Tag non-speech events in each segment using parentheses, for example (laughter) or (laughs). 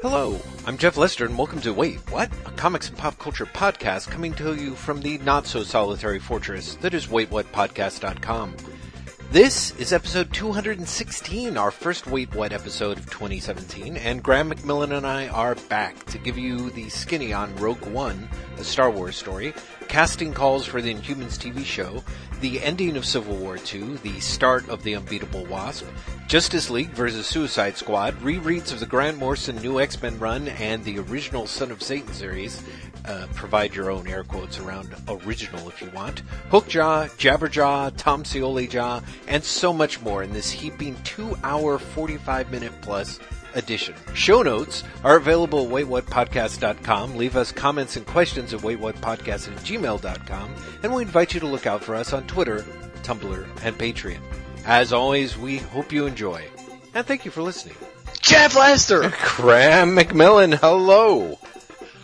Hello, I'm Jeff Lester, and welcome to Wait, What? A comics and pop culture podcast coming to you from the not so solitary fortress that is WaitWhatPodcast.com. This is episode 216, our first Wait What episode of 2017, and Graham McMillan and I are back to give you the skinny on Rogue One, a Star Wars story, casting calls for the Inhumans TV show, the ending of Civil War II, the start of The Unbeatable Wasp, Justice League vs. Suicide Squad, rereads of the Grant Morrison New X-Men run and the original Son of Satan series, uh, provide your own air quotes around original if you want, Hookjaw, Jabberjaw, Tom Scioli Jaw, and so much more in this heaping two hour, 45 minute plus edition. Show notes are available at waitwhatpodcast.com. Leave us comments and questions at waitwhatpodcast at gmail.com, and we invite you to look out for us on Twitter, Tumblr, and Patreon. As always, we hope you enjoy, and thank you for listening. Jeff Lester! (laughs) Graham McMillan, hello!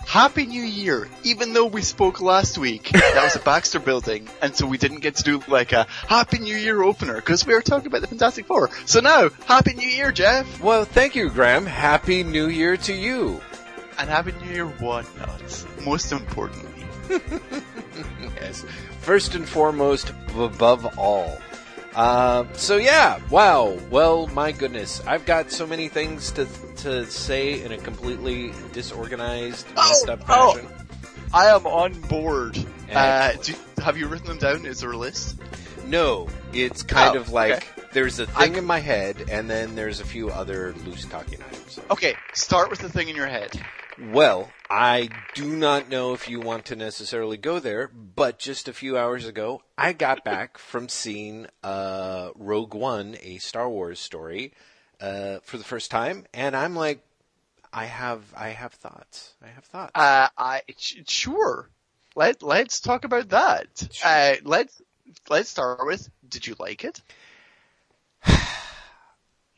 Happy New Year! Even though we spoke last week, (laughs) that was a Baxter building, and so we didn't get to do like a Happy New Year opener, because we were talking about the Fantastic Four. So now, Happy New Year, Jeff! Well, thank you, Graham. Happy New Year to you. And Happy New Year whatnots, most importantly. (laughs) yes. First and foremost, above all. Uh, so yeah, wow. Well, my goodness, I've got so many things to to say in a completely disorganized, messed up oh, fashion. I am on board. Uh, do, have you written them down? Is there a list? No, it's kind Oh, of like okay. there's a thing I- in my head, and then there's a few other loose talking items. Okay, start with the thing in your head. Well, I do not know if you want to necessarily go there, but just a few hours ago, I got (laughs) back from seeing uh, Rogue One, a Star Wars story, uh, for the first time, and I'm like, I have, I have thoughts. I have thoughts. Uh, I sure. Let Let's talk about that. Sure. Uh, let's Let's start with. Did you like it? (sighs)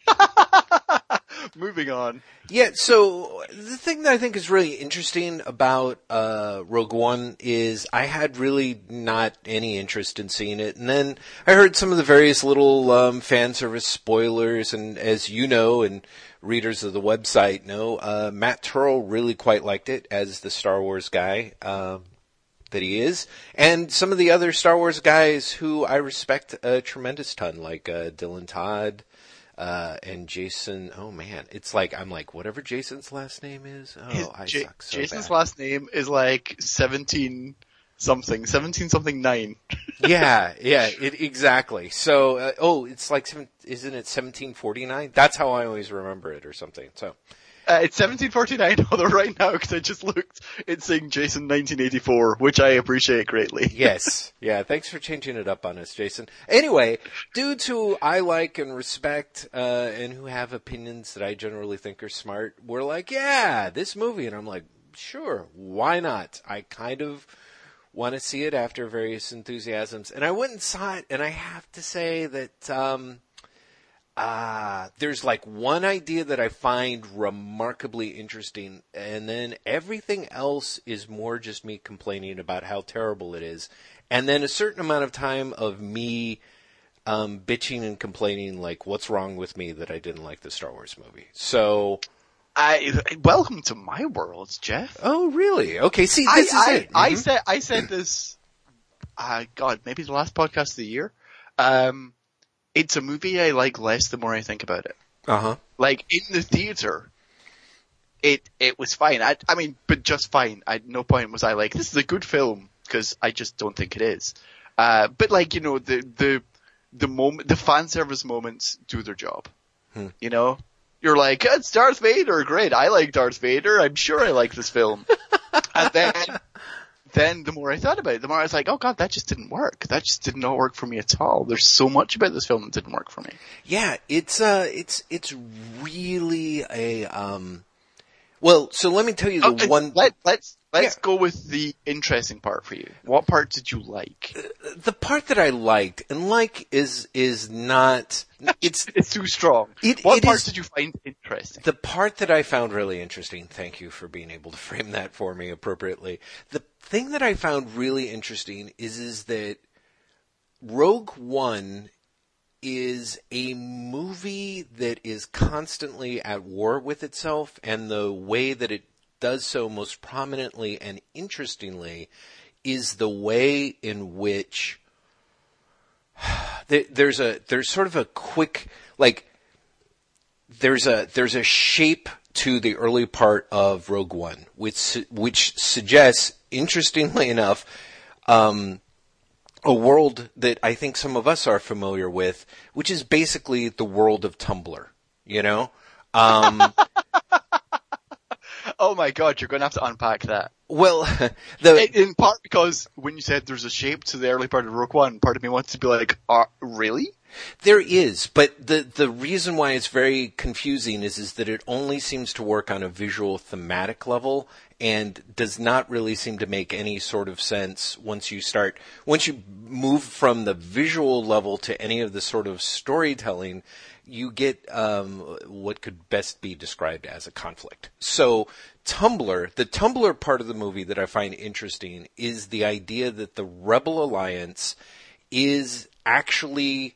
(laughs) (laughs) Moving on. Yeah, so the thing that I think is really interesting about uh, Rogue One is I had really not any interest in seeing it, and then I heard some of the various little um, fan service spoilers, and as you know, and readers of the website know, uh, Matt Turrell really quite liked it as the Star Wars guy. Um, that he is, and some of the other Star Wars guys who I respect a tremendous ton, like uh, Dylan Todd, uh, and Jason. Oh man, it's like I'm like whatever Jason's last name is. Oh, His- I suck so Jason's bad. last name is like seventeen something, seventeen something nine. (laughs) yeah, yeah, it, exactly. So, uh, oh, it's like isn't it 1749? That's how I always remember it, or something. So, Uh, it's seventeen forty nine. (laughs) Although right now, because I just looked, it's saying Jason nineteen eighty four, which I appreciate greatly. (laughs) yes, yeah. Thanks for changing it up on us, Jason. Anyway, dudes who I like and respect, uh, and who have opinions that I generally think are smart, were like, "Yeah, this movie," and I'm like, "Sure, why not?" I kind of want to see it after various enthusiasms, and I went and saw it, and I have to say that. um uh, there's like one idea that I find remarkably interesting, and then everything else is more just me complaining about how terrible it is. And then a certain amount of time of me um, bitching and complaining, like, what's wrong with me that I didn't like the Star Wars movie? So, I welcome to my world, Jeff. oh, really? Okay, see, I, this is I, it. I Mhm. said I said this. Uh, God, maybe the last podcast of the year. Um, it's a movie I like less the more I think about it. uh-huh. Like in the theater, it it was fine. I I mean, but just fine. At no point was I like this is a good film because I just don't think it is. Uh, but like you know the the the moment the fan service moments do their job. Hmm. You know, you're like it's Darth Vader, great. I like Darth Vader. I'm sure I like this film. (laughs) and then then the more I thought about it, the more I was like, oh god, that just didn't work. That just did not work for me at all. There's so much about this film that didn't work for me. Yeah, it's uh it's it's really a um well, so let me tell you the Oh, one Let, let's let's Yeah. go with the interesting part for you. What part did you like? Uh, the part that I liked, and like is is not (laughs) it's It's too strong. It- what it part is- did you find interesting? the part that I found really interesting. Thank you for being able to (laughs) frame that for me appropriately. The thing that I found really interesting is is that Rogue One is a movie that is constantly at war with itself, and the way that it does so most prominently and interestingly is the way in which (sighs) there's a there's sort of a quick like there's a there's a shape to the early part of Rogue One, which which suggests, interestingly enough, um, a world that I think some of us are familiar with, which is basically the world of Tumblr. You know, um, (laughs) oh my god, you're going to have to unpack that. well, (laughs) the In part because when you said there's a shape to the early part of Rogue One, part of me wants to be like, uh, really? There is, but the the reason why it's very confusing is is that it only seems to work on a visual thematic level and does not really seem to make any sort of sense once you start once you move from the visual level to any of the sort of storytelling you get um, what could best be described as a conflict. So Tumblr, the Tumblr part of the movie that I find interesting is the idea that the Rebel Alliance is actually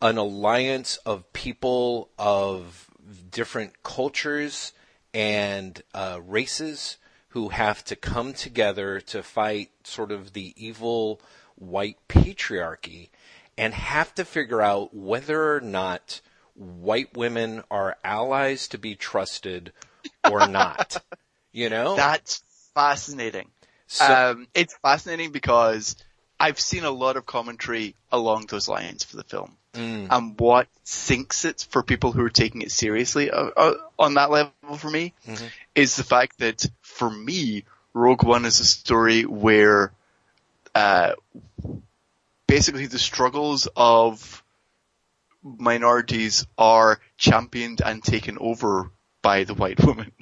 an alliance of people of different cultures and uh, races who have to come together to fight sort of the evil white patriarchy and have to figure out whether or not white women are allies to be trusted or not. (laughs) you know? That's fascinating. So- um, it's fascinating because I've seen a lot of commentary along those lines for the film. Mm. And what sinks it for people who are taking it seriously uh, uh, on that level for me Mhm. is the fact that for me, Rogue One is a story where uh, basically the struggles of minorities are championed and taken over by the white woman.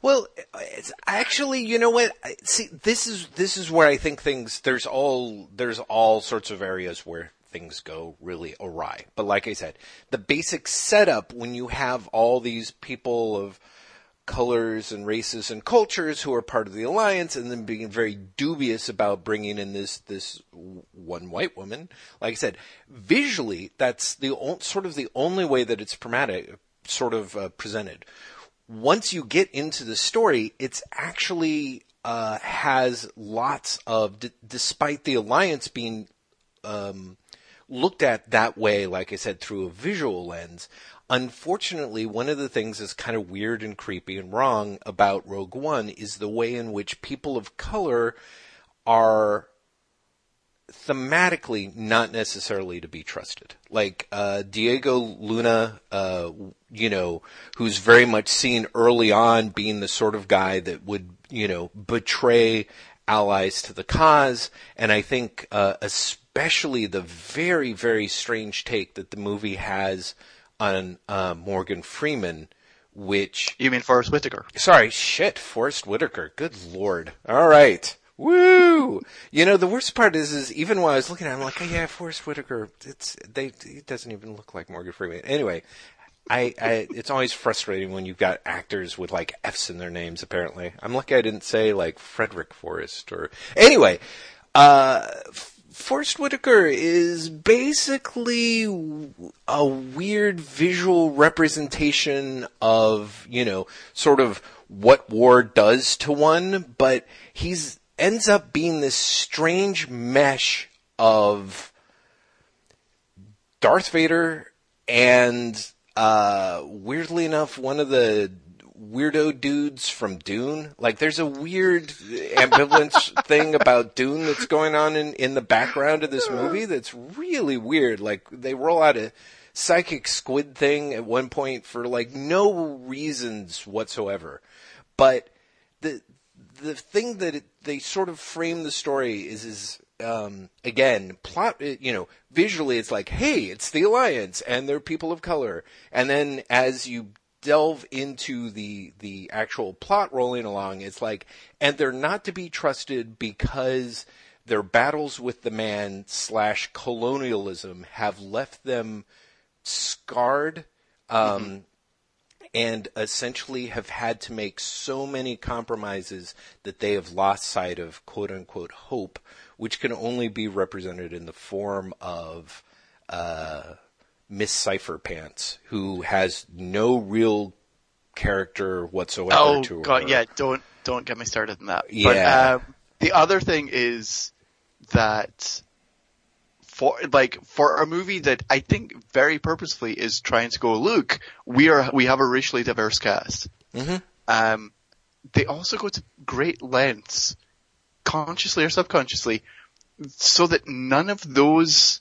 Well, it's actually, you know what? See, this is this is where I think things there's all there's all sorts of areas where things go really awry. But like I said, the basic setup when you have all these people of colors and races and cultures who are part of the alliance and then being very dubious about bringing in this this one white woman like i said visually that's the o- sort of the only way that it's dramatic sort of uh, presented once you get into the story it's actually uh, has lots of d- despite the alliance being um, looked at that way, like I said, through a visual lens. Unfortunately, one of the things that's kind of weird and creepy and wrong about Rogue One is the way in which people of color are thematically not necessarily to be trusted. Like uh, Diego Luna, uh, you know, who's very much seen early on being the sort of guy that would, you know, betray allies to the cause, and I think uh, especially the very very strange take that the movie has on uh, Morgan Freeman, which You mean Forest Whitaker? Sorry, shit, Forest Whitaker. Good lord. All right. Woo! You know, the worst part is, is even while I was looking at him, I'm like, oh yeah, Forest Whitaker, it's, they, he doesn't even look like Morgan Freeman. Anyway, I, I, it's always frustrating when you've got actors with like F's in their names, apparently. I'm lucky I didn't say like Frederick Forrest or, anyway, uh, Forest Whitaker is basically a weird visual representation of, you know, sort of what war does to one, but he's ends up being this strange mesh of Darth Vader and uh weirdly enough one of the weirdo dudes from Dune. Like there's a weird ambivalence (laughs) thing about Dune that's going on in in the background of this movie that's really weird. Like they roll out a psychic squid thing at one point for like no reasons whatsoever. But the the thing that it, they sort of frame the story is is um, again plot. You know, visually it's like, hey, it's the Alliance and they're people of color, and then as you delve into the the actual plot rolling along, it's like, and they're not to be trusted because their battles with the man slash colonialism have left them scarred. Um, and essentially have had to make so many compromises that they have lost sight of quote unquote hope, which can only be represented in the form of uh, Miss Cipher Pants, who has no real character whatsoever Oh to god, her. yeah, don't don't get me started on that. But Yeah. um, the other thing is that for like for a movie that I think very purposefully is trying to go, look, we are we have a racially diverse cast. Mhm. Um, they also go to great lengths, consciously or subconsciously, so that none of those,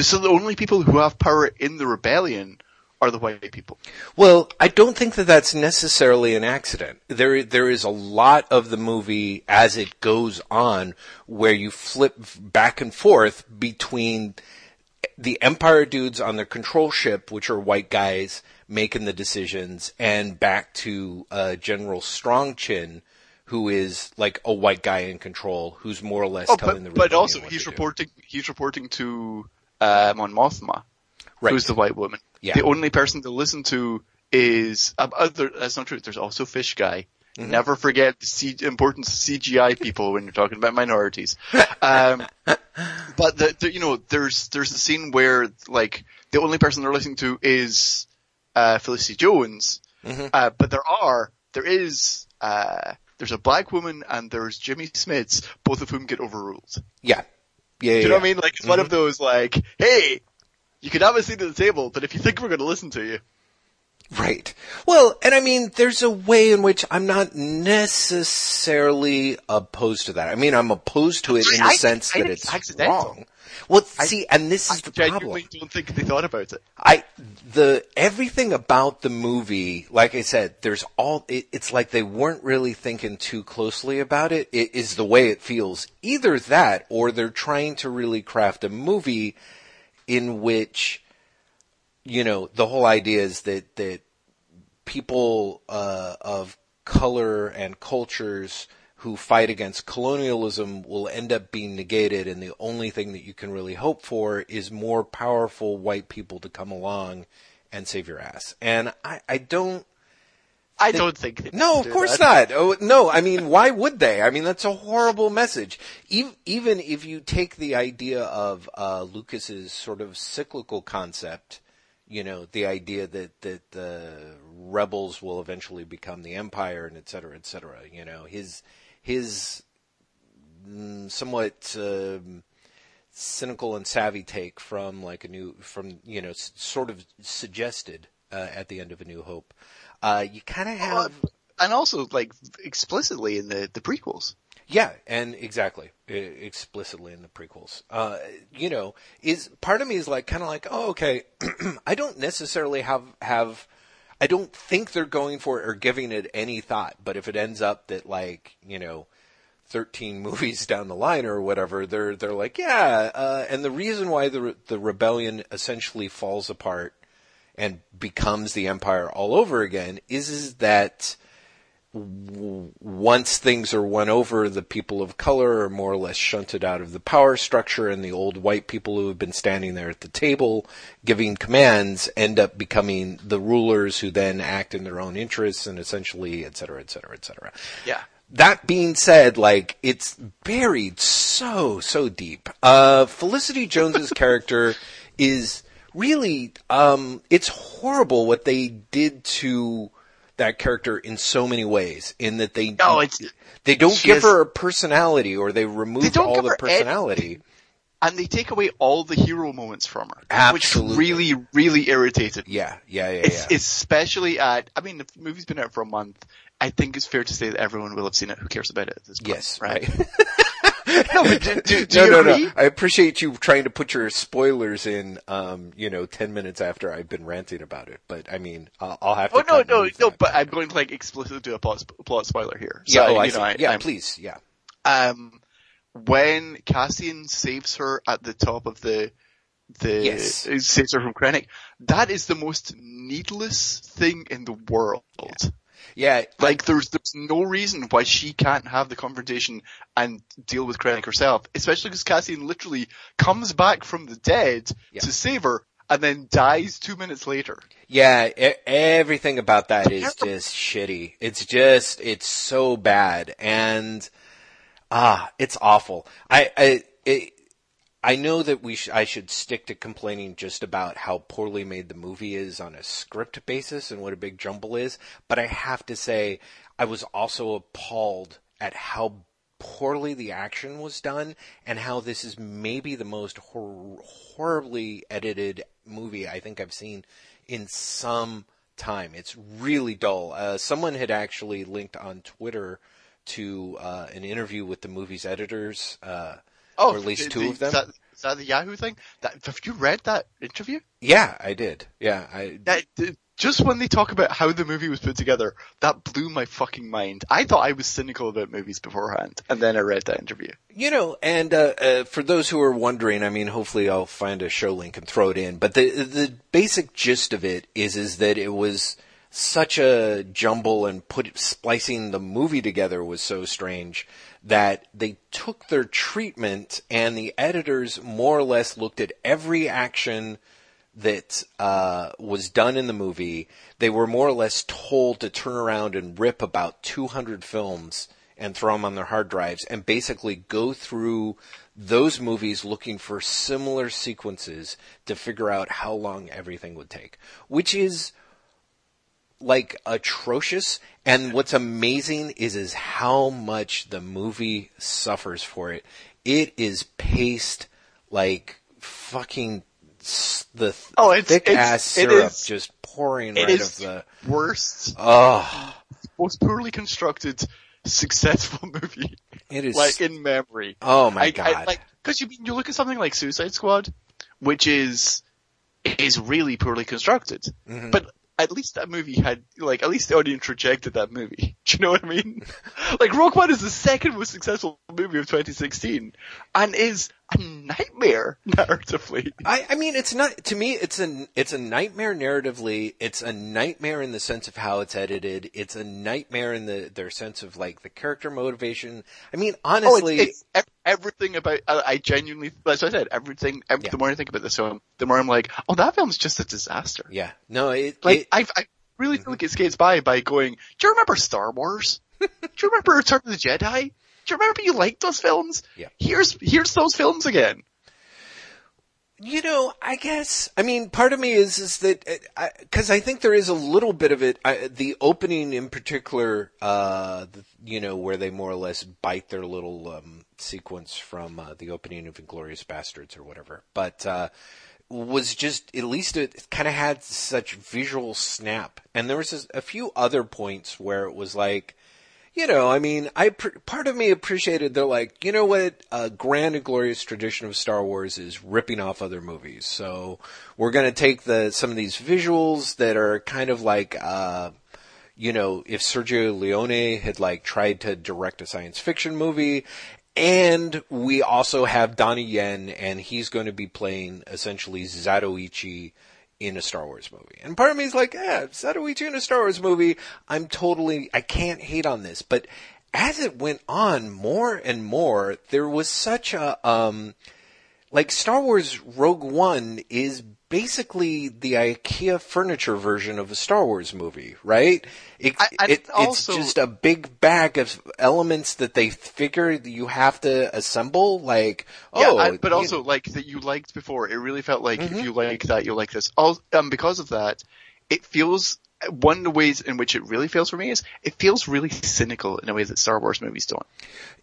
so the only people who have power in the rebellion are the white people. Well, I don't think that that's necessarily an accident. There, there is a lot of the movie as it goes on where you flip back and forth between the Empire dudes on the control ship, which are white guys making the decisions, and back to uh, General Strongchin, who is like a white guy in control, who's more or less Oh, telling but, the but also he's to do. reporting. He's reporting to uh, Mon Mothma, Right. who's the white woman. Yeah. The only person to listen to is uh, other. That's not true. There's also Fish Guy. Mm-hmm. Never forget the C- importance of CGI (laughs) people when you're talking about minorities. (laughs) Um, but the, the, you know, there's there's a scene where like the only person they're listening to is uh, Felicity Jones. Mm-hmm. Uh, but there are there is uh, there's a black woman and there's Jimmy Smits, both of whom get overruled. Yeah. Yeah, Do you yeah, know what I mean? Like it's one of mm-hmm. those like, hey, you can have a seat at the table, but if you think we're going to listen to you, Right. Well, and I mean, there's a way in which I'm not necessarily opposed to that. I mean, I'm opposed to it in the I- sense I that it's it's accidental. wrong. Well, see, and this I is the problem. genuinely don't think they thought about it. I the everything about the movie, like I said, there's all. It, it's like they weren't really thinking too closely about it. It is the way it feels. Either that, or they're trying to really craft a movie in which, you know, the whole idea is that that people uh, of color and cultures who fight against colonialism will end up being negated, and the only thing that you can really hope for is more powerful white people to come along and save your ass. And I, I don't. I don't think. They No, of course that. not. Oh, no, I mean, why would they? I mean, that's a horrible message. Even, even if you take the idea of uh, Lucas's sort of cyclical concept, you know, the idea that that the rebels will eventually become the empire, and et cetera, et cetera. You know, his his mm, somewhat. Um, cynical and savvy take from like a new from you know s- sort of suggested uh, at the end of a new hope uh, you kind of have and also like explicitly in the the prequels. yeah, and exactly explicitly in the prequels. Uh, you know, is part of me is like kind of like, oh, okay. (clears throat) I don't necessarily have have. I don't think they're going for it or giving it any thought. But if it ends up that like you know, thirteen (laughs) movies down the line or whatever, they're they're like, yeah. Uh, and the reason why the the rebellion essentially falls apart and becomes the empire all over again is is that once things are won over, the people of color are more or less shunted out of the power structure, and the old white people who have been standing there at the table giving commands end up becoming the rulers who then act in their own interests and essentially, et cetera, et cetera, et cetera. Yeah. That being said, like it's buried so so deep. Uh, Felicity Jones's (laughs) character is really um, it's horrible what they did to that character in so many ways. In that they No, it's- they don't give has- her a personality or they remove don't all the personality. And they take away all the hero moments from her, Absolutely. which really, really irritated. me. Yeah, yeah, yeah, yeah. Especially at, I mean, the movie's been out for a month. I think it's fair to say that everyone will have seen it. Who cares about it at this point? yes, right. right. (laughs) (laughs) no, but do, do, do no, you no, no. I appreciate you trying to put your spoilers in, um, you know, 10 minutes after I've been ranting about it. But I mean, I'll, I'll have to. Oh, no, no, no, but I'm going to like explicitly do a plot, plot spoiler here. yeah, So, oh, I know, I, yeah, I'm- please. Yeah. Um, when Cassian saves her at the top of the the Yes. saves her from Krennic, that is the most needless thing in the world. Yeah. Yeah, like there's there's no reason why she can't have the confrontation and deal with Krennic herself, especially because Cassian literally comes back from the dead Yeah. to save her and then dies two minutes later. Yeah, e- everything about that is just shitty. It's just, it's so bad. And, ah, it's awful. I, I, it, I know that we sh- I should stick to complaining just about how poorly made the movie is on a script basis and what a big jumble is, but I have to say I was also appalled at how poorly the action was done and how this is maybe the most hor- horribly edited movie I think I've seen in some time. It's really dull. Uh, someone had actually linked on Twitter to uh, an interview with the movie's editors. Uh, Oh, or at least the- two the- of them. Is that, is that the Yahoo thing? That, have you read that interview? Yeah, I did. Yeah, I. That, just when they talk about how the movie was put together, that blew my fucking mind. I thought I was cynical about movies beforehand, and then I read that interview. You know, and uh, uh, for those who are wondering, I mean, hopefully I'll find a show link and throw it in. But the the basic gist of it is is that it was such a jumble, and put splicing the movie together was so strange that they took their treatment, and the editors more or less looked at every action that uh, was done in the movie. They were more or less told to turn around and rip about 200 films and throw them on their hard drives and basically go through those movies looking for similar sequences to figure out how long everything would take, which is like atrocious. And what's amazing is is how much the movie suffers for it. It is paced like fucking the Oh, it's- thick it's- ass syrup is- just pouring It right of the. worst, Oh, most poorly constructed, successful movie, it is. like in memory. oh my I, god! I, like, cause you, mean you look at something like Suicide Squad, which is, is really poorly constructed. Mhm. But at least that movie had, like, at least the audience rejected that movie. (laughs) Do you know what I mean? (laughs) like, Rogue One is the second most successful movie of 2016, and is a nightmare narratively. I, I mean, it's not to me. It's a it's a nightmare narratively. It's a nightmare in the sense of how it's edited. It's a nightmare in the their sense of like the character motivation. I mean, Oh, honestly, it's, it's everything about, I, I genuinely, as I said, everything, ev- Yeah. the more I think about this film, the more I'm like, oh, that film's just a disaster. yeah, no, it, Like, it- I, I really feel mm-hmm. like it skates by by going, do you remember Star Wars? (laughs) do you remember Return of the Jedi? Do you remember you liked those films? Yeah. Here's, here's those films again. You know, I guess. I mean, part of me is is that because I, think there is a little bit of it. I, the opening, in particular, uh, the, you know, where they more or less bite their little um, sequence from uh, the opening of *Inglourious Basterds* or whatever, but uh, was just at least it kind of had such visual snap, and there was a few other points where it was like you know, I mean, I part of me appreciated they're like, you know what, a grand and glorious tradition of Star Wars is ripping off other movies. So we're going to take the some of these visuals that are kind of like, uh, you know, if Sergio Leone had like tried to direct a science fiction movie. And we also have Donnie Yen, and he's going to be playing essentially Zatoichi in a Star Wars movie. And part of me is like, yeah, Zatoichi in a Star Wars movie, I'm totally, I can't hate on this. But as it went on more and more, there was such a, um, like Star Wars Rogue One is basically the IKEA furniture version of a Star Wars movie, right? It, I- and it, also- it's just a big bag of elements that they figure you have to assemble. Like, oh, yeah, and, but you- also like that you liked before. It really felt like Mhm. if you like that, you'll like this. All, um, because of that, it feels one of the ways in which it really feels for me is it feels really cynical in a way that Star Wars movies don't.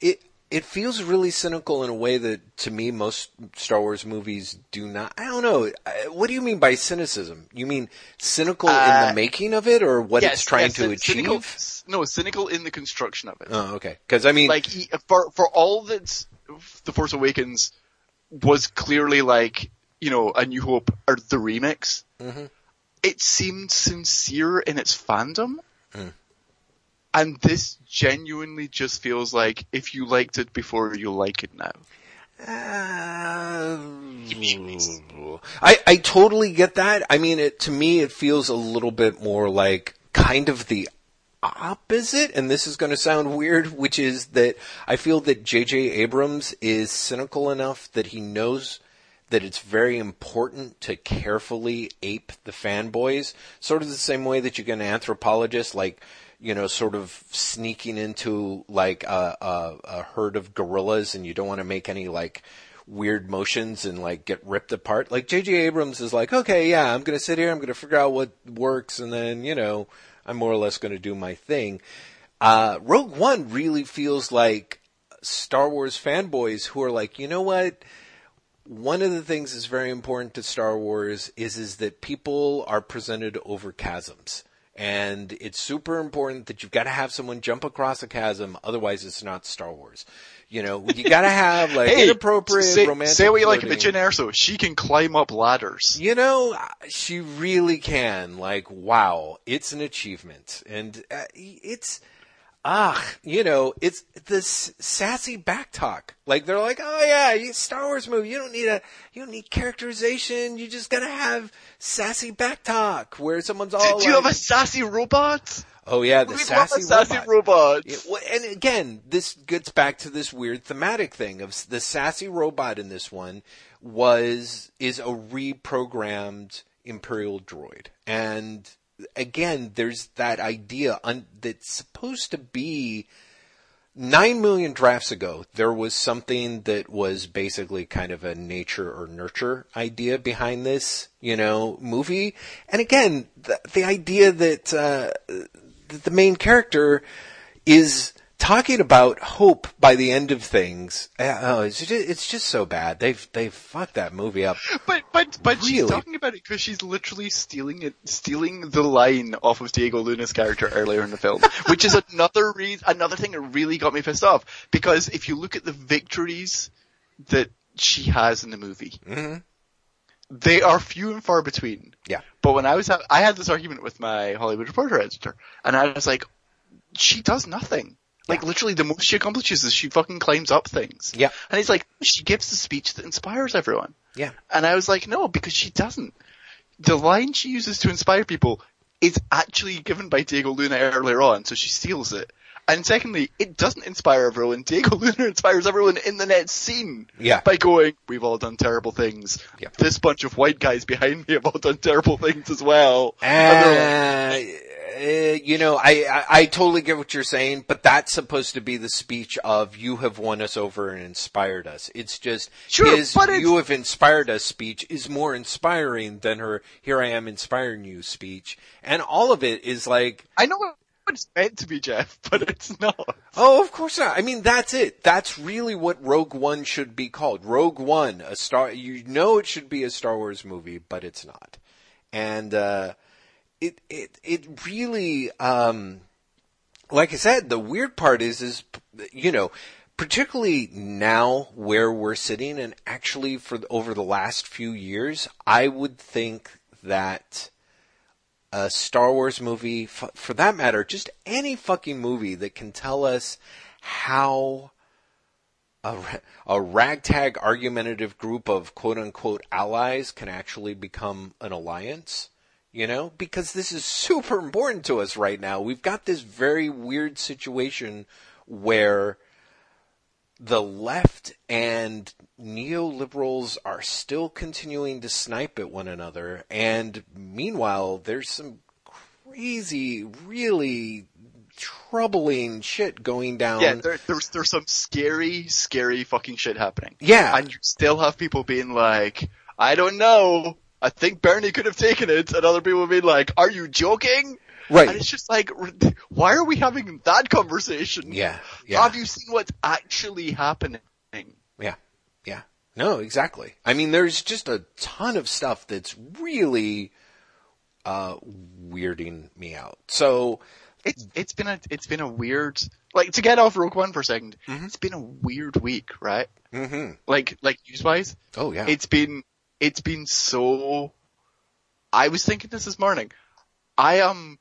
it it feels really cynical in a way that to me most Star Wars movies do not. I don't know. What do you mean by cynicism? You mean cynical in Uh, the making of it, or what it's trying yes, to cyn- achieve? Cynical, no, cynical in the construction of it. Oh, okay. Because I mean, like for for all that the Force Awakens was clearly like you know a New Hope or the remix. Mhm. It seemed sincere in its fandom, Mm. And this genuinely just feels like if you liked it before, you'll like it now. Uh, I I totally get that. I mean, it to me it feels a little bit more like kind of the opposite, and this is going to sound weird, which is that I feel that J.J. Abrams is cynical enough that he knows that it's very important to carefully ape the fanboys, sort of the same way that you get an anthropologist, like, you know, sort of sneaking into like a, a, a herd of gorillas and you don't want to make any like weird motions and like get ripped apart. Like J.J. Abrams is like, okay, yeah, I'm going to sit here, I'm going to figure out what works, and then you know, I'm more or less going to do my thing. Uh, Rogue One really feels like Star Wars fanboys who are like, you know what? One of the things that's very important to Star Wars is is that people are presented over chasms. And it's super important that you've got to have someone jump across a chasm, otherwise it's not Star Wars. You know, you got to have like Hey, inappropriate say, romantic. say what you like flirting. about Jyn Erso. She can climb up ladders. You know, she really can. Like, wow, it's an achievement, and uh, it's ah, you know, it's this sassy back talk. Like they're like, oh yeah, you Star Wars movie. You don't need a, you don't need characterization. You just gotta have sassy back talk where someone's all. Do you have a sassy robot? Oh yeah, the We sassy, love a sassy robot. robot. Yeah, well, and again, this gets back to this weird thematic thing of the sassy robot in this one was is a reprogrammed imperial droid, and again, there's that idea un, that's supposed to be. Nine million drafts ago, there was something that was basically kind of a nature or nurture idea behind this, you know, movie. And again, the, the idea that, uh, that the main character is talking about hope by the end of things. Uh, Oh, it's just, it's just so bad. They've they've fucked that movie up. But but but she's talking about it because she's literally stealing it, stealing the line off of Diego Luna's character earlier in the film, (laughs) which is another reason, another thing that really got me pissed off. Because if you look at the victories that she has in the movie, Mhm. they are few and far between. Yeah. But when I was, ha- I had this argument with my Hollywood Reporter editor, and I was like, she does nothing. Like literally, the most she accomplishes is she fucking climbs up things. Yeah. And he's like, she gives the speech that inspires everyone. Yeah. And I was like, no, because she doesn't. The line she uses to inspire people is actually given by Diego Luna earlier on, so she steals it. And secondly, it doesn't inspire everyone. Diego (laughs) Luna inspires everyone in the next scene. Yeah. By going, we've all done terrible things. Yeah. This bunch of white guys behind me have all done terrible things as well. And Uh, uh, you know, I, I I totally get what you're saying, but that's supposed to be the speech of "You have won us over and inspired us." It's just Sure, his but "You have inspired us" speech is more inspiring than her "Here I am inspiring you" speech, and all of it is like, I know what it's meant to be, Jeff, but it's not. Oh, of course not. I mean, that's it. That's really what Rogue One should be called. Rogue One, a Star. You know, it should be a Star Wars movie, but it's not. And uh, it it it really, um, like I said, the weird part is is you know. Particularly now where we're sitting and actually for over the last few years, I would think that a Star Wars movie, f- for that matter, just any fucking movie that can tell us how a, a ragtag argumentative group of quote unquote allies can actually become an alliance. You know, because this is (laughs) super important to us right now. We've got this very weird situation where the left and neoliberals are still continuing to snipe at one another, and meanwhile, there's some crazy, really troubling shit going down. Yeah, there, there's there's some scary, scary fucking shit happening. Yeah. and you still have people being like, I don't know. I think Bernie could have taken it, and other people being like, Are you joking? Right. And it's just like, why are we having that conversation? Yeah, yeah. Have you seen what's actually happening? Yeah, yeah. No, exactly. I mean, there's just a ton of stuff that's really uh, weirding me out. So, It's it's been a it's been a weird like to get off Rogue One for a 2nd It's been a weird week, right? Mm-hmm. Like like news wise. oh yeah, It's been it's been so. I was thinking this this morning. I um,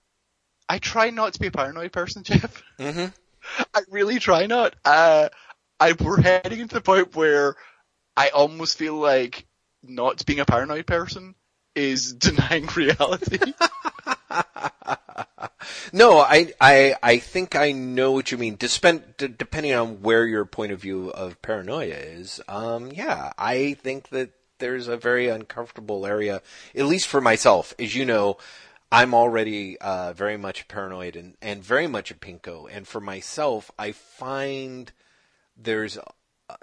I try not to be a paranoid person, (laughs) Jeff. hmm I really try not. Uh, I we're heading into the point where I almost feel like not being a paranoid person is (laughs) denying reality. (laughs) No, I, I, I think I know what you mean. Despend, d- depending on where your point of view of paranoia is, um, yeah, I think that there's a very uncomfortable area, at least for myself. As you know, I'm already uh, very much paranoid and, and very much a pinko. And for myself, I find there's uh,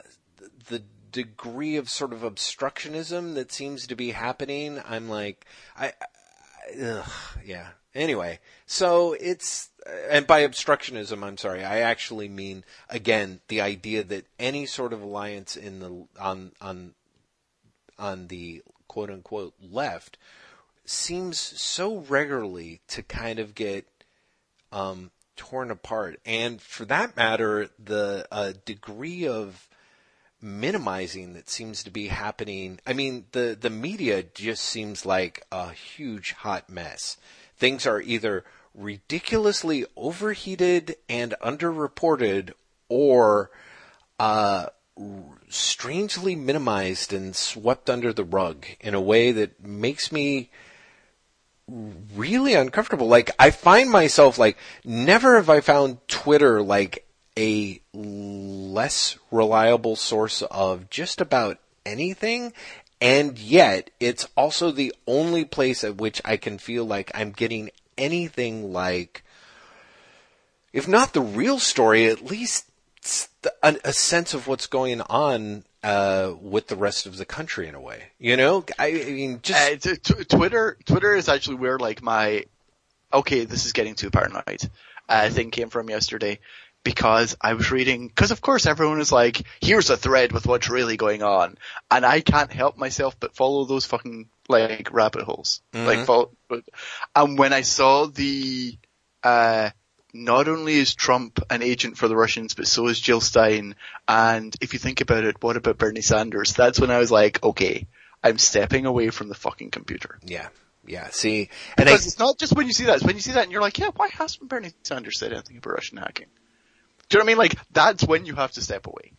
the degree of sort of obstructionism that seems to be happening. I'm like, I, I ugh, yeah. Anyway, so it's, and by obstructionism, I'm sorry, I actually mean, again, the idea that any sort of alliance in the, on, on, on the quote unquote left seems so regularly to kind of get, um, torn apart. And for that matter, the uh, degree of minimizing that seems to be happening. I mean, the, the media just seems like a huge hot mess. Things are either ridiculously overheated and underreported or, uh, strangely minimized and swept under the rug in a way that makes me really uncomfortable. Like I find myself like never have I found Twitter like a less reliable source of just about anything. And yet it's also the only place at which I can feel like I'm getting anything like, if not the real story, at least a, a sense of what's going on uh, with the rest of the country in a way. You know, I, I mean, just uh, t- t- Twitter. Twitter is actually where like my okay, this is getting too paranoid. Uh, thing came from yesterday because I was reading, because of course everyone is like, here's a thread with what's really going on, and I can't help myself but follow those fucking like rabbit holes. Mm-hmm. Like, follow, and when I saw the uh, not only is Trump an agent for the Russians, but so is Jill Stein. And if you think about it, what about Bernie Sanders? That's when I was like, okay, I'm stepping away from the fucking computer. Yeah. Yeah. See, and because I, it's not just when you see that, it's when you see that and you're like, yeah, why hasn't Bernie Sanders said anything about Russian hacking? Do you know what I mean? Like, that's when you have to step away.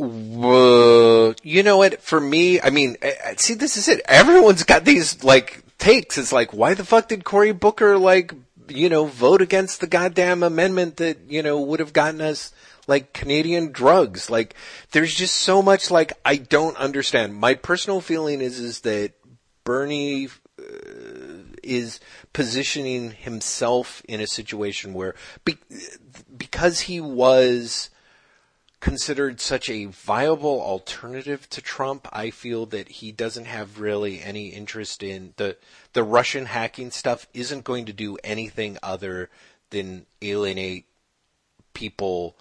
Uh, you know what? For me, I mean, see, this is it. Everyone's got these like takes. It's like, why the fuck did Cory Booker like you know, vote against the goddamn amendment that, you know, would have gotten us like Canadian drugs. Like, there's just so much like I don't understand. My personal feeling is, is that Bernie uh, is positioning himself in a situation where, be, because he was considered such a viable alternative to Trump, I feel that he doesn't have really any interest in the the Russian hacking stuff isn't going to do anything other than alienate people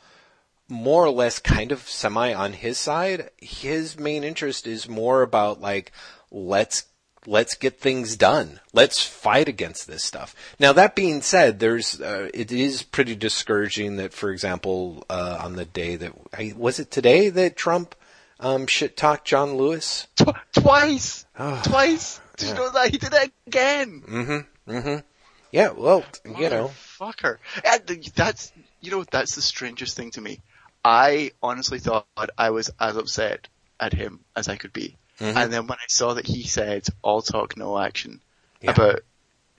more or less kind of semi on his side. His main interest is more about like let's let's get things done. Let's fight against this stuff. Now that being said, there's uh, it is pretty discouraging that, for example, uh, on the day that was it today that Trump um, shit talked John Lewis Tw- twice, Oh, twice. Did yeah. you know that he did it again? Mm-hmm. Mm-hmm. Yeah. Well, you know. fucker. And that's you know that's the strangest thing to me. I honestly thought I was as upset at him as I could be. Mhm. And then when I saw that he said all talk, no action Yeah. about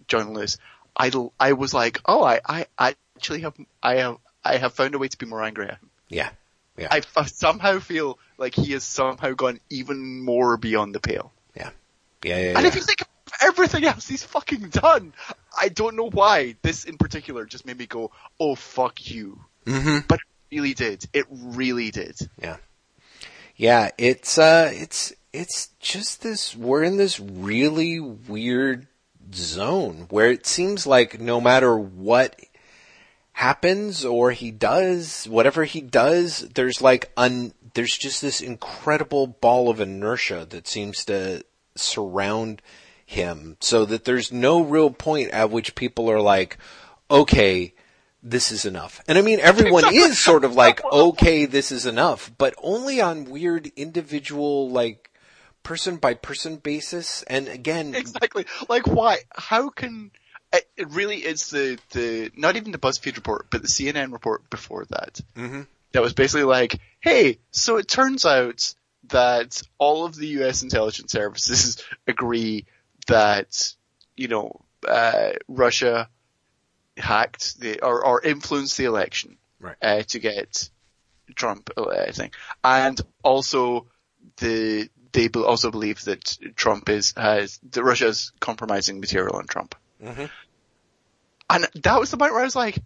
John Lewis, I, I was like, oh, I, I actually have, I have, I have found a way to be more angry at him. Yeah. Yeah. I, I somehow feel like he has somehow gone even more beyond the pale. yeah. Yeah. Yeah. And yeah. if you think of everything else he's fucking done, I don't know why this in particular just made me go, oh fuck you. mm-hmm. But it really did. It really did. Yeah. Yeah, it's uh it's it's just this we're in this really weird zone where it seems like no matter what happens or he does, whatever he does, there's like un there's just this incredible ball of inertia that seems to surround him so that there's no real point at which people are like, okay, this is enough. And I mean, everyone is sort of like, (laughs) okay, this is enough, but only on weird individual, like, person by person basis. And again, Exactly. Like why? How can, it, it really is the, the, not even the BuzzFeed report, but the CNN report before that. Mhm. That was basically like, hey, so it turns out that all of the US intelligence services (laughs) agree that, you know, uh, Russia hacked the, or, or influenced the election. Right. Uh, to get Trump, uh, I think. And also the, they also believe that Trump is, has, that Russia is compromising material on Trump. Mhm. And that was the point where I was like,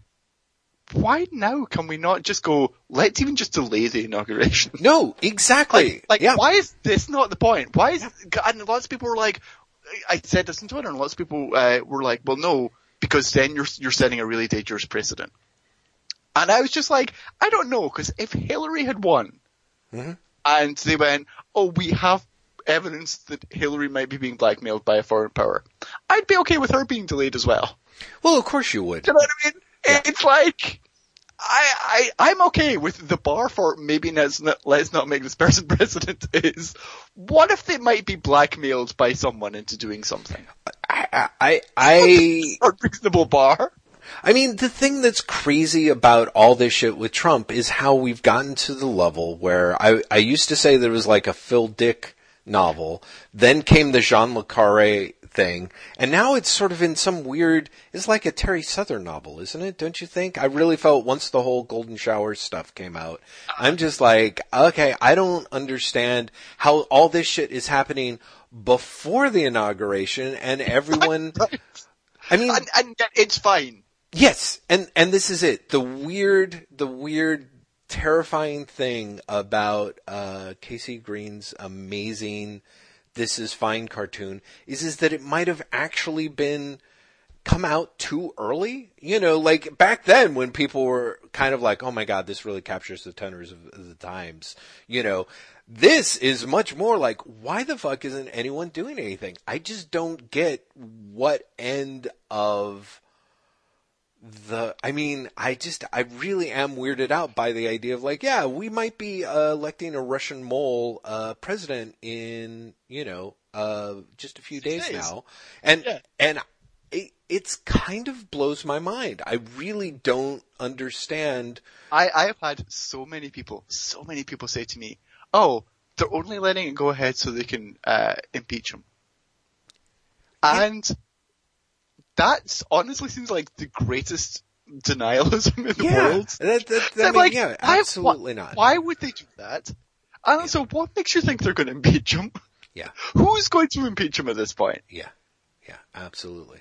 why now can we not just go, let's even just delay the inauguration? No, exactly. Like, like yeah. why is this not the point? Why is, and lots of people were like, I said this on Twitter and lots of people, uh, were like, well no, because then you're, you're setting a really dangerous precedent. And I was just like, I don't know, cause if Hillary had won, Mhm. and they went, oh, we have evidence that Hillary might be being blackmailed by a foreign power, I'd be okay with her being delayed as well. Well, of course you would. You know what I mean? It's like, I, I, I'm okay with the bar for maybe let's not, let's not make this person (laughs) president is, what if they might be blackmailed by someone into doing something? I, I, I, A reasonable bar? I mean, the thing that's crazy about all this shit with Trump is how we've gotten to the level where I, I used to say there was like a Phil Dick novel, then came the Jean Le Carre thing, and now it's sort of in some weird, it's like a Terry Southern novel, isn't it? Don't you think? I really felt once the whole Golden Shower stuff came out, I'm just like, okay, I don't understand how all this shit is happening before the inauguration and everyone, (laughs) I mean, And, and yet it's fine. Yes, and and this is it. The weird, the weird, terrifying thing about uh, KC Green's amazing "This Is Fine" cartoon is is that it might have actually been come out too early. You know, like back then when people were kind of like, "Oh my God, this really captures the tenors of the times." You know. This is much more like, why the fuck isn't anyone doing anything? I just don't get what end of the I mean, I just I really am weirded out by the idea of like, yeah, we might be uh, electing a Russian mole uh, president in you know uh, just a few days, days. now, and Yeah. and it, it's kind of blows my mind. I really don't understand. I, I have had so many people, so many people say to me, oh, they're only letting it go ahead so they can, uh, impeach him. And that honestly seems like the greatest denialism in the world. that, that, that, I mean, like, yeah, absolutely why, not. Why would they do that? And also, what makes you think they're going to impeach him? Yeah, (laughs) Who's going to impeach him at this point? yeah, yeah, absolutely.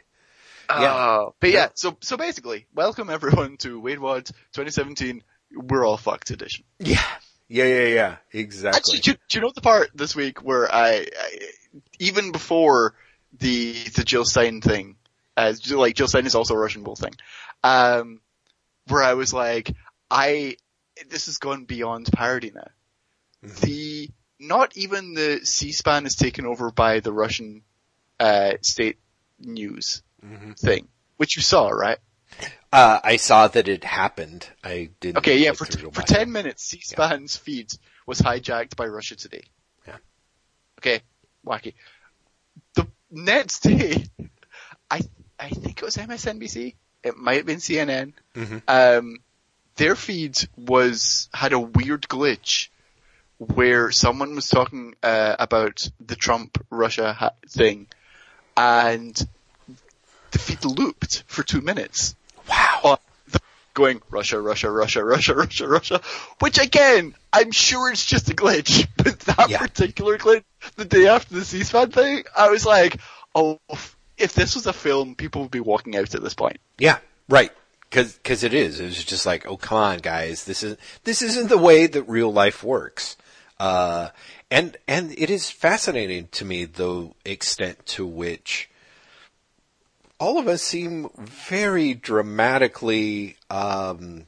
Yeah. Yeah. but yeah, so, so basically, welcome everyone to Wait What 2017, We're All Fucked edition. Yeah, yeah, yeah, yeah, exactly. Actually, do, do you know the part this week where I, I even before the the Jill Stein thing, uh, like Jill Stein is also a Russian bull thing, um, where I was like, I this has gone beyond parody now. The not even the C-SPAN is taken over by the Russian uh, state news thing, which you saw, right? Uh, I saw that it happened. I didn't. Okay, yeah, for, for 10 minutes, C-SPAN's feed was hijacked by Russia Today. Yeah. Okay, wacky. The next day, (laughs) I, I think it was MSNBC. It might have been CNN. Mhm. Um, their feed was, had a weird glitch where someone was talking, uh, about the Trump Russia ha- thing and the feed looped for two minutes Wow. going Russia, Russia, Russia, Russia, Russia, Russia, which again, I'm sure it's just a glitch, (laughs) but that Yeah. particular glitch, the day after the C-SPAN thing, I was like, oh, if this was a film, people would be walking out at this point. Yeah, right. Cause, cause it is. It was just like, oh, come on, guys. This is, this isn't the way that real life works. Uh, and, and it is fascinating to me the extent to which all of us seem very dramatically, um,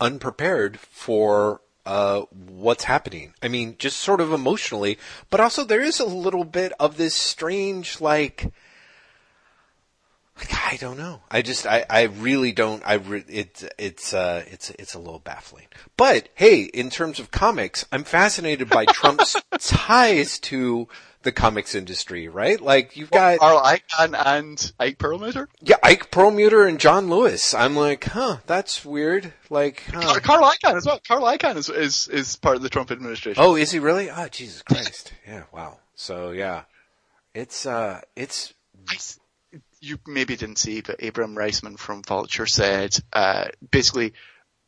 unprepared for, uh, what's happening. I mean, just sort of emotionally, but also there is a little bit of this strange, like, like, I don't know. I just, I, I really don't, I, re- it's, it's, uh, it's, it's a little baffling. But, hey, in terms of comics, I'm fascinated by (laughs) Trump's ties to the comics industry, right? Like, you've got, Carl Icahn and Ike Perlmutter? yeah, Ike Perlmutter and John Lewis. I'm like, huh, that's weird. Like, huh. Car- Carl Icahn as well. Carl Icahn is, is, is part of the Trump administration. Oh, is he really? Oh, Jesus Christ. (laughs) Yeah, wow. So, yeah. It's, uh, it's, I you maybe didn't see, but Abram Riesman from Vulture said, uh, basically,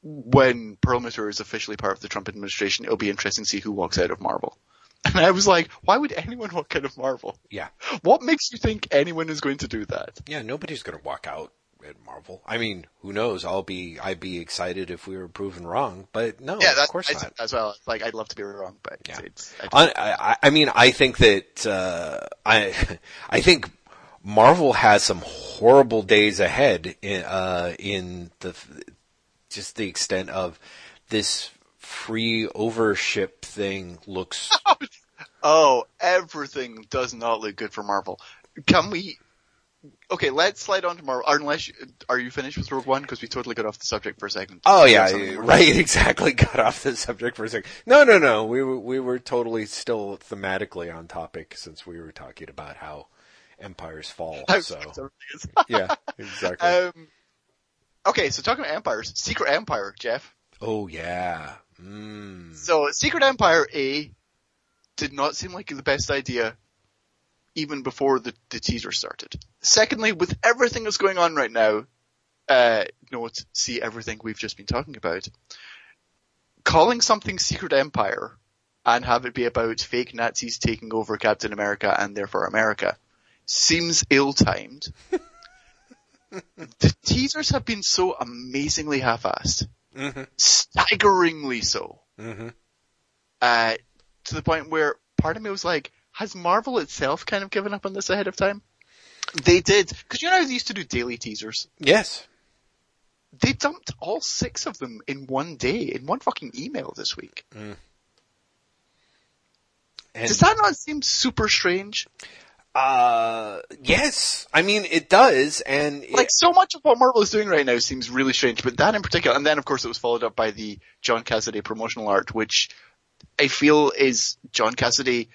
when Perlmutter is officially part of the Trump administration, it'll be interesting to see who walks out of Marvel. (laughs) And I was like, why would anyone walk out of Marvel? yeah. What makes you think anyone is going to do that? Yeah, nobody's gonna walk out at Marvel. I mean, who knows? I'll be I'd be excited if we were proven wrong, but no, Yeah, of course not. as well. Like, I'd love to be wrong, but Yeah. it's, it's I, I, I, I mean, I think that uh, I, (laughs) I think Marvel has some horrible days ahead in uh, in the just the extent of this free overship thing looks. (laughs) oh, everything does not look good for Marvel. Can we? Okay, let's slide on to Marvel. Unless you, are you finished with Rogue One? Because we totally got off the subject for a second. Oh yeah, have something more? right. (laughs) Exactly. Got off the subject for a second. No, no, no. We were we were totally still thematically on topic since we were talking about how empires fall. So (laughs) (laughs) yeah, exactly. um, okay, so talking about empires, Secret Empire, Jeff. oh yeah. Mm. So Secret Empire A did not seem like the best idea even before the, the teaser started. Secondly, with everything that's going on right now, uh, note, see everything we've just been talking about, calling something Secret Empire and have it be about fake Nazis taking over Captain America and therefore America seems ill-timed. (laughs) the teasers have been so amazingly half-assed. Mhm. Staggeringly so Mhm. uh, to the point where part of me was like, has Marvel itself kind of given up on this ahead of time? They did, because you know how they used to do daily teasers? Yes. They dumped all six of them in one day, in one fucking email this week. And Does that not seem super strange? uh, yes. I mean, it does, and it- Like, so much of what Marvel is doing right now seems really strange, but that in particular, and then of course it was followed up by the John Cassaday promotional art, which I feel is John Cassaday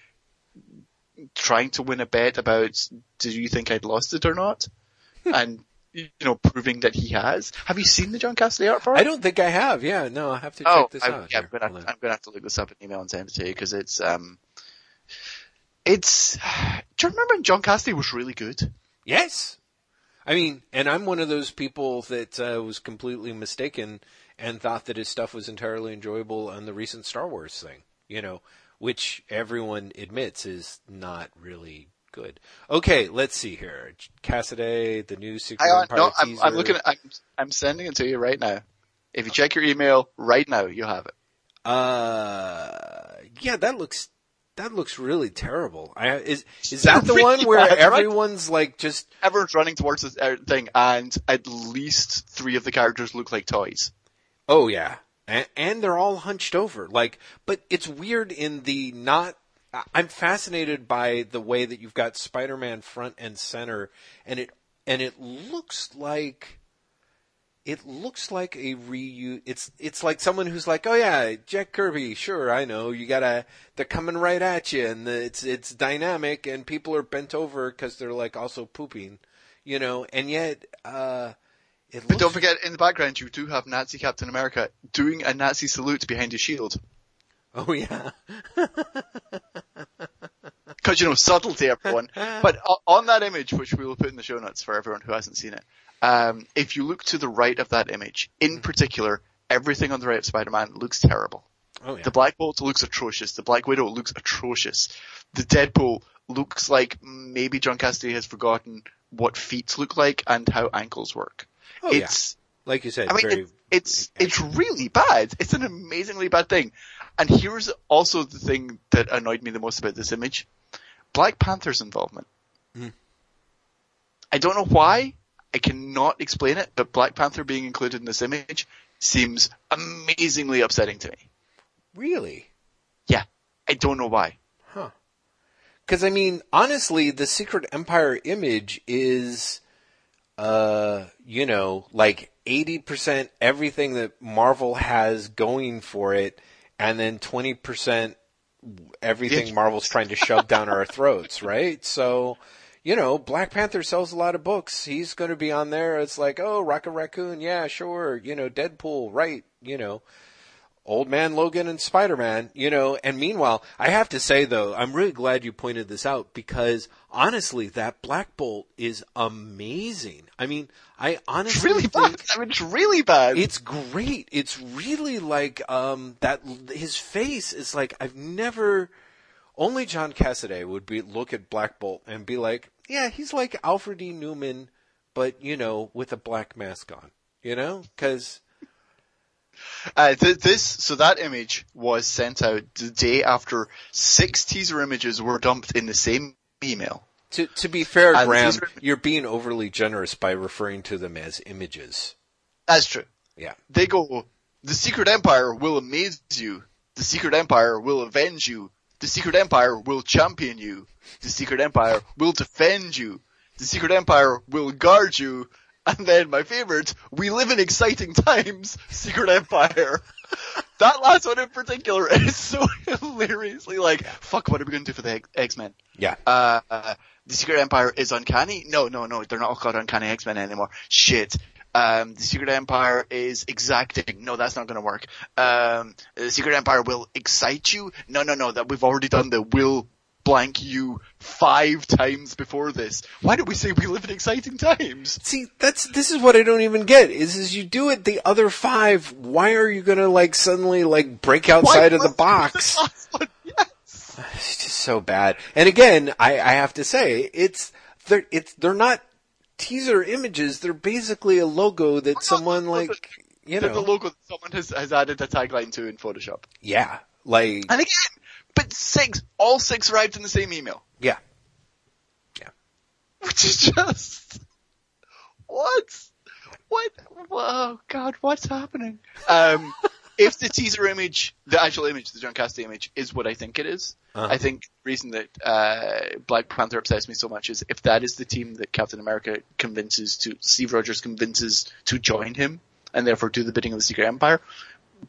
trying to win a bet about, do you think I'd lost it or not? and, you know, proving that he has. Have you seen the John Cassaday art for it? I don't think I have. Yeah, no, I have to check Oh, this I, out. yeah. I'm gonna, Hold. I'm gonna have to look this up in email and send it to you because it's, um, it's, (sighs) do you remember when John Cassaday was really good? Yes. I mean, and I'm one of those people that uh, was completely mistaken and thought that his stuff was entirely enjoyable on the recent Star Wars thing, you know, which everyone admits is not really good. Okay, let's see here. Cassaday, the new Secret I, Empire no, I'm. I'm looking at, I'm, I'm sending it to you right now. If you check your email right now, you'll have it. Uh, yeah, that looks that looks really terrible. I, is is (laughs) that the one where everyone's like just Everyone's running towards this uh, thing and at least three of the characters look like toys. Oh yeah, and, and they're all hunched over. Like, but it's weird in the not. I'm fascinated by the way that you've got Spider-Man front and center, and it and it looks like it looks like a reuse. It's it's like someone who's like, oh yeah, Jack Kirby, sure, I know. You gotta, they're coming right at you, and the, it's it's dynamic, and people are bent over because they're like also pooping, you know. And yet, uh, it But don't forget, in the background, you do have Nazi Captain America doing a Nazi salute behind his shield. Oh yeah. (laughs) Cause you know, subtlety everyone. (laughs) but o- on that image, which we will put in the show notes for everyone who hasn't seen it, um, if you look to the right of that image, in particular, everything on the right of Spider-Man looks terrible. Oh yeah. The Black Bolt looks atrocious. The Black Widow looks atrocious. The Deadpool looks like maybe John Cassaday has forgotten what feet look like and how ankles work. Oh, yeah. it's, like you said, I mean, very. it's, it's, it's really bad. It's an amazingly bad thing. And here's also the thing that annoyed me the most about this image. Black Panther's involvement. Hmm. I don't know why. I cannot explain it, but Black Panther being included in this image seems amazingly upsetting to me. really. Yeah. I don't know why. Huh. Because I mean, honestly, the Secret Empire image is, uh, you know, like eighty percent everything that Marvel has going for it, and then twenty percent everything Yeah. Marvel's trying to shove down our throats, right? So, you know, Black Panther sells a lot of books. He's going to be on there. It's like, oh, Rocket Raccoon, yeah, sure. You know, Deadpool, right? You know. Old Man Logan and Spider Man, you know, and meanwhile, I have to say though, I'm really glad you pointed this out because honestly, that Black Bolt is amazing. I mean, I honestly It's really think bad. I mean, it's really bad. it's great. It's really like, um, that, his face is like, I've never, only John Cassaday would be, look at Black Bolt and be like, yeah, he's like Alfred E. Newman but you know, with a black mask on. You know, because Uh, th- this, so that image was sent out the day after six teaser images were dumped in the same email. to to be fair, And Graham, these are- you're being overly generous by referring to them as images. That's true. Yeah. They go, the secret empire will amaze you. The secret empire will avenge you. The secret empire will champion you. The secret empire will defend you. The secret empire will guard you. And then my favorite, we live in exciting times, (laughs) secret empire. (laughs) that last one in particular (laughs) is so hilariously like, fuck, what are we going to do for the X- X-Men? Yeah. uh, uh, the Secret Empire is uncanny. No, no, no, they're not called Uncanny X-Men anymore. Shit. Um, the Secret Empire is exacting. No, that's not going to work. Um, the Secret Empire will excite you. No, no, no, that we've already done the will blank you five times before this. Why don't we say we live in exciting times? See, that's this is what I don't even get. Is is you do it the other five? Why are you gonna like suddenly like break outside of the box? (laughs) Yes. It's just so bad. And again, I, I have to say, it's they're it's they're not teaser images. They're basically a logo that someone like you The, the know, logo that someone has, has added a tagline to in Photoshop. yeah, like And again, but six, all six arrived in the same email. yeah, Yeah. which is just what what oh god what's happening um (laughs) if the teaser image the actual image the john Cassaday image is what i think it is, Uh-huh. i think the reason that uh black panther upsets me so much is if that is the team that captain america convinces to steve rogers convinces to join him and therefore do the bidding of the secret empire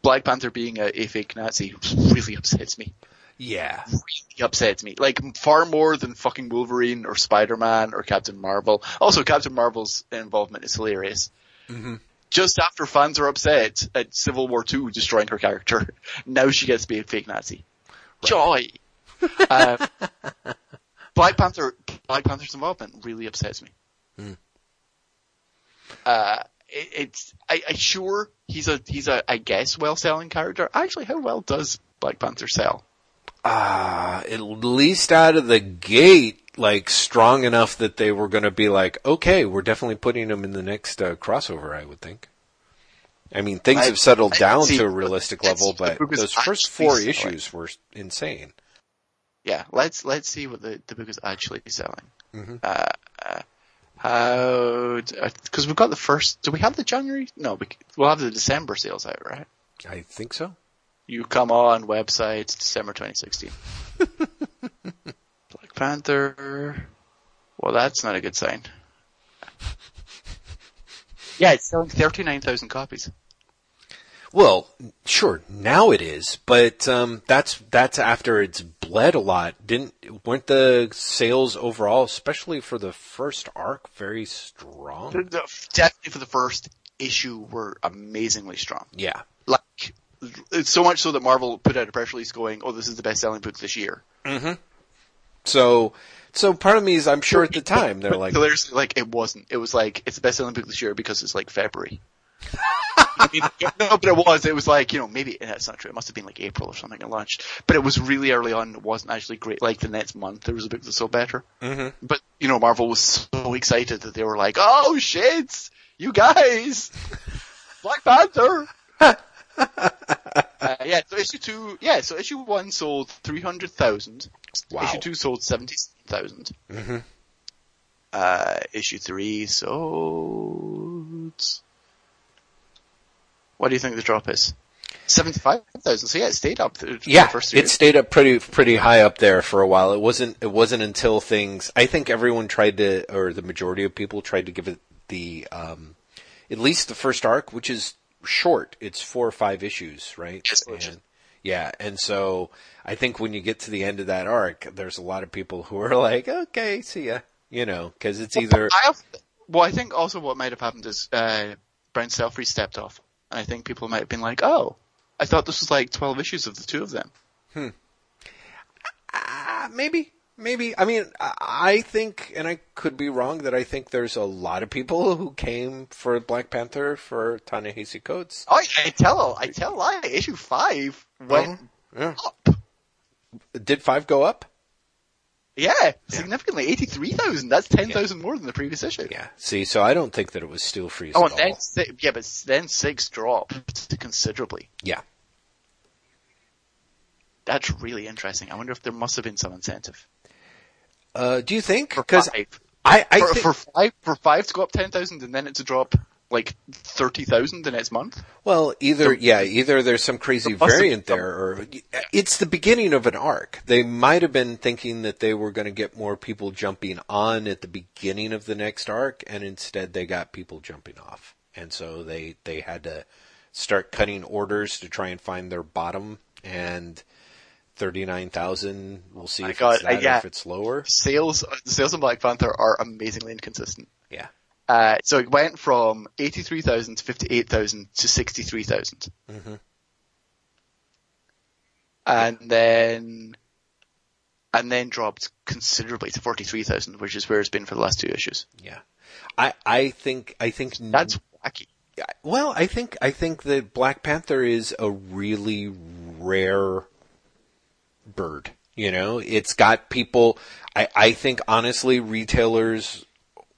black panther being a, a fake nazi really upsets me yeah, really upsets me. Like far more than fucking Wolverine or Spider-Man or Captain Marvel. Also, Captain Marvel's involvement is hilarious. Mm-hmm. Just after fans are upset at Civil War Two destroying her character, (laughs) now she gets to be a fake Nazi. Joy. um, (laughs) Black Panther, Black Panther's involvement really upsets me. Mm. Uh, it, it's, I, I sure he's a, he's a, I guess well-selling character. Actually, how well does Black Panther sell? Uh, at least out of the gate, like strong enough that they were going to be like, okay, we're definitely putting them in the next uh, crossover. I would think. I mean, things I- have settled I- down see, to a realistic level, but the book is those first four selling. issues were insane. Yeah, let's let's see what the, the book is actually selling. Mhm. Uh, uh, how? Because we've got the first. Do we have the January? No, we, we'll have the December sales out, right? I think so. You come on website December 2016. (laughs) Black Panther. Well, that's not a good sign. Yeah, it's selling 39,000 copies. Well, sure, now it is, but um, that's that's after it's bled a lot. Didn't weren't the sales overall, especially for the first arc, very strong? Definitely for the first issue were amazingly strong. Yeah, like it's so much so that Marvel put out a press release going, "Oh, this is the best selling book this year." So, so part of me is, I'm sure at the time they're like, hilariously, like it wasn't. It was like it's the best selling book this year because it's like February. (laughs) I mean, no, but it was. It was like you know maybe that's not true. It must have been like April or something it launched. But it was really early on. It wasn't actually great. Like the next month, there was a book that sold better. Mhm. But you know, Marvel was so excited that they were like, "Oh shit, you guys, (laughs) Black Panther." (laughs) (laughs) uh, yeah, so issue two, yeah, so issue one sold 300,000. Wow. Issue two sold 70,000. Mhm. Uh, issue three sold, what do you think the drop is? 75,000. So yeah, it stayed up. yeah, the first it stayed up pretty pretty high up there for a while. It wasn't it wasn't until things. I think everyone tried to, or the majority of people tried to give it the um, at least the first arc, which is short. It's four or five issues, right? Yes, four issues. And- yeah, and so I think when you get to the end of that arc, there's a lot of people who are like, okay, see ya, you know, because it's either I have, well, I think also what might have happened is, uh, Brian Stelfreeze stepped off. And I think people might have been like, oh, I thought this was like 12 issues of the two of them. Ah, maybe, maybe. I mean, I I think, and I could be wrong, that I think there's a lot of people (laughs) who came for Black Panther for Ta-Nehisi Coates. Oh, I tell, I tell a lie. Issue five went Yeah. up. Did five go up? Yeah, significantly, eighty-three thousand. That's ten thousand more than the previous issue. Yeah. See, so I don't think that it was Stelfreeze Oh, at and then all. si- yeah, but then six dropped considerably. Yeah. That's really interesting. I wonder if there must have been some incentive Uh, do you think? Because. I, I for, for five for five to go up ten thousand and then it to drop like thirty thousand the next month. well, either yeah, either there's some crazy variant there, or it's the beginning of an arc. They might have been thinking that they were going to get more people jumping on at the beginning of the next arc, and instead they got people jumping off, and so they they had to start cutting orders to try and find their bottom and. Thirty-nine thousand. We'll see My if God, it's that uh, yeah. if it's lower. Sales the sales on Black Panther are amazingly inconsistent. Yeah. Uh, so it went from eighty-three thousand to fifty-eight thousand to sixty-three thousand, Mhm. and then and then dropped considerably to forty-three thousand, which is where it's been for the last two issues. Yeah. I I think I think That's wacky. well, I think I think that Black Panther is a really rare bird. You know, it's got people. I I think honestly, retailers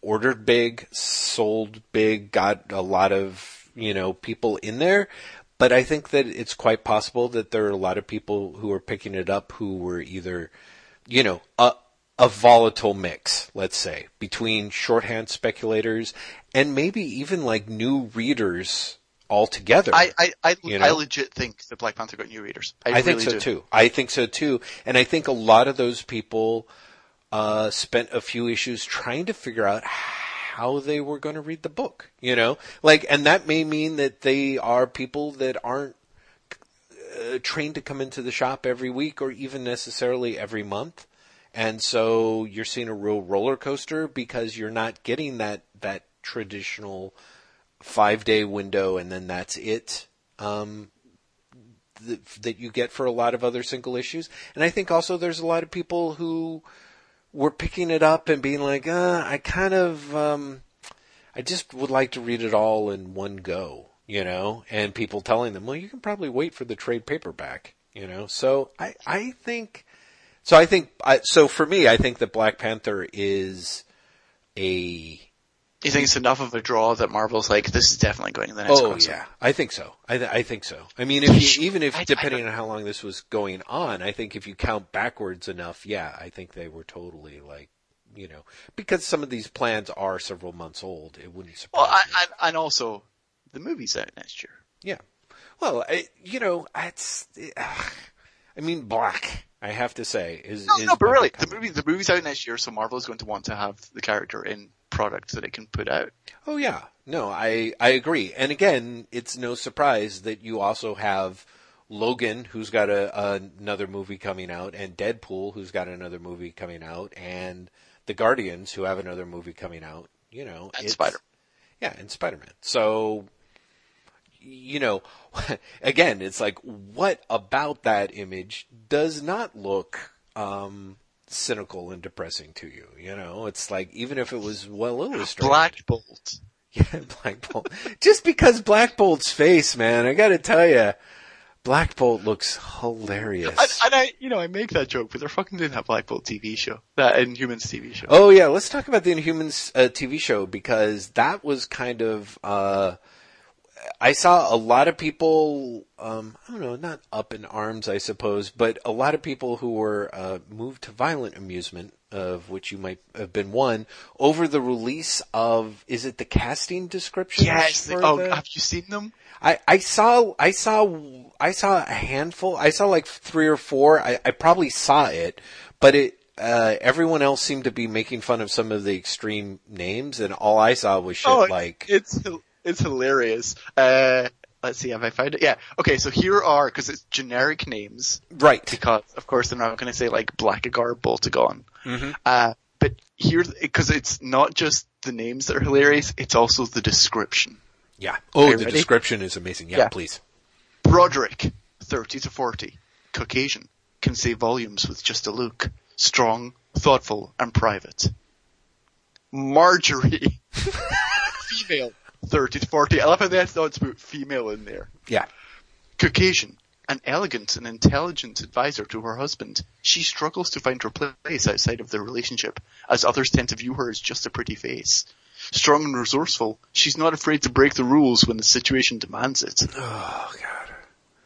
ordered big, sold big, got a lot of you know people in there. But I think that it's quite possible that there are a lot of people who are picking it up who were either, you know, a a volatile mix, let's say, between shorthand speculators and maybe even like new readers altogether. I I I, You I legit think that Black Panther got new readers. I, I think so do. too. I think so too. And I think a lot of those people uh, spent a few issues trying to figure out how they were going to read the book. You know, like, and that may mean that they are people that aren't uh, trained to come into the shop every week or even necessarily every month. And so you're seeing a real roller coaster because you're not getting that that traditional five day window and then that's it. Um, that, that you get for a lot of other single issues. And I think also there's a lot of people who were picking it up and being like, uh, I kind of, um, I just would like to read it all in one go, you know, and people telling them, well, you can probably wait for the trade paperback, you know, so I, I think, so I think, I, so for me, I think that Black Panther is a, You think it's enough of a draw that Marvel's like, this is definitely going in the next Oh crossover? yeah, I think so. I, th- I think so. I mean, if you, even if I- I depending don't- on how long this was going on, I think if you count backwards enough, yeah, I think they were totally like, you know, because some of these plans are several months old. It wouldn't surprise Well, I, me. I, and also, the movie's out next year. yeah. Well, I, you know, it's. I mean, Black. I have to say is No, is no, but really, the movie, the movie's out next year, so Marvel is going to want to have the character in product that it can put out. Oh yeah, no, I I agree. And again, it's no surprise that you also have Logan, who's got a, another movie coming out, and Deadpool, who's got another movie coming out, and the Guardians, who have another movie coming out. You know, And Spider. Yeah, and Spider Man. So, you know, (laughs) again, it's like, what about that image does not look um, cynical and depressing to you? You know, it's like even if it was well illustrated. Black Bolt. (laughs) Yeah, Black Bolt. Just because Black Bolt's face, man, I gotta tell you, Black Bolt looks hilarious. And, and I, you know, I make that joke, but they're fucking doing that Black Bolt TV show, that Inhumans TV show. oh yeah, let's talk about the Inhumans uh, TV show because that was kind of. Uh, I saw a lot of people, um, I don't know, not up in arms, I suppose, but a lot of people who were uh, moved to violent amusement, of which you might have been one, over the release of, is it the casting description? Yes. Oh, the- have you seen them? I, I saw I saw I saw a handful. I saw like three or four. I, I probably saw it, but it uh, everyone else seemed to be making fun of some of the extreme names, and all I saw was shit oh, like it's it's hilarious. Uh, let's see, have I found it? Yeah. Okay, so here are because it's generic names right. because of course they're not going to say like Blackagar, Boltagon. Mhm. Uh, but here, because it's not just the names that are hilarious, it's also the description. Yeah. Oh, the ready? description is amazing. Yeah, Yeah. please. Broderick, 30 to 40, Caucasian, can say volumes with just a look, strong, thoughtful, and private. Marjorie, (laughs) female, 30 to 40. I love how they had thoughts about female in there. Yeah. Caucasian, An elegant and intelligent advisor to her husband, she struggles to find her place outside of their relationship, as others tend to view her as just a pretty face. Strong and resourceful, she's not afraid to break the rules when the situation demands it. (sighs) Oh god.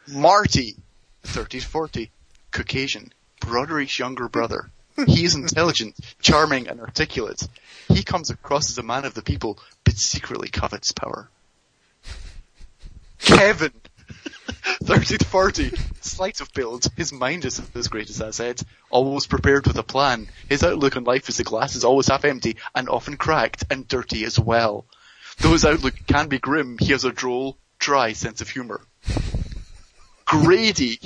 Marty, 30 to 40, Caucasian, Broderick's younger brother. He is intelligent, charming, and articulate. He comes across as a man of the people, but secretly covets power. Kevin, (laughs) 30 to 40, slight of build, his mind is his greatest asset, always prepared with a plan. His outlook on life is the glass is always half empty, and often cracked, and dirty as well. Though his outlook can be grim, he has a droll, dry sense of humour. Grady,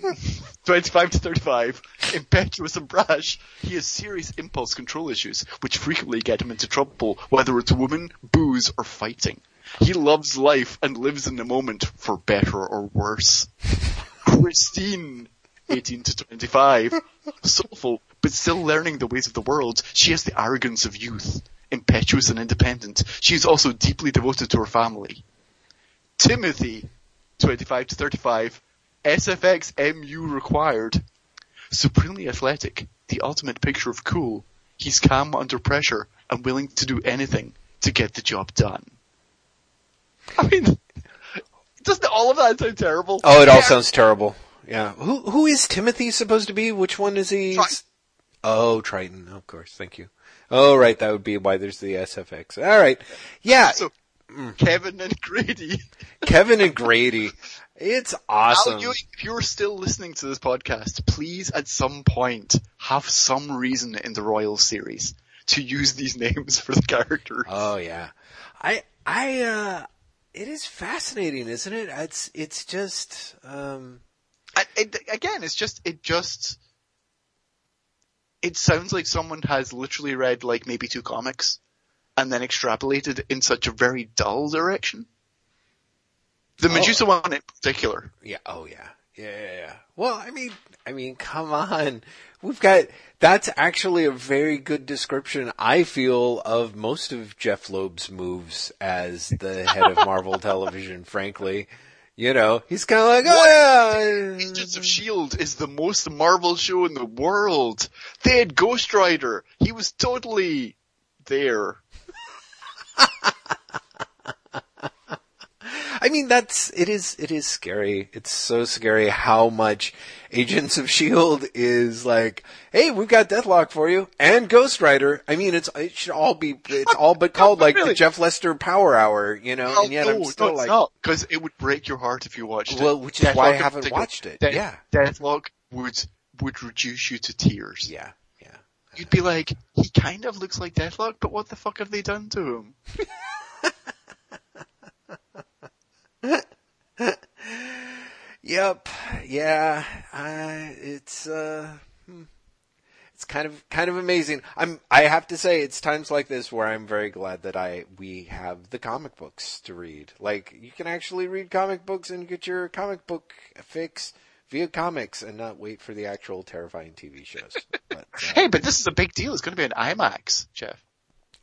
(laughs) 25 to 35, impetuous and brash, he has serious impulse control issues, which frequently get him into trouble, whether it's women, booze, or fighting. He loves life and lives in the moment, for better or worse. Christine, 18 to 25, soulful, but still learning the ways of the world, she has the arrogance of youth. Impetuous and independent, she is also deeply devoted to her family. Timothy, 25 to 35, SFX MU required. Supremely athletic, the ultimate picture of cool. He's calm under pressure and willing to do anything to get the job done. I mean, (laughs) doesn't all of that sound terrible? Oh, it all Yeah. sounds terrible. Yeah. Who who is Timothy supposed to be? Which one is he? Triton. Oh, Triton. Of course. Thank you. Oh, right. That would be why there's the SFX. All right. Yeah. So, mm. Kevin and Grady. Kevin and Grady. (laughs) It's awesome. Al, you, if you're still listening to this podcast, please at some point have some reason in the Royal series to use these (laughs) names for the characters. Oh yeah. I I uh it is fascinating, isn't it? It's it's just um I, it, again, it's just, it just, it sounds like someone has literally read like maybe two comics and then extrapolated in such a very dull direction. The Oh. Medusa one in particular. yeah, oh yeah. Yeah, yeah, yeah. Well, I mean, I mean, come on. We've got, that's actually a very good description, I feel, of most of Jeph Loeb's moves as the head of Marvel (laughs) Television, frankly. You know, he's kind of like, oh yeah. Agents of S.H.I.E.L.D. is the most Marvel show in the world. They had Ghost Rider. He was totally there. (laughs) I mean, that's, it is, it is scary. It's so scary how much Agents of S.H.I.E.L.D. is like, hey, we've got Deathlok for you, and Ghost Rider. I mean, it's, it should all be, it's all but called (laughs) like the. Jeff Lester Power Hour, you know, Oh, and yet no, I'm still like, because it would break your heart if you watched it. Well, which is why I haven't watched it. Death- Yeah. Deathlok would, would reduce you to tears. yeah, yeah. You'd be like, he kind of looks like Deathlok, but what the fuck have they done to him? (laughs) Yep. Yeah. Uh, it's uh, hmm. it's kind of kind of amazing. I'm. I have to say, it's times like this where I'm very glad that I we have the comic books to read. Like you can actually read comic books and get your comic book fix via comics and not wait for the actual terrifying TV shows. (laughs) But, uh, Hey, but this is a big deal. It's going to be an IMAX, Jeff.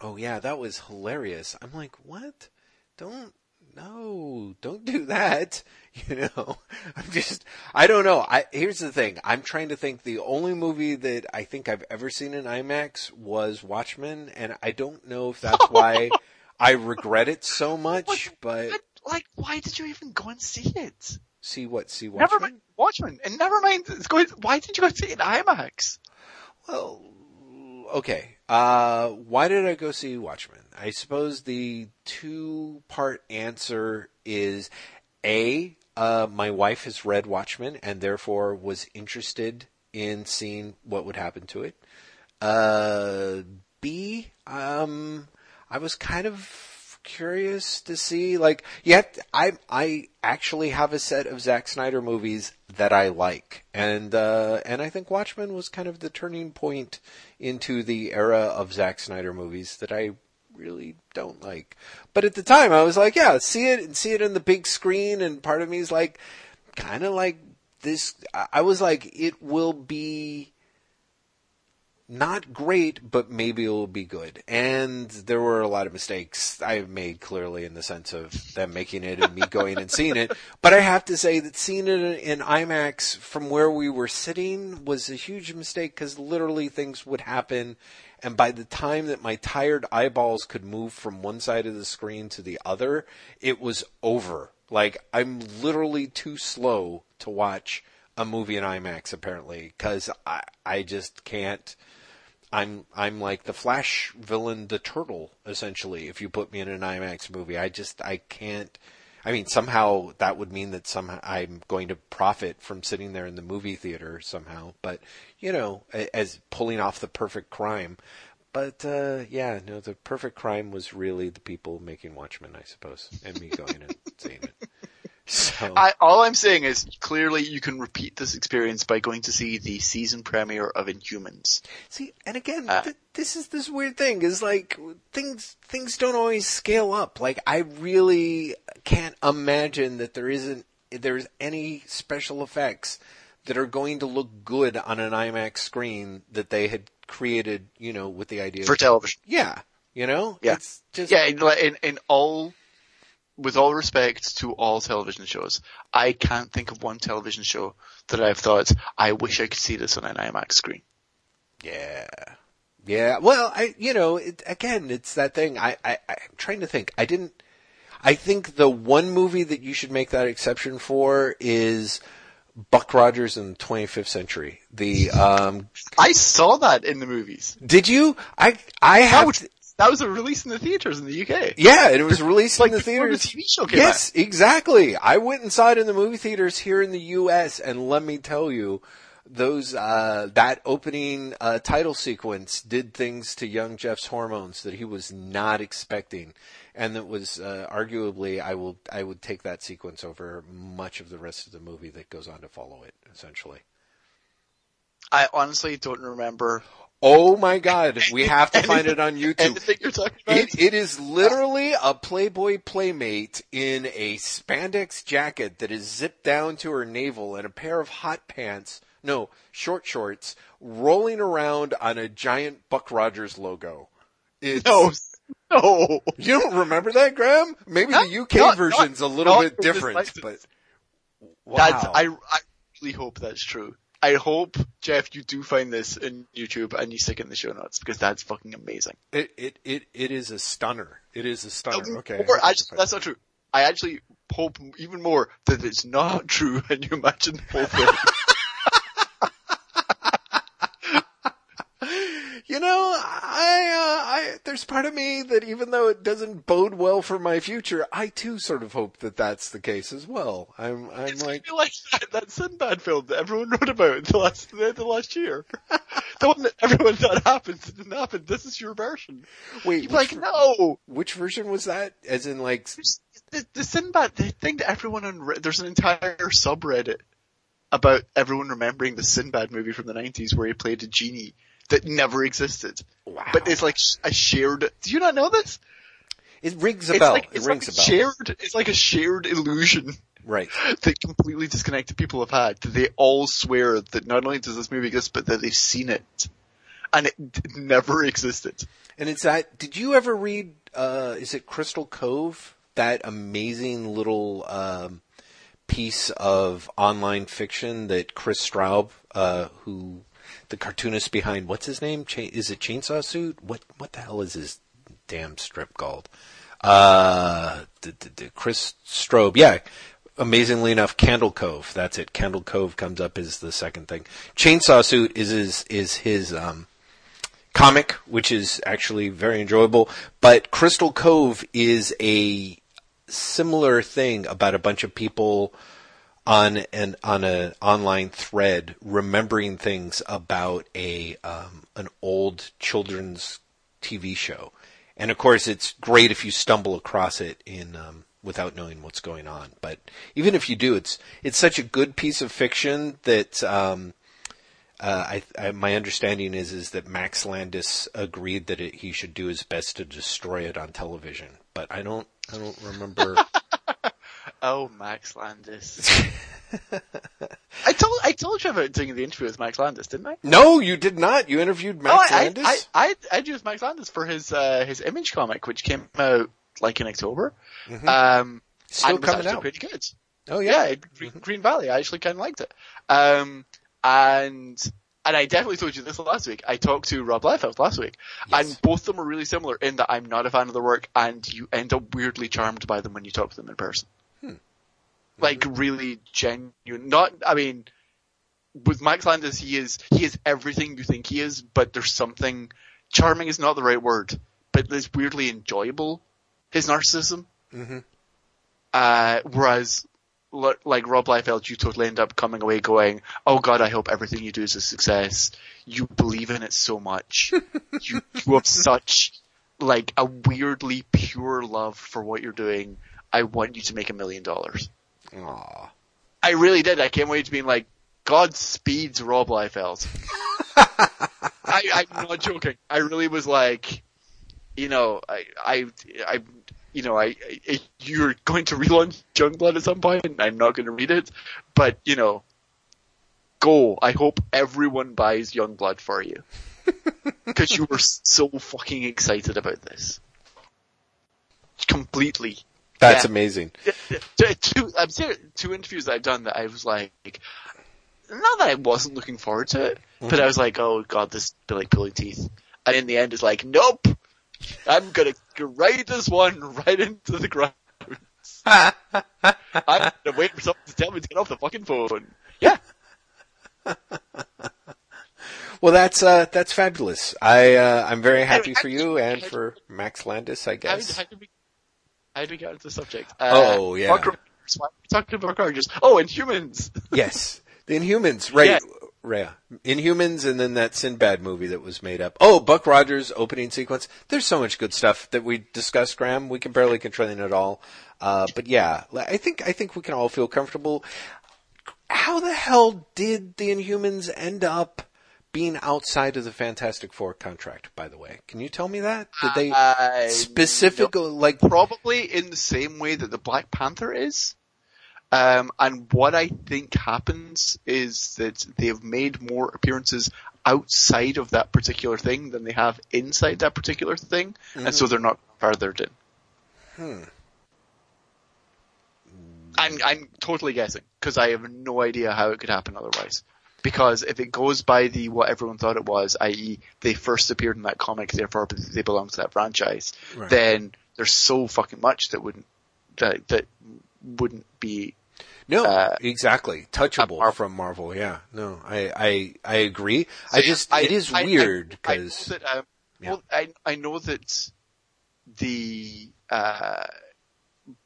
Oh yeah, that was hilarious. I'm like, what? Don't no, don't do that. (laughs) You know, I'm just, I don't know. I here's the thing. I'm trying to think. The only movie that I think I've ever seen in IMAX was Watchmen, and I don't know if that's (laughs) why I regret it so much. But But, like, why did you even go and see it? see what? See Never mind Watchmen, and never mind. It's going. Why did you go see it in IMAX? Well, okay. Uh, why did I go see Watchmen? I suppose the two part answer is A, uh, my wife has read Watchmen and therefore was interested in seeing what would happen to it. Uh, B, um, I was kind of curious to see, like, yet I, I actually have a set of Zack Snyder movies that I like. And, uh, and I think Watchmen was kind of the turning point into the era of Zack Snyder movies that I really don't like. But at the time I was like, yeah, see it and see it on the big screen and part of me is like, kind of like this, I I was like, it will be, not great, but maybe it'll be good. And there were a lot of mistakes I've made clearly in the sense of them making it and me going and seeing it. But I have to say that seeing it in IMAX from where we were sitting was a huge mistake because literally things would happen. And by the time that my tired eyeballs could move from one side of the screen to the other, it was over. Like I'm literally too slow to watch a movie in IMAX apparently because I I just can't I'm I'm like the Flash villain, the Turtle, essentially. If you put me in an IMAX movie, I just I can't. I mean, somehow that would mean that somehow I'm going to profit from sitting there in the movie theater somehow. But you know, as pulling off the perfect crime. But uh, yeah, no, the perfect crime was really the people making Watchmen, I suppose, and me going and (laughs) seeing it. So. I, all I'm saying is clearly you can repeat this experience by going to see the season premiere of Inhumans. See, and again, uh, th- this is this weird thing is like things things don't always scale up. Like I really can't imagine that there isn't there's any special effects that are going to look good on an IMAX screen that they had created, you know, with the idea for of, television. Yeah, you know, yeah, it's just yeah. In, in, in all with all respect to all television shows, I can't think of one television show that I've thought, I wish I could see this on an IMAX screen. Yeah. Yeah. Well, I, you know, it, again, it's that thing. I, I, I'm trying to think. I didn't, I think the one movie that you should make that exception for is Buck Rogers in the 25th century. The, um, I saw that in the movies. Did you? I, I have, that was a release in the theaters in the UK. Yeah, and it was released like in the theaters. The TV show came yes, out. exactly. I went and saw it in the movie theaters here in the US, and let me tell you, those uh, that opening uh, title sequence did things to young Jeff's hormones that he was not expecting, and that was uh, arguably I will I would take that sequence over much of the rest of the movie that goes on to follow it. Essentially, I honestly don't remember Oh my god, (laughs) we have to find it on YouTube. Anything you're talking about? It, it is literally a Playboy playmate in a spandex jacket that is zipped down to her navel and a pair of hot pants, no, short shorts, rolling around on a giant Buck Rogers logo. It's, no, (laughs) no. You don't remember that, Graham? Maybe not, the UK not, version's not, a little bit different, but wow. I, I really hope that's true. I hope Jeff you do find this in YouTube and you stick it in the show notes because that's fucking amazing. It it it, it is a stunner. It is a stunner. Okay, or actually, that's not true. I actually hope even more that it's not (laughs) true and you imagine the whole thing. (laughs) you know, I, uh, I, there's part of me that even though it doesn't bode well for my future, I too sort of hope that that's the case as well. I'm, I'm it's like, like that, that Sinbad film that everyone wrote about the last, the, the last year. (laughs) the one that everyone thought happened didn't happen. This is your version. Wait, You're like, no! Which version was that? As in like, the, the Sinbad, the thing that everyone on, there's an entire subreddit about everyone remembering the Sinbad movie from the 90s where he played a genie that never existed. Wow. But it's like a shared, do you not know this? It rings a it's bell. Like, it rings like a bell. Shared, it's like a shared illusion. Right. That completely disconnected people have had. That they all swear that not only does this movie exist, but that they've seen it. And it never existed. And it's that, did you ever read, uh, is it Crystal Cove? That amazing little, um, piece of online fiction that Kris Straub, uh, who the cartoonist behind what's his name? Cha- is it Chainsaw Suit? What what the hell is his damn strip called? Uh, the, Kris Straub. Yeah, amazingly enough, Candle Cove. That's it. Candle Cove comes up as the second thing. Chainsaw Suit is his is his um, comic, which is actually very enjoyable. But Crystal Cove is a similar thing about a bunch of people on an on an online thread remembering things about a um, an old children's TV show, and of course it's great if you stumble across it in um, without knowing what's going on. But even if you do, it's it's such a good piece of fiction that. Um, uh, I, I, my understanding is is that Max Landis agreed that it, he should do his best to destroy it on television, but I don't I don't remember (laughs) Oh, Max Landis. (laughs) I told, I, told you about doing the interview with Max Landis, didn't I? No, you did not. You interviewed Max oh, I, Landis. I, I, I, I used Max Landis for his uh, his Image comic, which came out like in October. Mhm. Um, Still and coming actually out. pretty good. Oh Yeah, yeah. it- Green, Green Valley. I actually kind of liked it. Um, and and I definitely told you this last week. I talked to Rob Liefeld last week, Yes. and both of them are really similar in that I'm not a fan of their work, and you end up weirdly charmed by them when you talk to them in person. Hmm. Like really genuine. Not, I mean, with Max Landis, he is he is everything you think he is, but there's something charming is not the right word, but it's weirdly enjoyable. His narcissism. Mhm. Uh, whereas, like Rob Liefeld, you totally end up coming away going, "Oh God, I hope everything you do is a success. You believe in it so much. you you have such like a weirdly pure love for what you're doing. I want you to make a million dollars." Aw. I really did. I came away to being like, "Godspeed, Rob Liefeld." I, I'm not joking. I really was like, you know, I, I, I, you know, I, I you're going to relaunch Youngblood at some point. and I'm not going to read it, but you know, go. I hope everyone buys Youngblood for you (laughs) because you were so fucking excited about this. Completely. That's Yeah. amazing. Two, I'm serious, two interviews I've done that I was like, not that I wasn't looking forward to it, but I was like, oh god, this be like pulling teeth. And in the end, it's like, nope, I'm gonna ride this one right into the ground. (laughs) I'm gonna wait for someone to tell me to get off the fucking phone. Yeah, (laughs) Well, that's uh, that's fabulous. I uh, I'm very happy for you and for Max Landis, I how, guess. how did we, how did we get into the subject? Oh, yeah. Rogers. Why are we talking about Buck Rogers? Oh, Inhumans. (laughs) yes, the Inhumans, right? Yeah. Yeah, Inhumans, and then that Sinbad movie that was made up. Oh, Buck Rogers opening sequence. There's so much good stuff that we discussed, Graham. We can barely contain it at all. Uh, but yeah, I think I think we can all feel comfortable. How the hell did the Inhumans end up being outside of the Fantastic Four contract? By the way, can you tell me that? Did they I specifically like? probably in the same way that the Black Panther is. Um, and what I think happens is that they've made more appearances outside of that particular thing than they have inside that particular thing, and so they're not furthered in. Hmm. I'm, I'm totally guessing because I have no idea how it could happen otherwise. Because if it goes by the what everyone thought it was, i.e., they first appeared in that comic, therefore they belong to that franchise, Right. then there's so fucking much that wouldn't that that wouldn't be. No, Uh, exactly. Touchable Marvel. from Marvel. Yeah. No, I, I, I agree. I just, I- it is I- weird I know because, um, Yeah. well, I I know that the uh,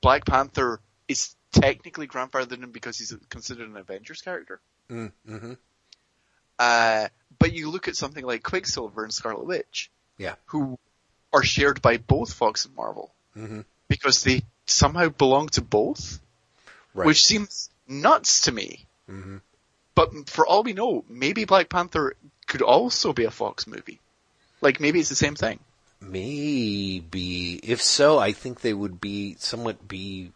Black Panther is technically grandfathered in because he's considered an Avengers character. mm, hmm Uh, but you look at something like Quicksilver and Scarlet Witch, Yeah. who are shared by both Fox and Marvel hmm because they somehow belong to both, right. which seems nuts to me. hmm But for all we know, maybe Black Panther could also be a Fox movie. Like maybe it's the same thing. Maybe. If so, I think they would be somewhat be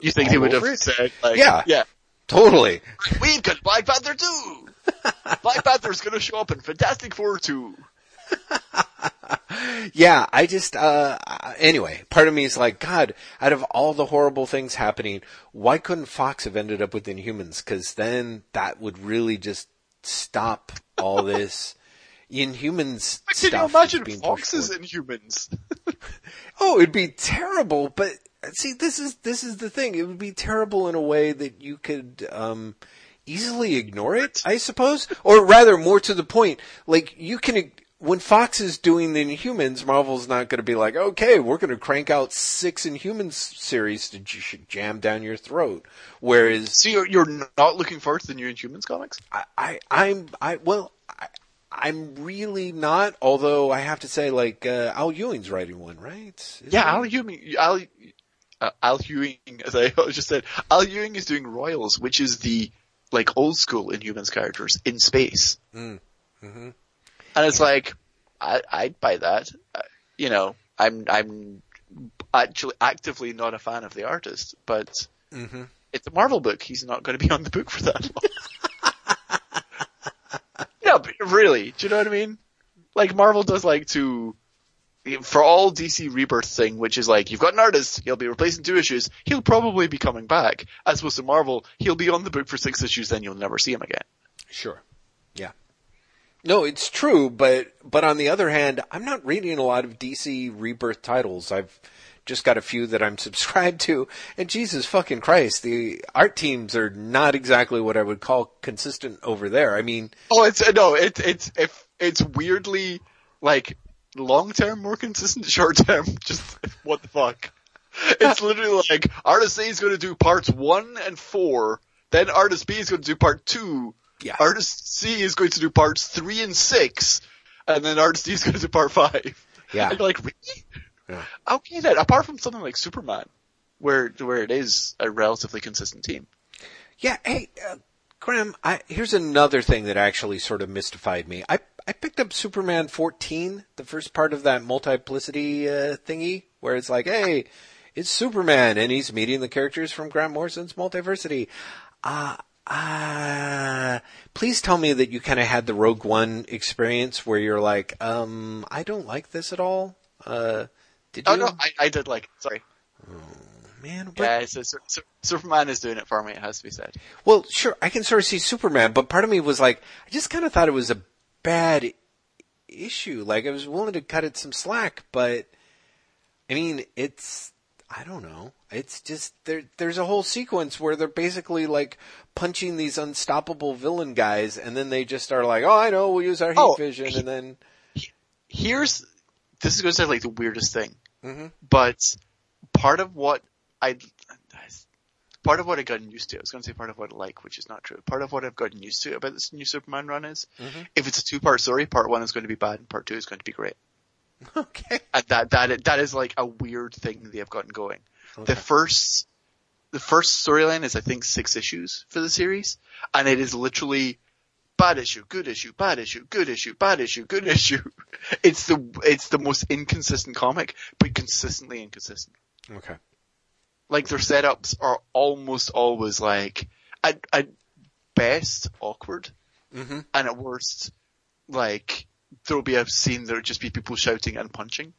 You think they would have it? said like, Yeah. yeah, totally. we've got Black Panther 2! (laughs) Black Panther's gonna show up in Fantastic Four 2. (laughs) Yeah, I just, uh, anyway, part of me is like, God, out of all the horrible things happening, why couldn't Fox have ended up with Inhumans? Cause then that would really just stop all this Inhumans Can stuff you imagine Fox's forward. Inhumans? (laughs) Oh, it'd be terrible, but see, this is, this is the thing. It would be terrible in a way that you could, um, easily ignore it, I suppose. Or rather, more to the point, like, you can, when Fox is doing the Inhumans, Marvel's not going to be like, okay, we're going to crank out six Inhumans series to j- jam down your throat. Whereas, So you're, you're not looking forward to the new Inhumans comics? I, I I'm I well I, I'm really not. Although I have to say, like uh, Al Ewing's writing one, right? Is Yeah. Al Ewing, Al, uh, Al Ewing, (laughs) as I just said, Al Ewing is doing Royals, which is the, like, old school Inhumans characters in space. Mm. Mhm. And it's like, I, I'd buy that. Uh, you know, I'm, I'm actually actively not a fan of the artist, but Mhm. it's a Marvel book. He's not going to be on the book for that long. (laughs) (laughs) really. Do you know what I mean? Like Marvel does like to, for all DC Rebirth thing, which is like, you've got an artist, he'll be replacing two issues, he'll probably be coming back. As opposed to Marvel, he'll be on the book for six issues, then you'll never see him again. Sure. Yeah. No, it's true, but but on the other hand, I'm not reading a lot of DC Rebirth titles. I've just got a few that I'm (laughs) subscribed to, and Jesus fucking Christ, the art teams are not exactly what I would call consistent over there. I mean, Oh, it's no, it's it's if it's weirdly like long term more consistent, (laughs) short term just what the fuck. It's literally (laughs) like artist A is going to do parts one and four, then artist B is going to do part two, yeah, artist C is going to do parts three and six, and then artist D is going to do part five. yeah, like, really? Yeah. Okay that. Apart from something like Superman, where where it is a relatively consistent team. yeah. Hey, uh, Graham, I, here's another thing that actually sort of mystified me. I I picked up Superman 14, the first part of that multiplicity uh, thingy, where it's like, hey, it's Superman, and he's meeting the characters from Grant Morrison's Multiversity. Uh, uh, please tell me that you kind of had the Rogue One experience where you're like, um, I don't like this at all. Uh, did oh, you? Oh no, I, I did like. Sorry. Oh, Man, what- Yeah, so, so, so, Superman is doing it for me. It has to be said. Well, sure, I can sort of see Superman, but part of me was like, I just kind of thought it was a bad issue. Like, I was willing to cut it some slack, but I mean, it's, I don't know. It's just, there, there's a whole sequence where they're basically like punching these unstoppable villain guys, and then they just are like, oh, I know, we'll use our heat Oh, vision, he- and then, Here's this is going to sound like the weirdest thing, Mhm. but part of what I part of what I've gotten used to, I was going to say part of what I like, which is not true. Part of what I've gotten used to about this new Superman run is, Mhm. if it's a two part story, part one is going to be bad and part two is going to be great. (laughs) okay. And that that that is like a weird thing they have gotten going. Okay. The first the first storyline is I think six issues for the series, and it is literally bad issue, good issue, bad issue, good issue, bad issue, good issue. (laughs) It's the it's the most inconsistent comic, but consistently inconsistent. Okay. Like their setups are almost always like at at best awkward, hmm and at worst like there'll be a scene there'll just be people shouting and punching.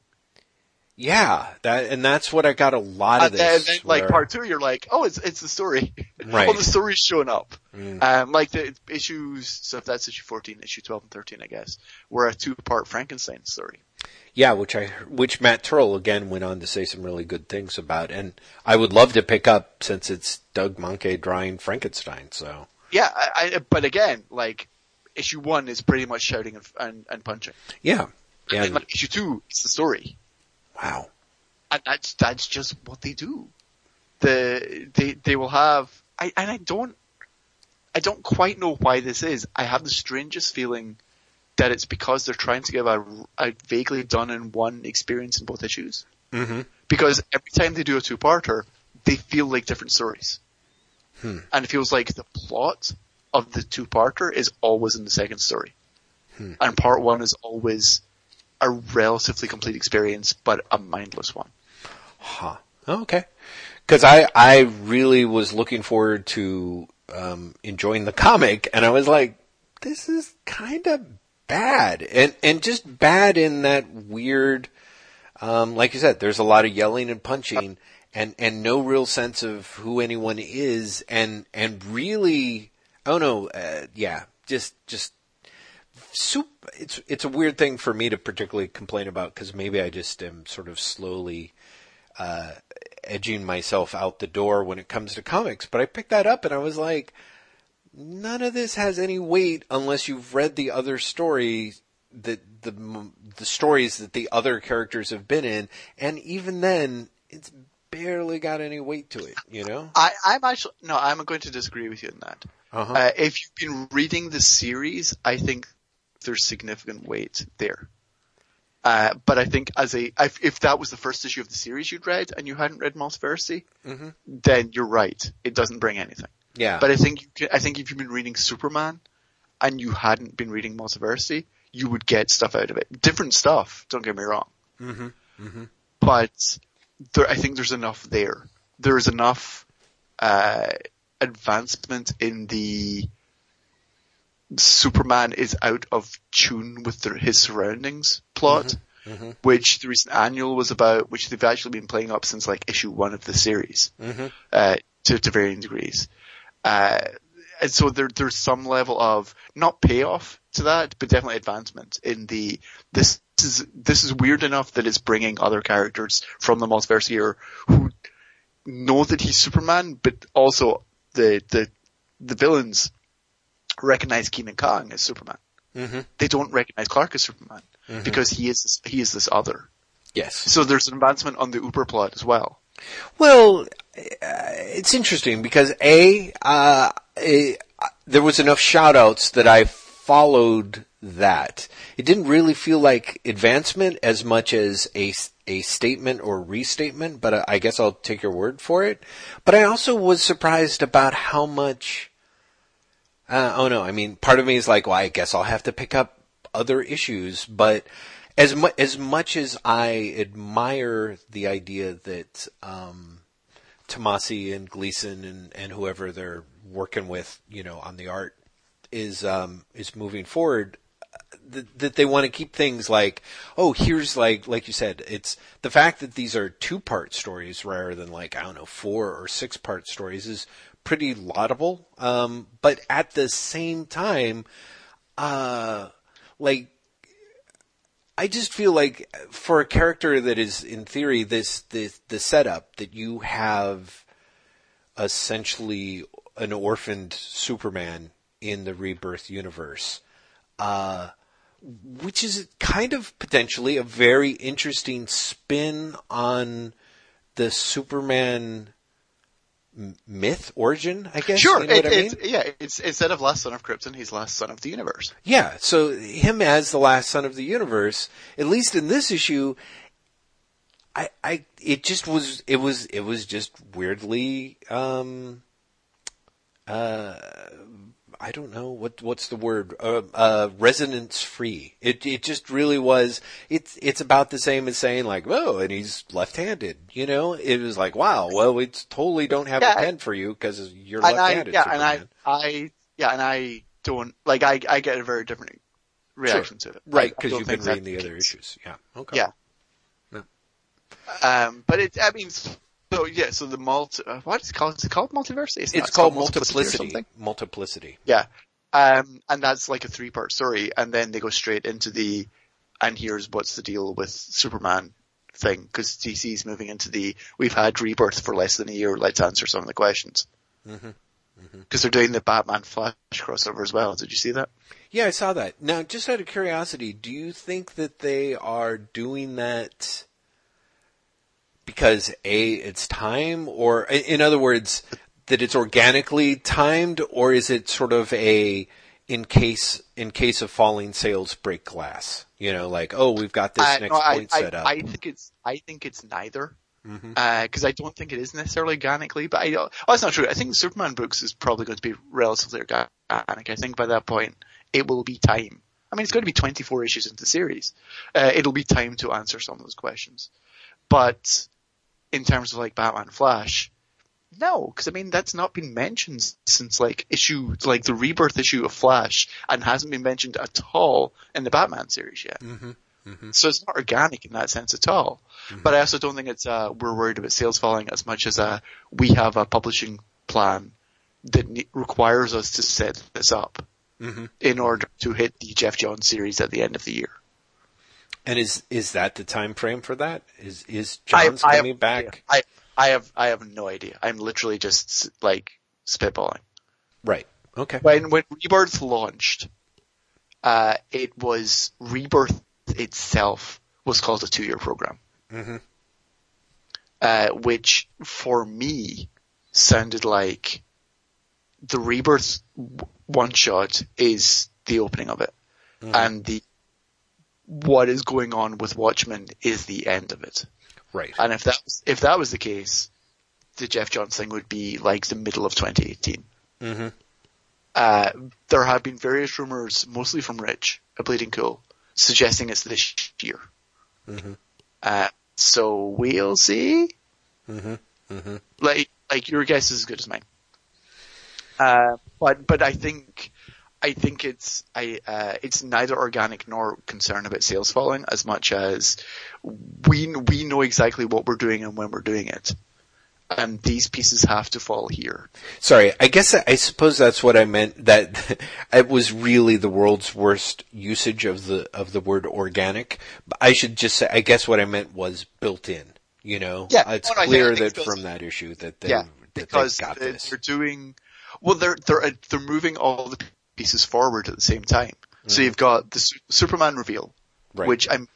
Yeah, that, and that's what I got a lot of And then, this. like where- part two, you're like, oh, it's it's the story. (laughs) Right. well, the story's showing up. Mm. Um, like the issues, so if that's issue 14, issue 12 and 13, I guess, were a two-part Frankenstein story. Yeah, which I which Matt Turrell again went on to say some really good things about, and I would love to pick up since it's Doug Mahnke drawing Frankenstein. So Yeah, I, I, but again, like issue one is pretty much shouting and, and, and punching. yeah, yeah, And like issue two, it's the story, wow, and that's that's just what they do. The they they will have, I and I don't, I don't quite know why this is. I have the strangest feeling that it's because they're trying to give a, a vaguely done in one experience in both issues. mm-hmm. because every time they do a two-parter, they feel like different stories. Hmm. And it feels like the plot of the two-parter is always in the second story. Hmm. And part one is always a relatively complete experience, but a mindless one. huh, okay. Because I I really was looking forward to um, enjoying the comic, and I was like, this is kind of bad, and and just bad in that weird. Um, like you said, there's a lot of yelling and punching, and and no real sense of who anyone is, and and really, oh no, uh, yeah, just just soup. It's it's a weird thing for me to particularly complain about because maybe I just am sort of slowly uh, edging myself out the door when it comes to comics. But I picked that up and I was like, none of this has any weight unless you've read the other story that the the stories that the other characters have been in, and even then, it's barely got any weight to it. You know? I, I'm actually, no, I'm going to disagree with you on that. Uh-huh. Uh, if you've been reading the series, I think there's significant weight there. Uh, but I think as a, if, if that was the first issue of the series you'd read and you hadn't read Multiversity, Mhm. then you're right. It doesn't bring anything. yeah. But I think you can, I think if you've been reading Superman and you hadn't been reading Multiversity, you would get stuff out of it. Different stuff, don't get me wrong. Mhm. Mhm. But there, I think there's enough there. There is enough uh, advancement in the Superman is out of tune with the, his surroundings plot, which the recent annual was about, which they've actually been playing up since like issue one of the series, uh, to, to varying degrees. Uh, and so there, there's some level of not payoff to that, but definitely advancement in the this is this is weird enough that it's bringing other characters from the multiverse here who know that he's Superman, but also the the the villains recognize Kenan Kong as Superman. Mm-hmm. They don't recognize Clark as Superman because he is this, he is this other. Yes. So there's an advancement on the Uber plot as well. Well, uh, it's interesting because a uh, eh, there was enough shout-outs that I followed that. It didn't really feel like advancement as much as a a statement or restatement, but I guess I'll take your word for it. But I also was surprised about how much. Uh, oh no, I mean, part of me is like, well, I guess I'll have to pick up other issues, but as as much as I admire the idea that um, Tomasi and Gleason and, and whoever they're working with, you know, on the art is um, is moving forward, that, that they want to keep things like, oh, here's like like you said, it's the fact that these are two part stories rather than like I don't know four or six part stories is pretty laudable. Um, but at the same time, uh, like I just feel like for a character that is in theory this the the setup that you have essentially an orphaned Superman in the rebirth universe, uh, which is kind of potentially a very interesting spin on the Superman myth origin, I guess. Sure, you know it, what I mean? yeah, it's instead of last son of Krypton, he's last son of the universe. Yeah, so him as the last son of the universe, at least in this issue, I, I, it just was, it was, it was just weirdly, um, uh, I don't know what, what's the word, uh, uh, resonance free. It, it just really was, it's, it's about the same as saying like, oh, and he's left-handed, you know? It was like, wow, well, we totally don't have Yeah, a pen for you because you're left-handed. yeah, and I, I, yeah, and I don't like. I, I get a very different reaction to it. Right, because you've been reading the other issues. Yeah. Okay. Yeah. Um, but it, I mean, so yeah, so the multi, uh, what is it called? Is it called multiverse? It's, It's called or multiplicity. something. Multiplicity. Yeah. Um, and that's like a three part story, and then they go straight into the, and here's what's the deal with Superman thing, because DC's moving into the, we've had rebirth for less than a year, let's answer some of the questions. Mm-hmm. Because they're doing the Batman Flash crossover as well. Did you see that? Yeah, I saw that. Now, just out of curiosity, do you think that they are doing that because a it's time, or in other words, that it's organically timed, or is it sort of a in case in case of falling sales break glass? You know, like oh, we've got this Uh, next no, point I, set up. I think it's, I think it's neither. Because I don't think it is necessarily organically, but I, oh, that's not true. I think Superman books is probably going to be relatively organic. I think by that point it will be time. I mean, it's going to be 24 issues into the series. Uh, it'll be time to answer some of those questions. But in terms of like Batman Flash, no, because I mean that's not been mentioned since like issue like the rebirth issue of Flash, and hasn't been mentioned at all in the Batman series yet. Mhm. So it's not organic in that sense at all. But I also don't think it's uh, we're worried about sales falling as much as uh, we have a publishing plan that ne- requires us to set this up Mhm. in order to hit the Geoff Johns series at the end of the year. And is is that the time frame for that? Is is Johns I coming back? I I have I have no idea. I'm literally just like spitballing. Right. Okay. When when Rebirth launched, uh, it was Rebirth itself was called a two year program. Mhm. Uh, which for me sounded like the Rebirth one shot is the opening of it, and the what is going on with Watchmen is the end of it. Right. And if that was, if that was the case, the Geoff Johns thing would be like the middle of 2018. Mhm. Uh, there have been various rumors, mostly from Rich, a Bleeding Cool, suggesting it's this year. Mhm. Uh, so we'll see. Mhm. Mhm. Like, like your guess is as good as mine. Uh, but, but I think, I think it's I uh, it's neither organic nor concern about sales falling as much as we we know exactly what we're doing and when we're doing it, and these pieces have to fall here. Sorry, I guess I suppose that's what I meant. That (laughs) it was really the world's worst usage of the of the word organic. I should just say, I guess what I meant was built in. You know, Yeah, it's no, no, I think- clear that from that issue that they yeah, that because they got they- this. they're doing well. They're they're they're moving all the pieces forward at the same time. So you've got the Su- Superman reveal, Right. which I'm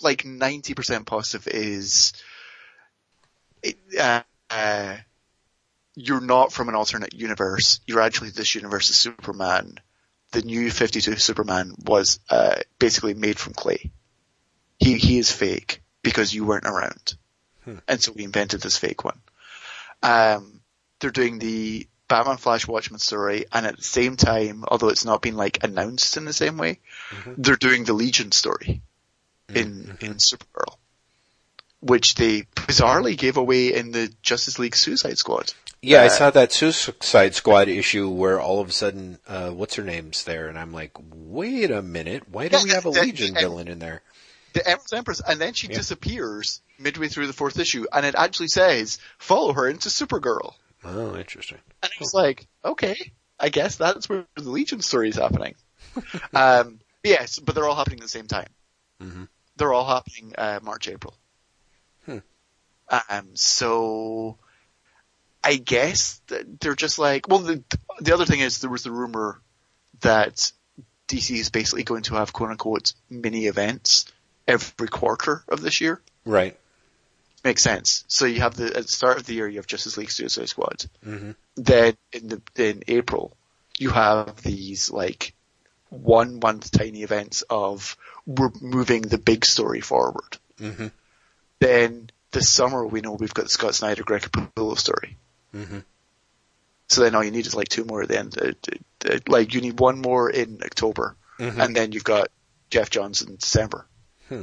like ninety percent positive is it, uh, uh, you're not from an alternate universe. You're actually this universe's Superman. The new 52 Superman was uh, basically made from clay. He he is fake because you weren't around, and so we invented this fake one. Um, they're doing the Batman Flash Watchmen story, and at the same time, although it's not been like announced in the same way, they're doing the Legion story in in Supergirl, which they bizarrely gave away in the Justice League Suicide Squad. Yeah, I Uh, saw that Suicide Squad issue where all of a sudden, uh, what's her name's there, and I'm like, wait a minute, why do Yeah, we have a that- Legion that- villain in there? the Empress Empress, and then she Yeah. disappears midway through the fourth issue, and it actually says follow her into Supergirl, Oh, interesting. and it's like, okay, I guess that's where the Legion story is happening. (laughs) um, yes, but they're all happening at the same time. Mhm. They're all happening uh, March April. Hmm. Um, so I guess that they're just like, well, the the other thing is there was the rumor that DC is basically going to have quote unquote mini events every quarter of this year. Right. Makes sense. So you have the at the start of the year you have Justice League Suicide Squad. hmm Then in the in April you have these like one month tiny events of we're moving the big story forward. hmm Then this summer we know we've got the Scott Snyder Greg Capullo story. hmm So then all you need is like two more at the end. Uh, uh, uh, Like you need one more in October, Mhm. and then you've got Geoff Johns in December. Hmm.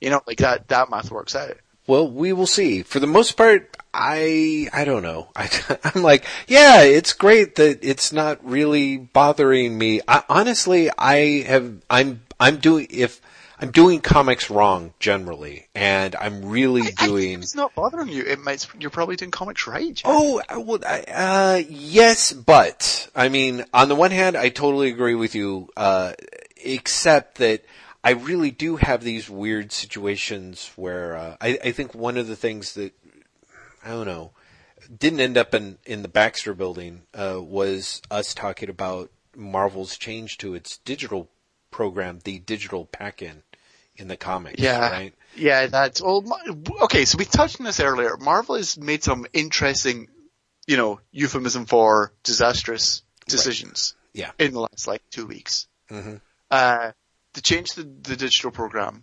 You know, like that that math works out. Well, we will see. For the most part, I I don't know. I, (laughs) I'm like, yeah, it's great that it's not really bothering me. I, honestly, I have I'm I'm doing if I'm doing comics wrong generally, and I'm really I- I doing. it's not bothering you. It might. You're probably doing comics right. Oh, I I, uh, yes, but, I mean, on the one hand, I totally agree with you, uh, except that I really do have these weird situations where, uh, I, I think one of the things that, I don't know, didn't end up in, in the Baxter building, uh, was us talking about Marvel's change to its digital program, the digital pack-in in the comics, Yeah. right? Yeah, that's well. Ma- Okay, so we touched on this earlier. Marvel has made some interesting, you know, euphemism for disastrous decisions Yeah. in the last like two weeks. Mhm. Uh, they changed the, the digital program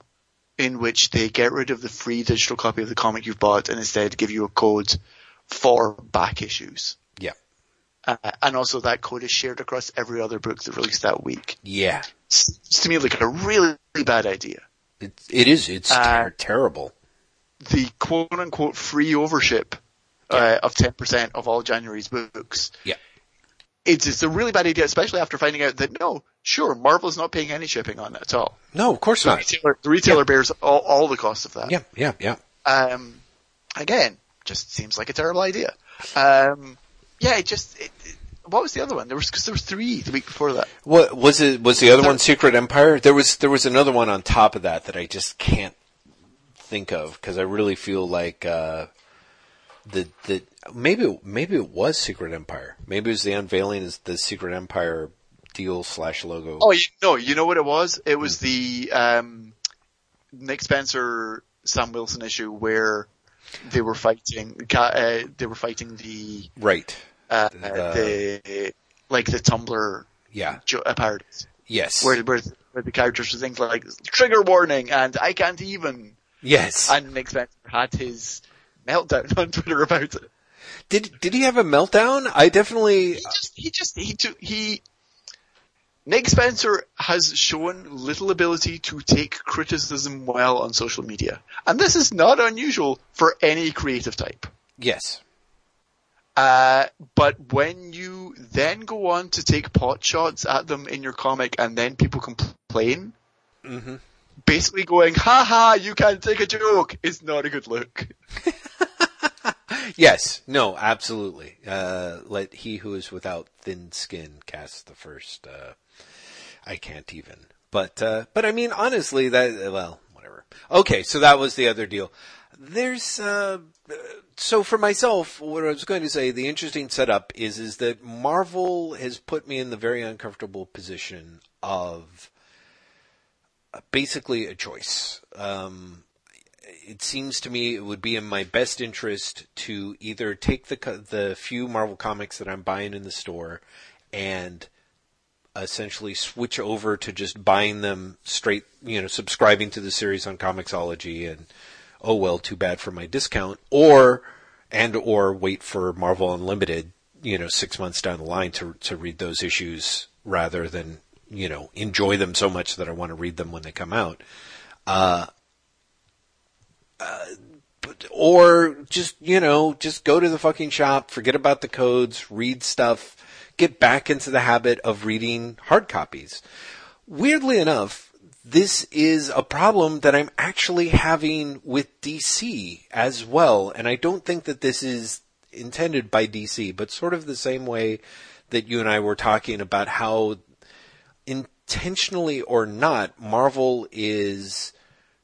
in which they get rid of the free digital copy of the comic you've bought and instead give you a code for back issues. Yeah. Uh, and also that code is shared across every other book that released that week. Yeah. It's to me like a really, really bad idea. It, it is, it's Uh, ter- terrible. the quote unquote free overship uh, of 10% of all January's books. Yeah. It's, it's a really bad idea, especially after finding out that no, sure, Marvel's not paying any shipping on it at all. No, of course The not. retailer, the retailer bears all, all the cost of that. Yeah, yeah, yeah. Um, again, just seems like a terrible idea. Um, yeah, it just, it, it- what was the other one? There was, cause there was three the week before that. What was it? Was the other There- one Secret Empire? There was there was another one on top of that that I just can't think of because I really feel like uh, the the maybe maybe it was Secret Empire. Maybe it was the unveiling is the Secret Empire deal slash logo. Oh, you, no, you know what it was? It was the, um, Nick Spencer, Sam Wilson issue where they were fighting, uh, they were fighting the, Right. uh, The- the, like the Tumblr Yeah. jo- uh, parodies, Yes. where, where, where the characters were things like, trigger warning, and I can't even, yes. and Nick Spencer had his meltdown (laughs) on Twitter about it. did did he have a meltdown? I definitely. He just, he just, he, took he, Nick Spencer has shown little ability to take criticism well on social media. And this is not unusual for any creative type. Yes. Uh, but when you then go on to take pot shots at them in your comic and then people complain, Mm-hmm. basically going, ha ha, you can't take a joke, is not a good look. (laughs) Yes, no, absolutely. Uh, let he who is without thin skin cast the first. Uh, I can't even. But uh, but I mean, honestly, that well, whatever. Okay, so that was the other deal. There's uh, so for myself, what I was going to say, the interesting setup is is that Marvel has put me in the very uncomfortable position of uh, basically a choice. Um, it seems to me it would be in my best interest to either take the the few Marvel comics that I'm buying in the store and essentially switch over to just buying them straight, you know, subscribing to the series on Comixology and oh well, too bad for my discount or and or wait for Marvel Unlimited, you know, 6 months down the line to to read those issues rather than, you know, enjoy them so much that I want to read them when they come out. Uh, or just you know just go to the fucking shop forget about the codes read stuff get back into the habit of reading hard copies. Weirdly enough this is a problem that i'm actually having with dc as well and i don't think that this is intended by dc but sort of the same way that you and i were talking about how intentionally or not marvel is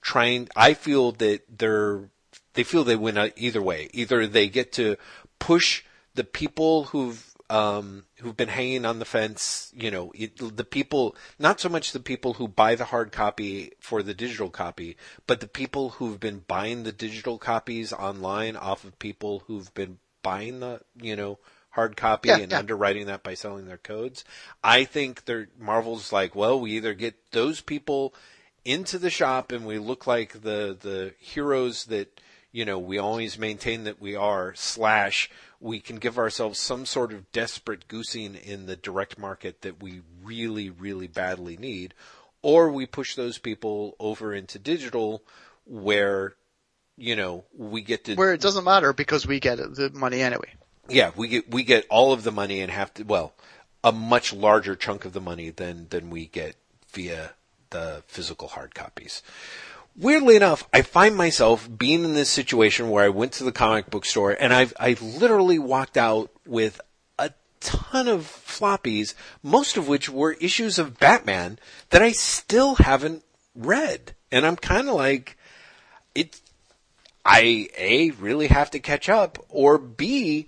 trying i feel that they're they feel they win either way. Either they get to push the people who've um, who've been hanging on the fence you know it, the people not so much the people who buy the hard copy for the digital copy but the people who've been buying the digital copies online off of people who've been buying the you know hard copy Yeah, and yeah. underwriting that by selling their codes i think they're marvel's like well we either get those people into the shop and we look like the the heroes that you know we always maintain that we are slash we can give ourselves some sort of desperate goosing in the direct market that we really really badly need or we push those people over into digital where you know we get to Where it doesn't matter because we get the money anyway. yeah, we get we get all of the money and have to well, a much larger chunk of the money than than we get via the physical hard copies. Weirdly enough, I find myself being in this situation where I went to the comic book store and I've I literally walked out with a ton of floppies, most of which were issues of Batman that I still haven't read. And I'm kind of like it I a really have to catch up, or b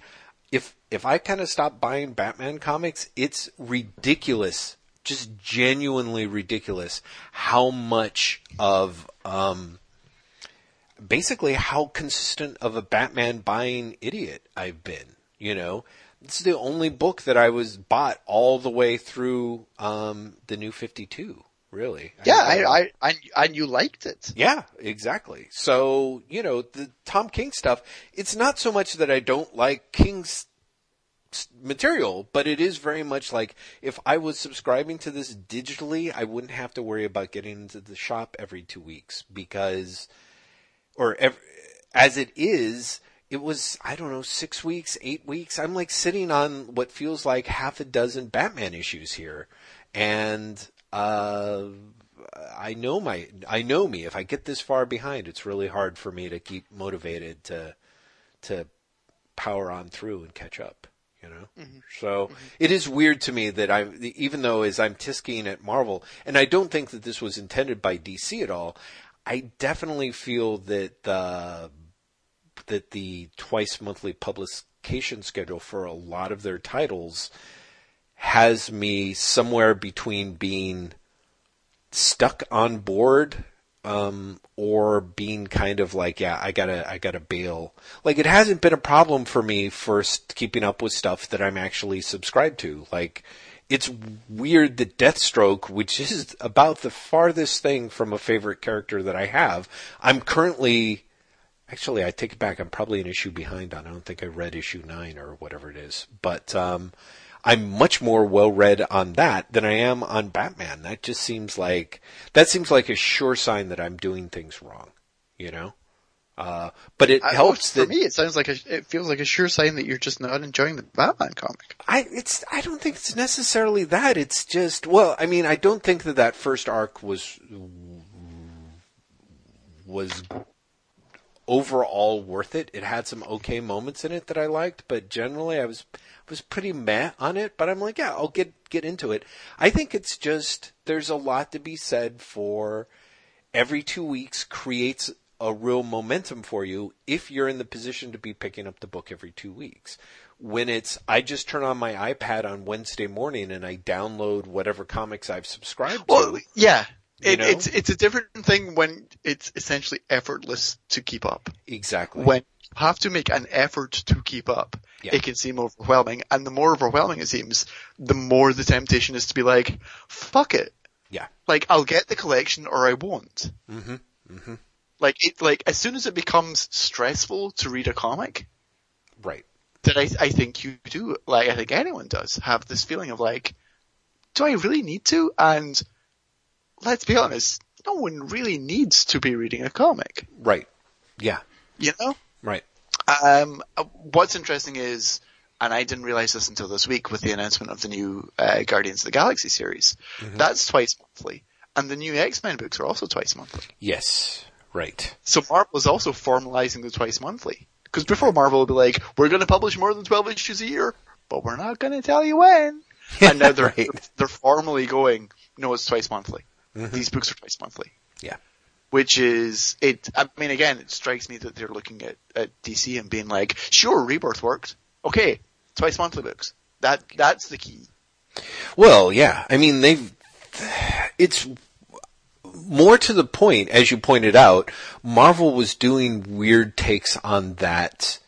if if I kind of stop buying Batman comics, it's ridiculous, just genuinely ridiculous how much of um basically how consistent of a Batman buying idiot I've been. You know, this is the only book that I was bought all the way through um the new Fifty Two. Really, Yeah, I, I, I, and, and you liked it. yeah, exactly. So, you know, the Tom King stuff, it's not so much that I don't like King's material, but it is very much like if I was subscribing to this digitally, I wouldn't have to worry about getting into the shop every two weeks because, or ev- as it is, it was, I don't know, six weeks, eight weeks. I'm like sitting on what feels like half a dozen Batman issues here. And, uh, I know my, I know me. If I get this far behind, it's really hard for me to keep motivated to, to power on through and catch up. You know, mm-hmm. so mm-hmm. it is weird to me that I, even though as I'm tisking at Marvel, and I don't think that this was intended by DC at all. I definitely feel that the that the twice monthly publication schedule for a lot of their titles has me somewhere between being stuck on board um, or being kind of like, yeah, I gotta, I gotta bail. Like, it hasn't been a problem for me first keeping up with stuff that I'm actually subscribed to. Like, it's weird that Deathstroke, which is about the farthest thing from a favorite character that I have, I'm currently, actually, I take it back. I'm probably an issue behind on. I don't think I read issue nine or whatever it is, but um, I'm much more well read on that than I am on Batman. That just seems like that seems like a sure sign that I'm doing things wrong. You know, Uh, but it I- helps for that me. It sounds like a, it feels like a sure sign that you're just not enjoying the Batman comic. I it's I don't think it's necessarily that. It's just well, I mean, I don't think that that first arc was was overall worth it. It had some okay moments in it that I liked, but generally I was was pretty meh on it. But I'm like, yeah, I'll get get into it. I think it's just there's a lot to be said for every two weeks creates a real momentum for you if you're in the position to be picking up the book every two weeks. When it's, I just turn on my iPad on Wednesday morning and I download whatever comics I've subscribed Well, to. yeah. It, it's it's a different thing when it's essentially effortless to keep up. Exactly. When have to make an effort to keep up, Yeah. it can seem overwhelming. And the more overwhelming it seems, the more the temptation is to be like, fuck it. yeah. Like, I'll get the collection or I won't. hmm hmm Like, it, like, as soon as it becomes stressful to read a comic, Right. that I, I think you do, like, I think anyone does, have this feeling of like, do I really need to? And let's be honest, no one really needs to be reading a comic, Right. Yeah. you know? Right. Um, what's interesting is, and I didn't realize this until this week with the announcement of the new uh, Guardians of the Galaxy series. That's twice monthly, and the new X Men books are also twice monthly. Yes. Right. So Marvel is also formalizing the twice monthly. Because before Marvel would be like, we're going to publish more than twelve issues a year, but we're not going to tell you when. (laughs) and now they're Right. they're formally going, no, it's twice monthly. These books are twice monthly. Yeah. Which is it? I mean, again, it strikes me that they're looking at, at DC and being like, sure, Rebirth worked. Okay, twice monthly books. That that's the key. Well, yeah. I mean, they've, it's more to the point, as you pointed out, Marvel was doing weird takes on that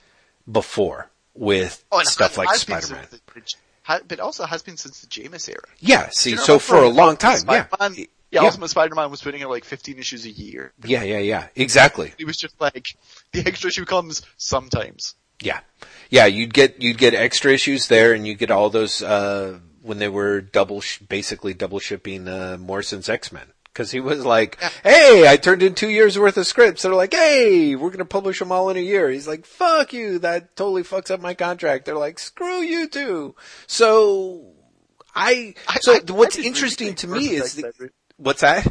before with Oh, stuff like Spider-Man. But also has been since the Jemas era. Yeah, see, You know, so for a long time. Spider-Man- Yeah. Yeah, Ultimate Spider-Man was putting out like 15 issues a year. Yeah, yeah, yeah. Exactly. It was just like, (laughs) the extra issue comes sometimes. Yeah. Yeah, you'd get, you'd get extra issues there and you get all those, uh, when they were double, sh- basically double shipping, uh, Morrison's X-Men. Cause he was like, hey, I turned in two years worth of scripts. They're like, hey, we're gonna publish them all in a year. He's like, fuck you, that totally fucks up my contract. They're like, screw you too. So, I, so I- I what's did interesting to me is, the. What's that?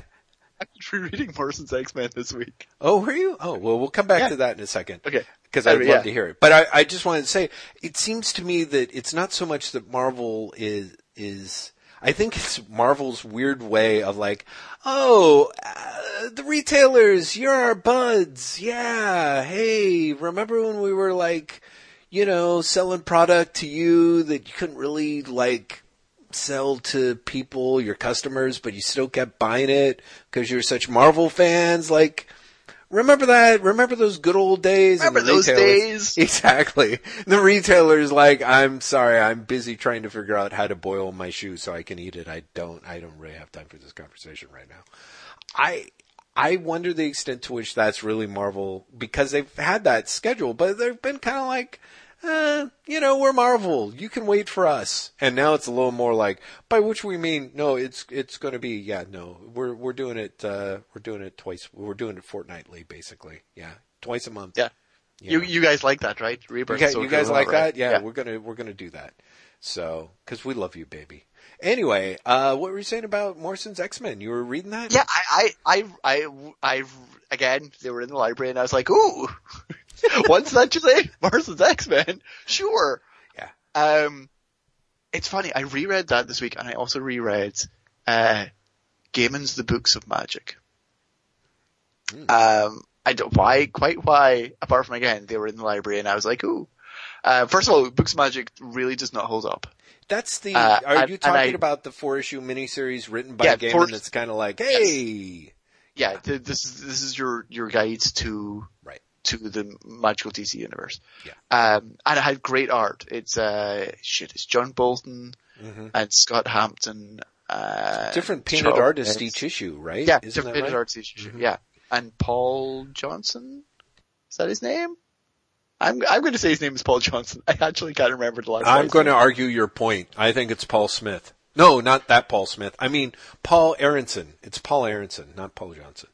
I was rereading Morrison's X-Men this week. Oh, were you? Oh, well, we'll come back Yeah. to that in a second. Okay. Because I'd Anyway, love yeah. to hear it. But I, I just wanted to say, it seems to me that it's not so much that Marvel is, is, I think it's Marvel's weird way of like, oh, uh, the retailers, you're our buds. Yeah. Hey, remember when we were like, you know, selling product to you that you couldn't really like, sell to people, your customers, but you still kept buying it because you're such Marvel fans. Like, remember that? Remember those good old days? Remember those days? (laughs) Exactly. The retailer's like, I'm sorry, I'm busy trying to figure out how to boil my shoe so I can eat it. I don't, I don't really have time for this conversation right now. I, I wonder the extent to which that's really Marvel because they've had that schedule, but they've been kind of like, uh, you know, we're Marvel. You can wait for us. And now it's a little more like, by which we mean, no, it's, it's going to be, yeah, no, we're, we're doing it, uh, we're doing it twice. We're doing it fortnightly, basically. Yeah. Twice a month. Yeah. You You, you guys like that, right? You Rebirth. guys, so you guys like right? that? Yeah, we're gonna we're gonna do that. So, because we love you, baby. Anyway, uh, what were you saying about Morrison's X Men? You were reading that? Yeah, I, I, I, I, I, again, they were in the library and I was like, ooh, (laughs) what's that you say? Morrison's X-Men? Sure. Yeah. Um, it's funny, I reread that this week and I also reread, uh, Gaiman's The Books of Magic. Um, I don't, why, quite why, apart from again, they were in the library and I was like, ooh. Uh, first of all, Books of Magic really does not hold up. That's the. Uh, are and- you talking I- about the four issue miniseries written by Yeah, Gaiman? four- that's kind of like, hey, Yeah, th- this is, this is your, your guide to right? to the magical DC universe. Yeah. Um, and it had great art. It's, uh, shit, it's John Bolton Mhm. and Scott Hampton, uh, Different painted Charles artists Dance. each issue, right? Yeah, Isn't different painted right? artists each issue. Mhm. Yeah. And Paul Johnson? Is that his name? I'm, I'm going to say his name is Paul Johnson. (laughs) I actually can't remember the last I'm going to argue your point. I think it's Paul Smith. No, not that Paul Smith. I mean Paul Aronson. It's Paul Aronson, not Paul Johnson.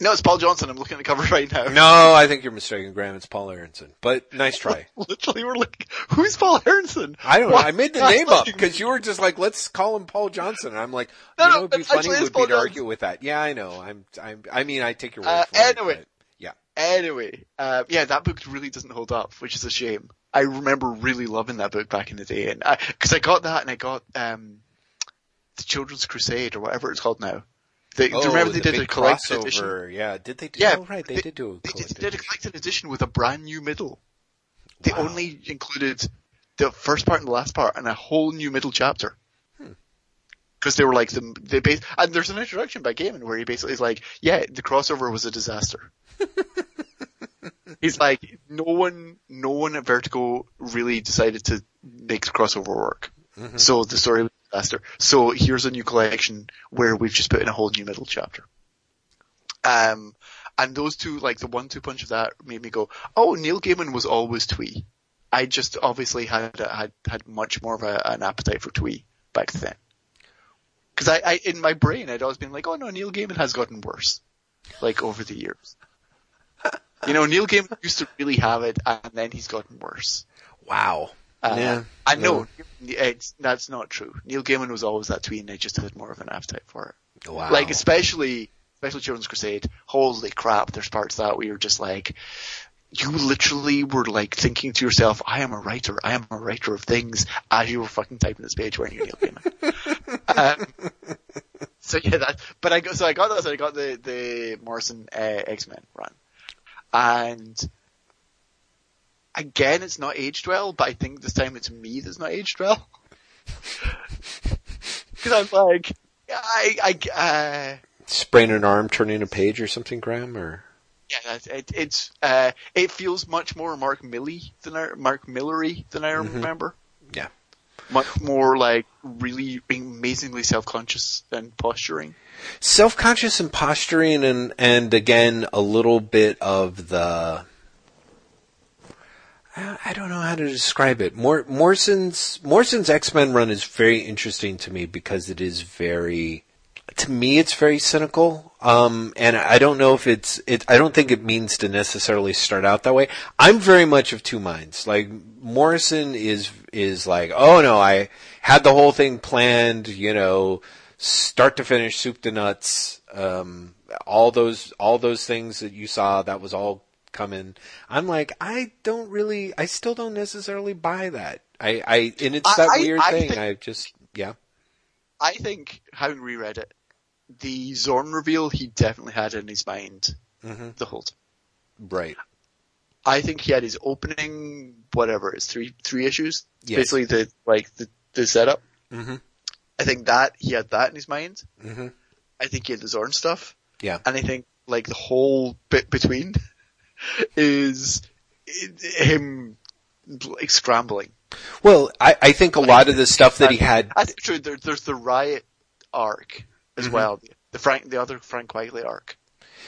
No, it's Paul Johnson. I'm looking at the cover right now. No, I think you're mistaken, Graham. It's Paul Aronson. But nice try. (laughs) Literally, we're like, who's Paul Aronson? I don't know. I made the name up because you were just like, let's call him Paul Johnson. And I'm like, No, you no, know, it'd be funny would Paul be to Johnson. argue with that. Yeah, I know. I'm, I'm, I mean, I take your word Uh, for it. anyway. yeah. Anyway, uh, yeah, that book really doesn't hold up, which is a shame. I remember really loving that book back in the day, and because I, got that, and I got um, the Children's Crusade or whatever it's called now. They, do you remember Oh, they the did a collected crossover. edition? Yeah. Did they do? Yeah, oh, right. They, they- did do a They collected did, did a edition. collected edition with a brand new middle. They Wow. only included the first part and the last part and a whole new middle chapter. Hmm. Because they were like the they base and there's an introduction by Gaiman where he basically is like, yeah, the crossover was a disaster. (laughs) He's like, no one, no one at Vertigo really decided to make the crossover work. Mhm. So the story was a disaster. So here's a new collection where we've just put in a whole new middle chapter. Um, and those two, like the one-two punch of that made me go, oh, Neil Gaiman was always twee. I just obviously had, had, had much more of a, an appetite for twee back then. Cause I, I, in my brain, I'd always been like, oh no, Neil Gaiman has gotten worse. Like over the years. You know, Neil Gaiman used to really have it and then he's gotten worse. Wow. Uh, yeah. I know it's that's not true. Neil Gaiman was always that twee, and I just had more of an appetite for it. Wow. Like especially, especially Children's Crusade. Holy crap! There's parts of that where you're just like, you literally were like thinking to yourself, "I am a writer. I am a writer of things." As you were fucking typing this page, weren't you, Neil Gaiman? (laughs) um, so yeah, that. But I got so I got that. So I got the the Morrison uh, X Men run, and again, it's not aged well, but I think this time it's me that's not aged well. (laughs) Because I'm like, I, I, uh, sprain an arm, turning a page or something, Graham, or yeah, it, it's, uh, it feels much more Mark Millie than I, Mark Millery than I remember. Yeah. Much more like really amazingly self-conscious and posturing. self-conscious and posturing and and again a little bit of the I don't know how to describe it. Mor- Morrison's Morrison's X-Men run is very interesting to me because it is very to me it's very cynical. Um and I don't know if it's it I don't think it means to necessarily start out that way. I'm very much of two minds. Like Morrison is is like, "Oh no, I had the whole thing planned, you know, start to finish, soup to nuts, um, all those all those things that you saw, that was all coming. I'm like, I don't really, I still don't necessarily buy that. I, I and it's that I- weird I thing. think- I just, yeah, I think, having reread it, the Zorn reveal he definitely had in his mind hmm the whole time. right, I think he had his opening, whatever, it's three, three issues. Yes. Basically the, like, the, the setup. hmm I think that, he had that in his mind. hmm I think he had the Zorn stuff. yeah, And I think, like, the whole bit between (laughs) is him, like, scrambling. Well, I, I think a lot of the stuff that he had, I think there, there's the Riot arc as Mhm. well. The Frank, the other Frank Quitely arc,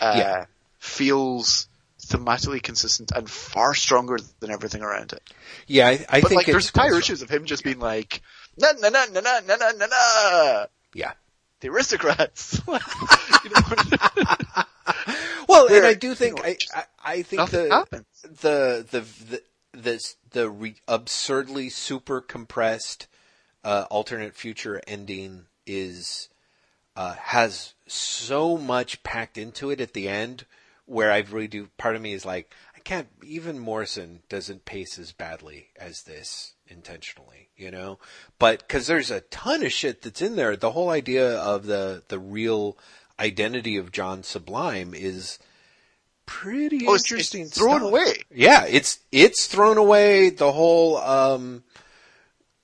uh, Yeah. feels thematically consistent and far stronger than everything around it. yeah, I, I but think like, there's entire issues of him just being like, na na na na na na na na yeah. the aristocrats. (laughs) (laughs) you Well, and I do you think know, I, I, I think nothing the the the the the re- absurdly super compressed uh, alternate future ending is uh, has so much packed into it at the end where I really do part of me is like I can't even Morrison doesn't pace as badly as this intentionally you know but because there's a ton of shit that's in there the whole idea of the the real identity of John Sublime is pretty Oh, interesting it's thrown away. Yeah, it's it's thrown away. The whole um,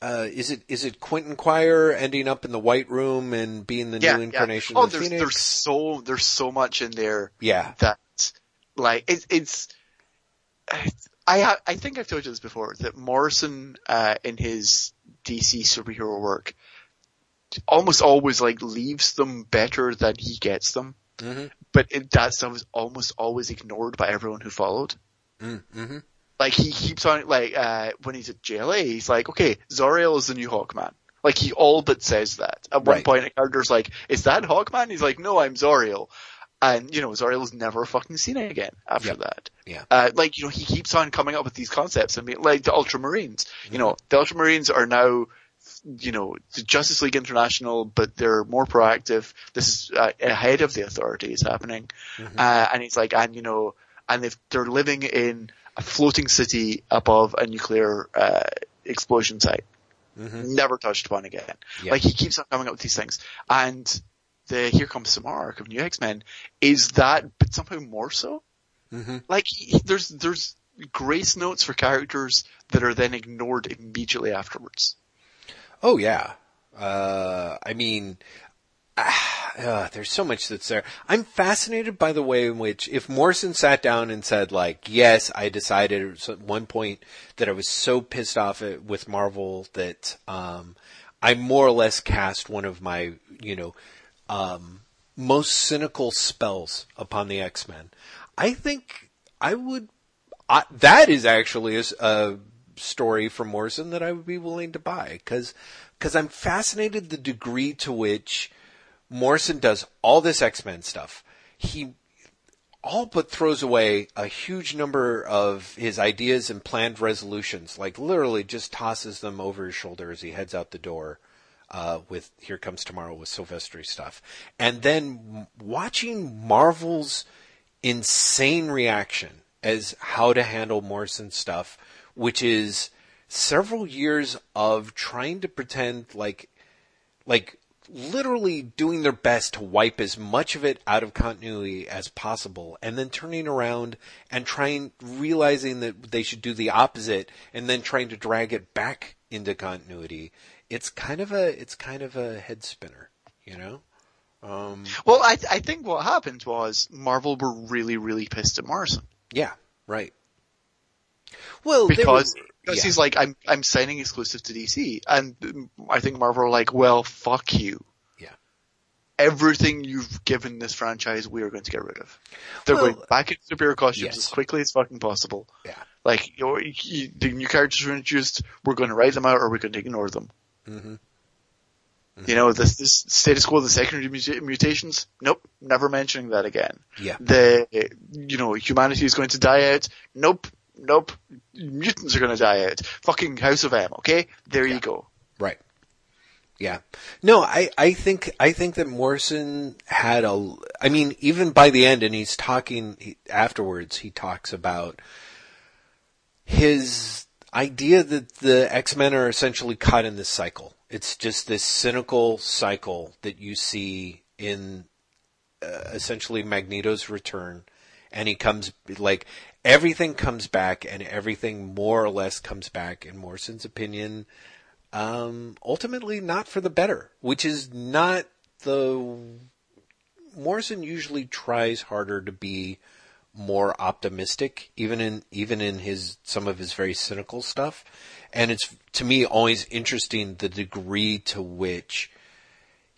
uh, is it is it Quentin Quire ending up in the White Room and being the Yeah, new yeah. incarnation Oh, of the there's Phoenix? there's so there's so much in there yeah, that like it, it's I ha- I think I've told you this before that Morrison uh, in his DC superhero work almost always like leaves them better than he gets them, hmm but it, that stuff is almost always ignored by everyone who followed. mm-hmm. Like he keeps on like uh, when he's at JLA, he's like, okay, Zauriel is the new Hawkman. Like he all but says that. At one Right. point, a character's like, "Is that Hawkman?" He's like, "No, I'm Zauriel." And, you know, Zauriel's never fucking seen it again after Yep. that. Yeah. Uh, like, you know, he keeps on coming up with these concepts and being, like the Ultramarines. You know, Mm-hmm. the Ultramarines are now, you know, the Justice League International, but they're more proactive. This is uh, ahead of the authorities happening. Mm-hmm. Uh, and he's like, and you know, and if they're living in a floating city above a nuclear, uh, explosion site. Never touched upon again. Mm-hmm. Yeah. Like he keeps on coming up with these things. And the Here Comes Tomorrow arc of New X-Men is that, but somehow more so. Mm-hmm. Like he, there's, there's grace notes for characters that are then ignored immediately afterwards. Oh yeah. Uh, I mean, ah, uh, there's so much that's there. I'm fascinated by the way in which if Morrison sat down and said like, yes, I decided at one point that I was so pissed off at, with Marvel that, um, I more or less cast one of my, you know, um, most cynical spells upon the X-Men. I think I would, I, that is actually a story from Morrison that I would be willing to buy because because I'm fascinated the degree to which Morrison does all this X Men stuff. He all but throws away a huge number of his ideas and planned resolutions, like literally just tosses them over his shoulder as he heads out the door. Uh, with Here Comes Tomorrow with Silvestri stuff. And then watching Marvel's insane reaction as how to handle Morrison stuff, which is several years of trying to pretend like, like literally doing their best to wipe as much of it out of continuity as possible and then turning around and trying, realizing that they should do the opposite and then trying to drag it back into continuity. It's kind of a, it's kind of a head spinner, you know? Um, Well, I, I think what happened was Marvel were really, really pissed at Morrison. yeah, right. Well, they because were- because yeah. he's like I'm I'm signing exclusive to DC, and I think Marvel are like, well, fuck you. Yeah. Everything you've given this franchise, we are going to get rid of. They're Well, going back into superhero costumes yes. as quickly as fucking possible. Yeah. Like you know, you, the new characters are introduced, we're going to write them out, or we're going to ignore them. Mhm. You know, this this status quo, the secondary muta- mutations. Nope, never mentioning that again. Yeah. The you know humanity is going to die out. Nope, nope. Mutants are going to die out. Fucking House of M. Okay, there you go. Right. Yeah. No, I, I think, I think that Morrison had a, I mean, even by the end, and he's talking he, afterwards, he talks about his idea that the X-Men are essentially caught in this cycle. It's just this cynical cycle that you see in uh, essentially Magneto's return and he comes like everything comes back and everything more or less comes back in Morrison's opinion um, ultimately not for the better, which is not the Morrison usually tries harder to be more optimistic, even in even in his some of his very cynical stuff. And it's to me always interesting the degree to which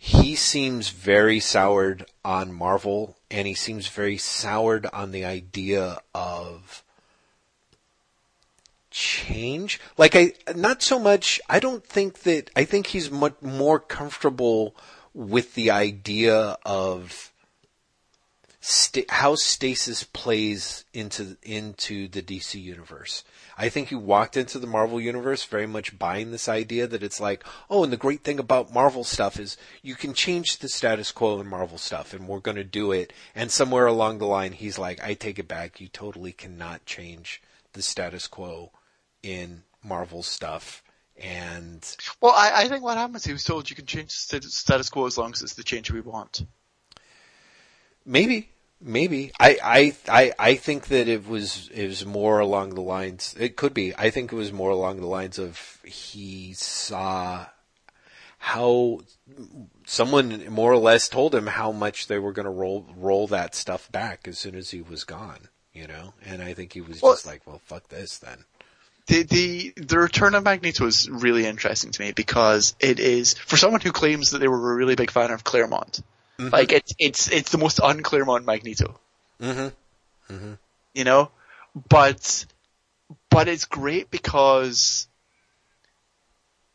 he seems very soured on Marvel, and he seems very soured on the idea of change. Like I, not so much. I don't think that. I think he's much more comfortable with the idea of sta- how stasis plays into into the DC universe. I think he walked into the Marvel universe very much buying this idea that it's like, oh, and the great thing about Marvel stuff is you can change the status quo in Marvel stuff, and we're going to do it. And somewhere along the line, he's like, I take it back. You totally cannot change the status quo in Marvel stuff. And Well, I, I think what happens, he was told you can change the status, status quo as long as it's the change we want. Maybe, maybe. I, I, I, I think that it was it was more along the lines. It could be. I think it was more along the lines of he saw how someone more or less told him how much they were going to roll roll that stuff back as soon as he was gone. You know, and I think he was Well- just like, well, fuck this then. The, the, the return of Magneto is really interesting to me because it is, for someone who claims that they were a really big fan of Claremont, like it's, it's, it's the most un-Claremont Magneto. Mm-hmm. you know, but but it's great because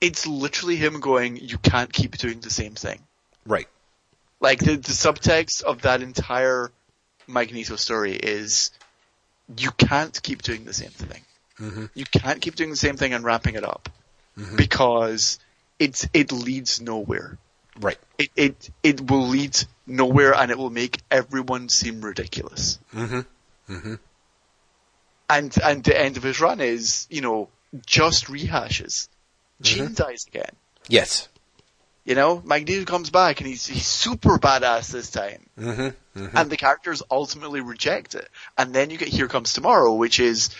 it's literally him going, "You can't keep doing the same thing." Right. Like the the subtext of that entire Magneto story is you can't keep doing the same thing. Mm-hmm. You can't keep doing the same thing and wrapping it up because it's it leads nowhere. Right. It it it will lead nowhere and it will make everyone seem ridiculous. Mm-hmm. Mm-hmm. And and the end of his run is you know just rehashes. Jean dies again. Yes. You know, Magneto comes back and he's he's super badass this time. Mm-hmm. Mm-hmm. and the characters ultimately reject it. And then you get Here Comes Tomorrow, which is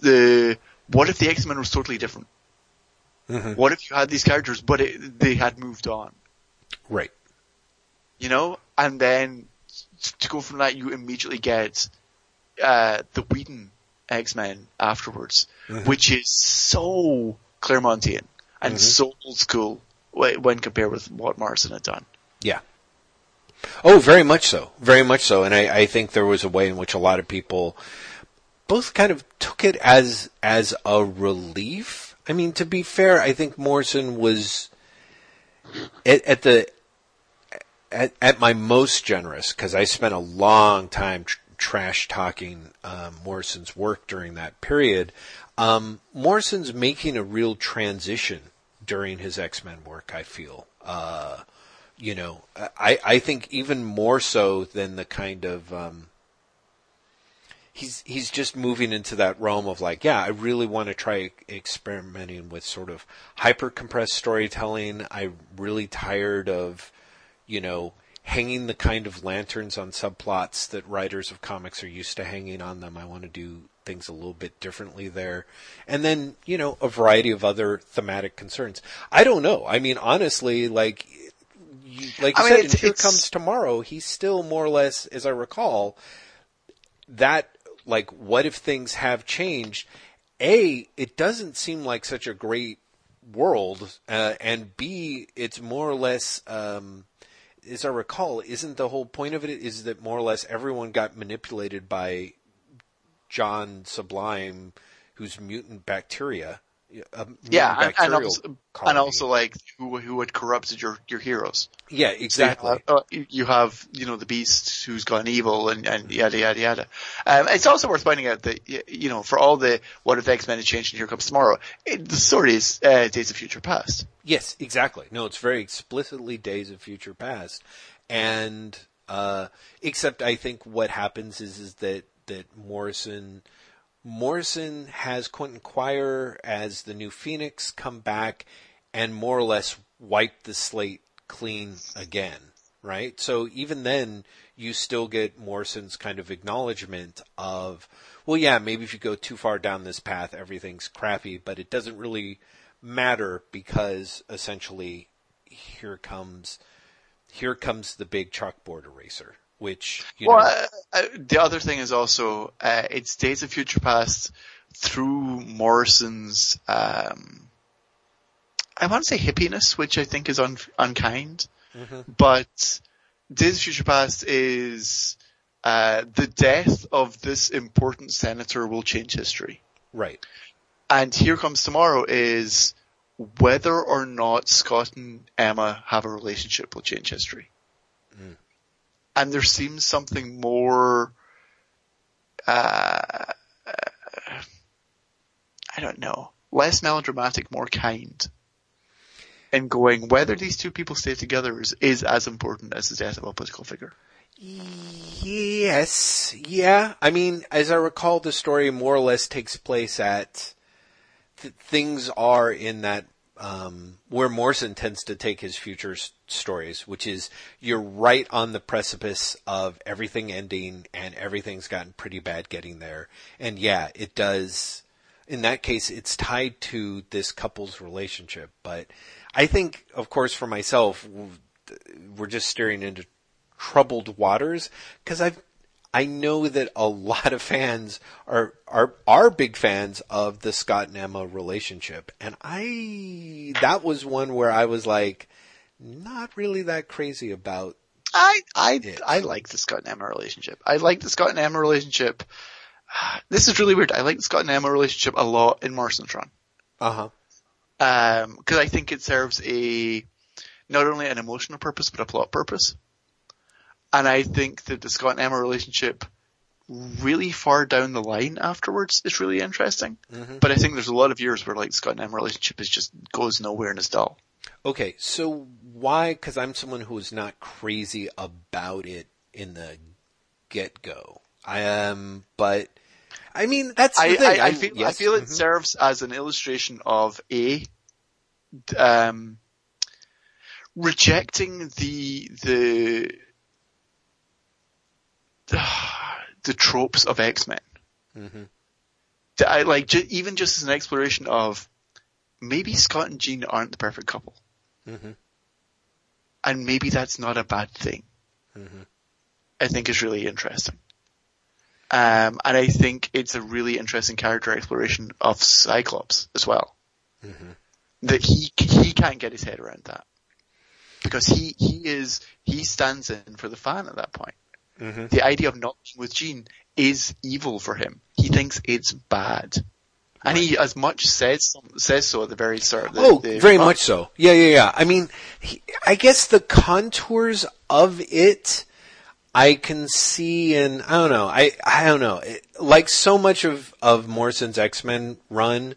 the what if the X Men was totally different? Mhm. What if you had these characters, but it, they had moved on? Right. You know, and then to go from that, you immediately get uh, the Whedon X Men afterwards, which is so Claremontian and so old school when compared with what Morrison had done. Yeah. Oh, very much so. Very much so. And I, I think there was a way in which a lot of people both kind of took it as as a relief. I mean, to be fair, I think Morrison was at, at the at, at my most generous because I spent a long time tr- trash talking um, Morrison's work during that period. Um, Morrison's making a real transition during his X Men work. I feel. Uh, you know, I, I think even more so than the kind of, um, he's, he's just moving into that realm of like, yeah, I really want to try experimenting with sort of hyper compressed storytelling. I'm really tired of, you know, hanging the kind of lanterns on subplots that writers of comics are used to hanging on them. I want to do things a little bit differently there. And then, you know, a variety of other thematic concerns. I don't know. I mean, honestly, like, you, like you I mean, said, it's- in Here it's- Comes Tomorrow, he's still more or less, as I recall, that, like, what if things have changed? A, it doesn't seem like such a great world, uh, and B, it's more or less, um, as I recall, isn't the whole point of it is that more or less everyone got manipulated by John Sublime, who's mutant bacteria. Mutant Yeah, and, also, and also like who who had corrupted your your heroes. yeah, So you exactly. have, uh, you- you have, you know, the beast who's gone evil and, and yada yada yada. Um, it's also worth pointing out that you know, for all the what if the X Men had changed and Here Comes Tomorrow, it, the story is uh, Days of Future Past. Yes, exactly. No, it's very explicitly Days of Future Past, and uh, except I think what happens is is that that Morrison Morrison has Quentin Quire as the new Phoenix come back and more or less wipe the slate clean again, right? So even then, you still get Morrison's kind of acknowledgement of, well, yeah, maybe if you go too far down this path, everything's crappy, but it doesn't really matter because essentially here comes here comes the big chalkboard eraser, which you Well, know, the other thing is also uh, it's Days of Future Past through Morrison's. Um, I want to say hippiness, which I think is un- unkind, but Days of Future Past is uh, the death of this important senator will change history. right. And Here Comes Tomorrow is whether or not Scott and Emma have a relationship will change history. And there seems something more, uh, I don't know, less melodramatic, more kind. In going, whether these two people stay together is, is as important as the death of a political figure. Yes, yeah. I mean, as I recall, the story more or less takes place at th- things are in that um, where Morrison tends to take his future s- stories, which is you're right on the precipice of everything ending and everything's gotten pretty bad getting there. And yeah, it does. In that case, it's tied to this couple's relationship. But I think, of course, for myself, we're just steering into troubled waters because I I know that a lot of fans are are are big fans of the Scott and Emma relationship, and I that was one where I was like not really that crazy about. I I Yeah. I like the Scott and Emma relationship. I like the Scott and Emma relationship. (sighs) This is really weird. I like the Scott and Emma relationship a lot in run. Uh huh. Um, cause I think it serves a, not only an emotional purpose, but a plot purpose. And I think that the Scott and Emma relationship really far down the line afterwards is really interesting. Mhm. But I think there's a lot of years where like Scott and Emma relationship is just goes nowhere and is dull. Okay, so why? Because I'm someone who is not crazy about it in the get go. I am, but I mean that's the I, thing. I, I feel I feel it mhm. serves as an illustration of a um, rejecting the the the tropes of X Men. Mhm. I like ju- even just as an exploration of maybe Scott and Jean aren't the perfect couple, Mhm. and maybe that's not a bad thing. Mhm. I think is really interesting. Um, and I think it's a really interesting character exploration of Cyclops as well. Mhm. That he he can't get his head around that because he he is he stands in for the fan at that point. Mhm. The idea of not being with Jean is evil for him. He thinks it's bad, and he as much says says so at the very start. The, oh, the very month. much so. Yeah, yeah, yeah. I mean, he, I guess the contours of it, I can see, and I don't know. I I don't know. It, like so much of of Morrison's X Men run,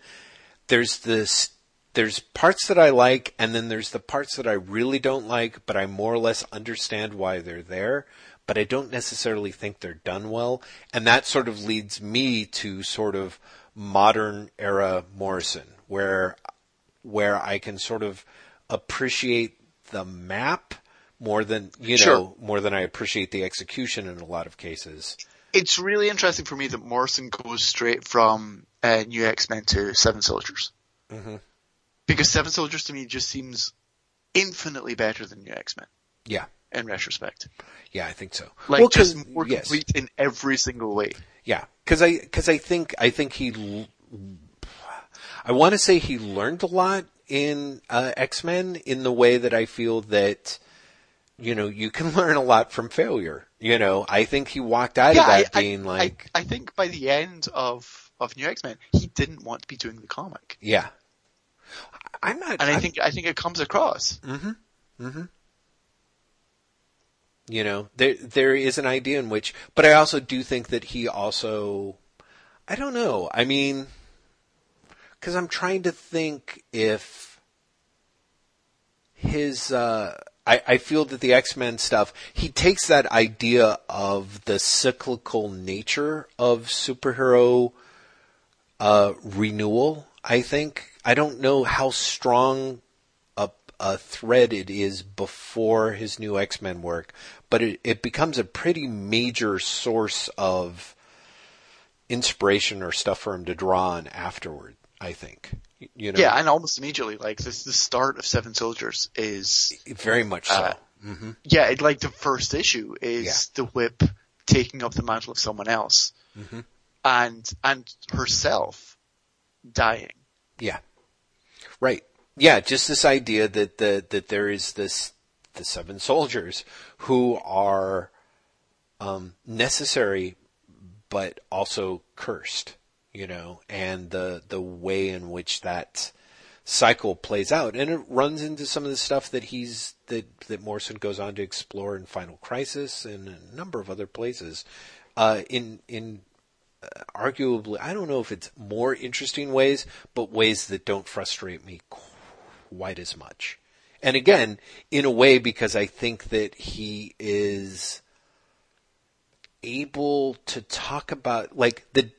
there's this. There's parts that I like, and then there's the parts that I really don't like, but I more or less understand why they're there, but I don't necessarily think they're done well. And that sort of leads me to sort of modern era Morrison, where where I can sort of appreciate the map more than you know more than I appreciate the execution in a lot of cases. It's really interesting for me that Morrison goes straight from uh, New X Men to Seven Soldiers. Mhm. Because Seven Soldiers to me just seems infinitely better than New X Men Yeah, in retrospect. yeah, I think so. Like Well, just more yes. complete in every single way. Yeah, because I because I think I think he, I want to say he learned a lot in uh, X Men in the way that I feel that, you know, you can (laughs) learn a lot from failure. You know, I think he walked out of that I, being I, like, I, I think by the end of of New X Men, he didn't want to be doing the comic, yeah. I'm not. and I think I think it comes across. You know there there is an idea in which but i also do think that he also i don't know i mean because i'm trying to think if his uh I, I feel that the X-Men stuff, he takes that idea of the cyclical nature of superhero uh, renewal, I think. I don't know how strong a, thread it is before his new X-Men work, but it, it becomes a pretty major source of inspiration or stuff for him to draw on afterward, I think. You know, Yeah, and almost immediately, like this, the start of Seven Soldiers is very much so. Uh, hmm yeah, it, like the first issue is the Whip taking up the mantle of someone else, Mhm. and and herself dying. Yeah. Right. Yeah, just this idea that the that there is this the seven soldiers who are um, necessary but also cursed, you know, and the the way in which that cycle plays out, and it runs into some of the stuff that he's that that Morrison goes on to explore in Final Crisis and a number of other places. Uh, in in arguably, I don't know if it's more interesting ways, but ways that don't frustrate me quite as much. And again, in a way, because I think that he is able to talk about, like, the,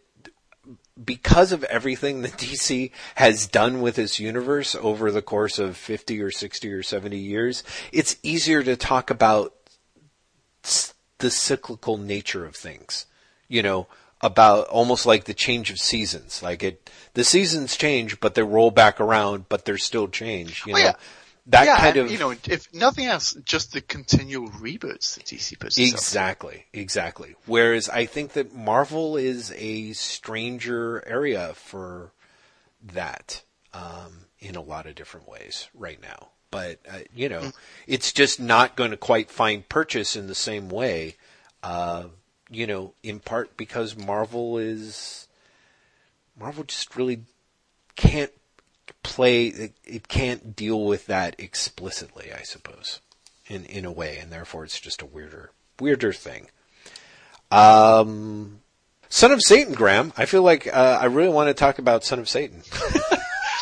because of everything that (laughs) DC has done with its universe over the course of 50 or 60 or 70 years, it's easier to talk about the cyclical nature of things. You know, about almost like the change of seasons. Like it, the seasons change, but they roll back around, but they're still change. You Oh, know, yeah. that yeah, kind and, of you know, if nothing else, just the continual reboots that DC puts Exactly, exactly. Whereas I think that Marvel is a stranger area for that um, in a lot of different ways right now. But uh, you know, it's just not going to quite find purchase in the same way. Uh, you know, in part because Marvel is Marvel just really can't play. It, it can't deal with that explicitly, I suppose, in in a way, and therefore it's just a weirder weirder thing. Um, Son of Satan, Graham. I feel like uh, I really want to talk about Son of Satan. (laughs)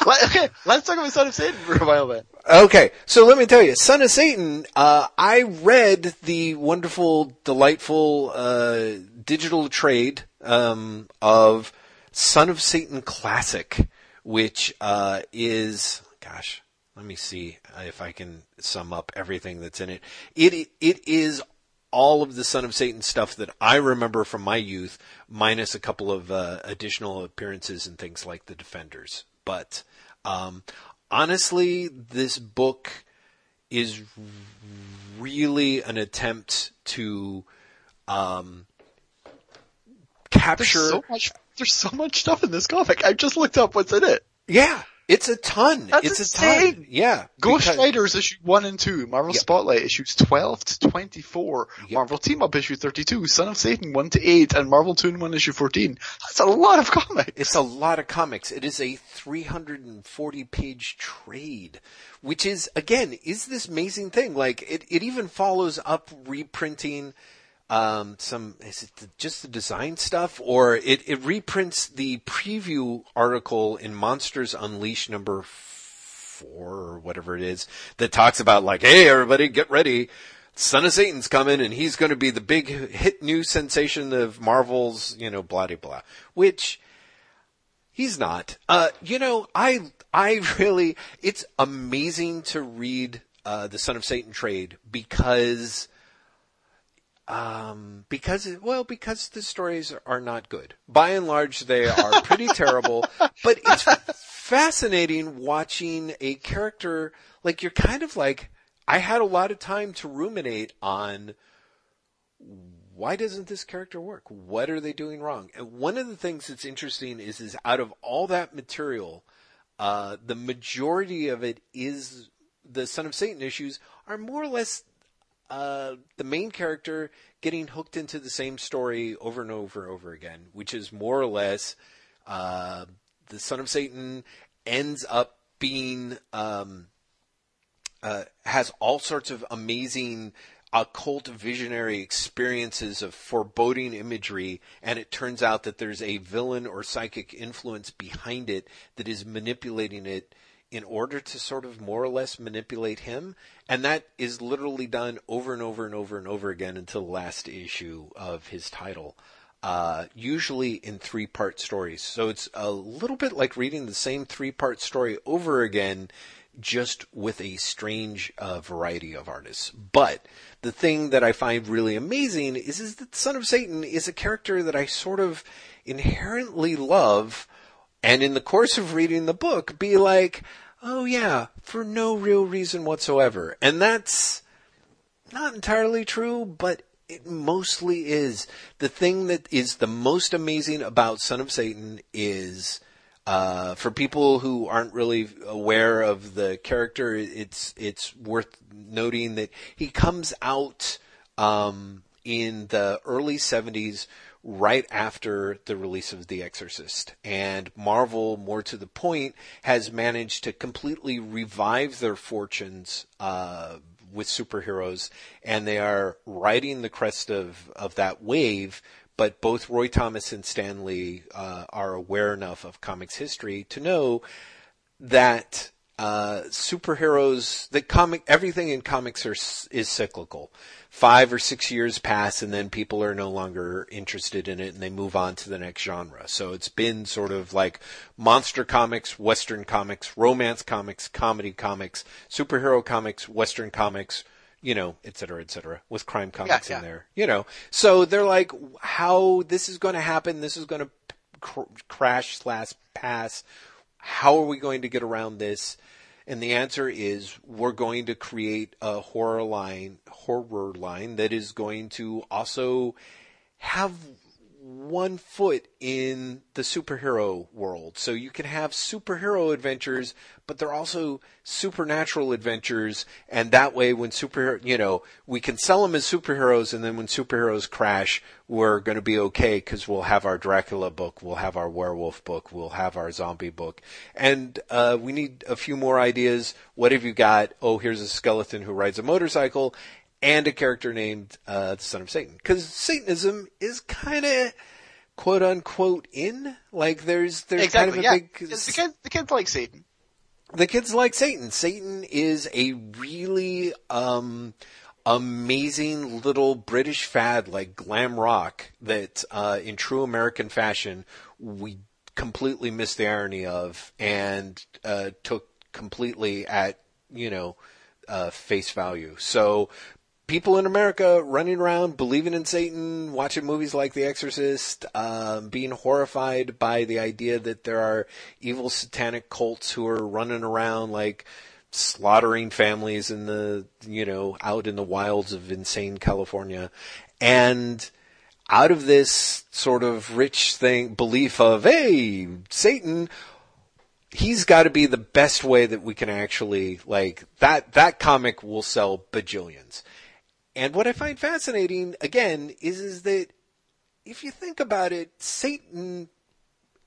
Let, okay, let's talk about Son of Satan for a while then. Okay, so let me tell you, Son of Satan. Uh, I read the wonderful, delightful uh, digital trade um, of Son of Satan Classic, which uh, is, gosh, let me see if I can sum up everything that's in it. It it is all of the Son of Satan stuff that I remember from my youth, minus a couple of uh, additional appearances and things like the Defenders. But um, honestly, this book is really an attempt to um, capture. There's so much. There's so much stuff in this comic. I just looked up what's in it. Yeah, it's a ton. That's it's insane. a ton. Yeah. Ghost because- Riders issue 1 and 2, Marvel Yep. Spotlight issues 12 to 24, Yep. Marvel Team Up issue 32, Son of Satan 1 to 8, and Marvel Two-in-One issue 14. That's a lot of comics. It's a lot of comics. It is a 340 page trade, which is, again, is this amazing thing. Like, it, it even follows up reprinting, um, some, is it the, just the design stuff? Or it, it reprints the preview article in Monsters Unleashed number four or whatever it is that talks about like, hey, everybody get ready. Son of Satan's coming and he's going to be the big hit new sensation of Marvel's, you know, blah, blah, blah. Which, He's not. Uh, you know, I, I really, it's amazing to read, uh, the Son of Satan trade because, um, because, well, because the stories are not good. By and large, they are pretty (laughs) terrible, but it's fascinating watching a character, like you're kind of like, I had a lot of time to ruminate on why doesn't this character work? What are they doing wrong? And one of the things that's interesting is, is out of all that material, uh, the majority of it is the Son of Satan issues are more or less uh, the main character getting hooked into the same story over and over and over again, which is more or less uh, the Son of Satan ends up being um, uh, has all sorts of amazing occult visionary experiences of foreboding imagery, and it turns out that there's a villain or psychic influence behind it that is manipulating it in order to sort of more or less manipulate him. And that is literally done over and over and over and over again until the last issue of his title. Uh, usually in three part stories. So it's a little bit like reading the same three part story over again, just with a strange uh, variety of artists. But the thing that I find really amazing is, is that Son of Satan is a character that I sort of inherently love, and in the course of reading the book, be like, oh yeah, for no real reason whatsoever. And that's not entirely true, but it mostly is. The thing that is the most amazing about Son of Satan is, uh, for people who aren't really aware of the character, it's it's worth noting that he comes out um, in the early '70s, right after the release of The Exorcist, and Marvel, more to the point, has managed to completely revive their fortunes. Uh, with superheroes, and they are riding the crest of, of that wave. But both Roy Thomas and Stan Lee uh, are aware enough of comics history to know that uh, superheroes, that comic, everything in comics are, is cyclical. Five or six years pass, and then people are no longer interested in it, and they move on to the next genre. So it's been sort of like monster comics, western comics, romance comics, comedy comics, superhero comics, western comics, you know, et cetera, et cetera, with crime comics yeah. in there, you know. So they're like, how this is going to happen? This is going to cr- crash slash pass. How are we going to get around this? And the answer is we're going to create a horror line, horror line that is going to also have one foot in the superhero world. So you can have superhero adventures, but they're also supernatural adventures. And that way, when superhero, you know, we can sell them as superheroes. And then when superheroes crash, we're going to be okay because we'll have our Dracula book, we'll have our werewolf book, we'll have our zombie book. And, uh, we need a few more ideas. What have you got? Oh, here's a skeleton who rides a motorcycle and a character named uh, the Son of Satan. Because Satanism is kind of quote unquote in. Like there's there's exactly. kind of a yeah. big the kids, the kids like Satan. the kids like Satan. Satan is a really um, amazing little British fad like glam rock that, uh, in true American fashion, we completely missed the irony of and uh, took completely at you know uh, face value. So people in America running around believing in Satan, watching movies like The Exorcist, um, being horrified by the idea that there are evil satanic cults who are running around like slaughtering families in the, you know, out in the wilds of insane California. And out of this sort of rich thing, belief of, hey, Satan, he's got to be the best way that we can actually, like, that, that comic will sell bajillions. And what I find fascinating, again, is, is that if you think about it, Satan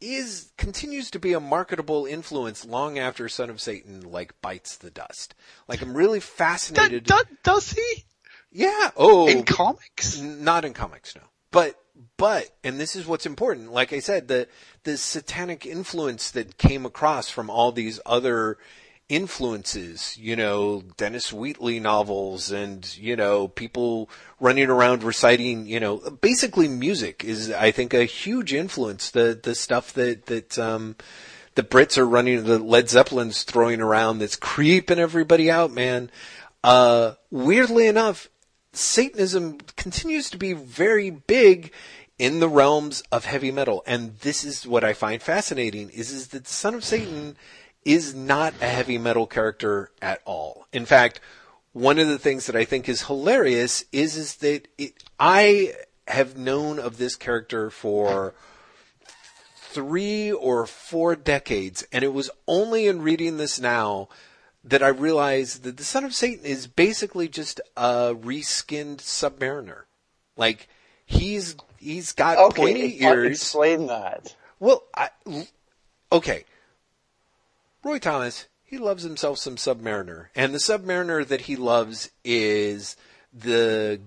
is continues to be a marketable influence long after Son of Satan like bites the dust. Like I'm really fascinated. Does, does he? yeah. Oh, In comics? Not in comics, no. But but and this is what's important. Like I said, the the satanic influence that came across from all these other influences, you know, Dennis Wheatley novels and, you know, people running around reciting, you know, basically music is I think a huge influence. The the stuff that that um the Brits are running the Led Zeppelin's throwing around that's creeping everybody out, man. Uh weirdly enough, Satanism continues to be very big in the realms of heavy metal. And this is what I find fascinating is, is that the Son of Satan is not a heavy metal character at all. In fact, one of the things that I think is hilarious is, is that it, I have known of this character for three or four decades, and it was only in reading this now that I realized that the Son of Satan is basically just a reskinned Submariner. Like he's he's got Okay, pointy ears. explain that. Well, I, okay. Roy Thomas, he loves himself some Submariner, and the Submariner that he loves is the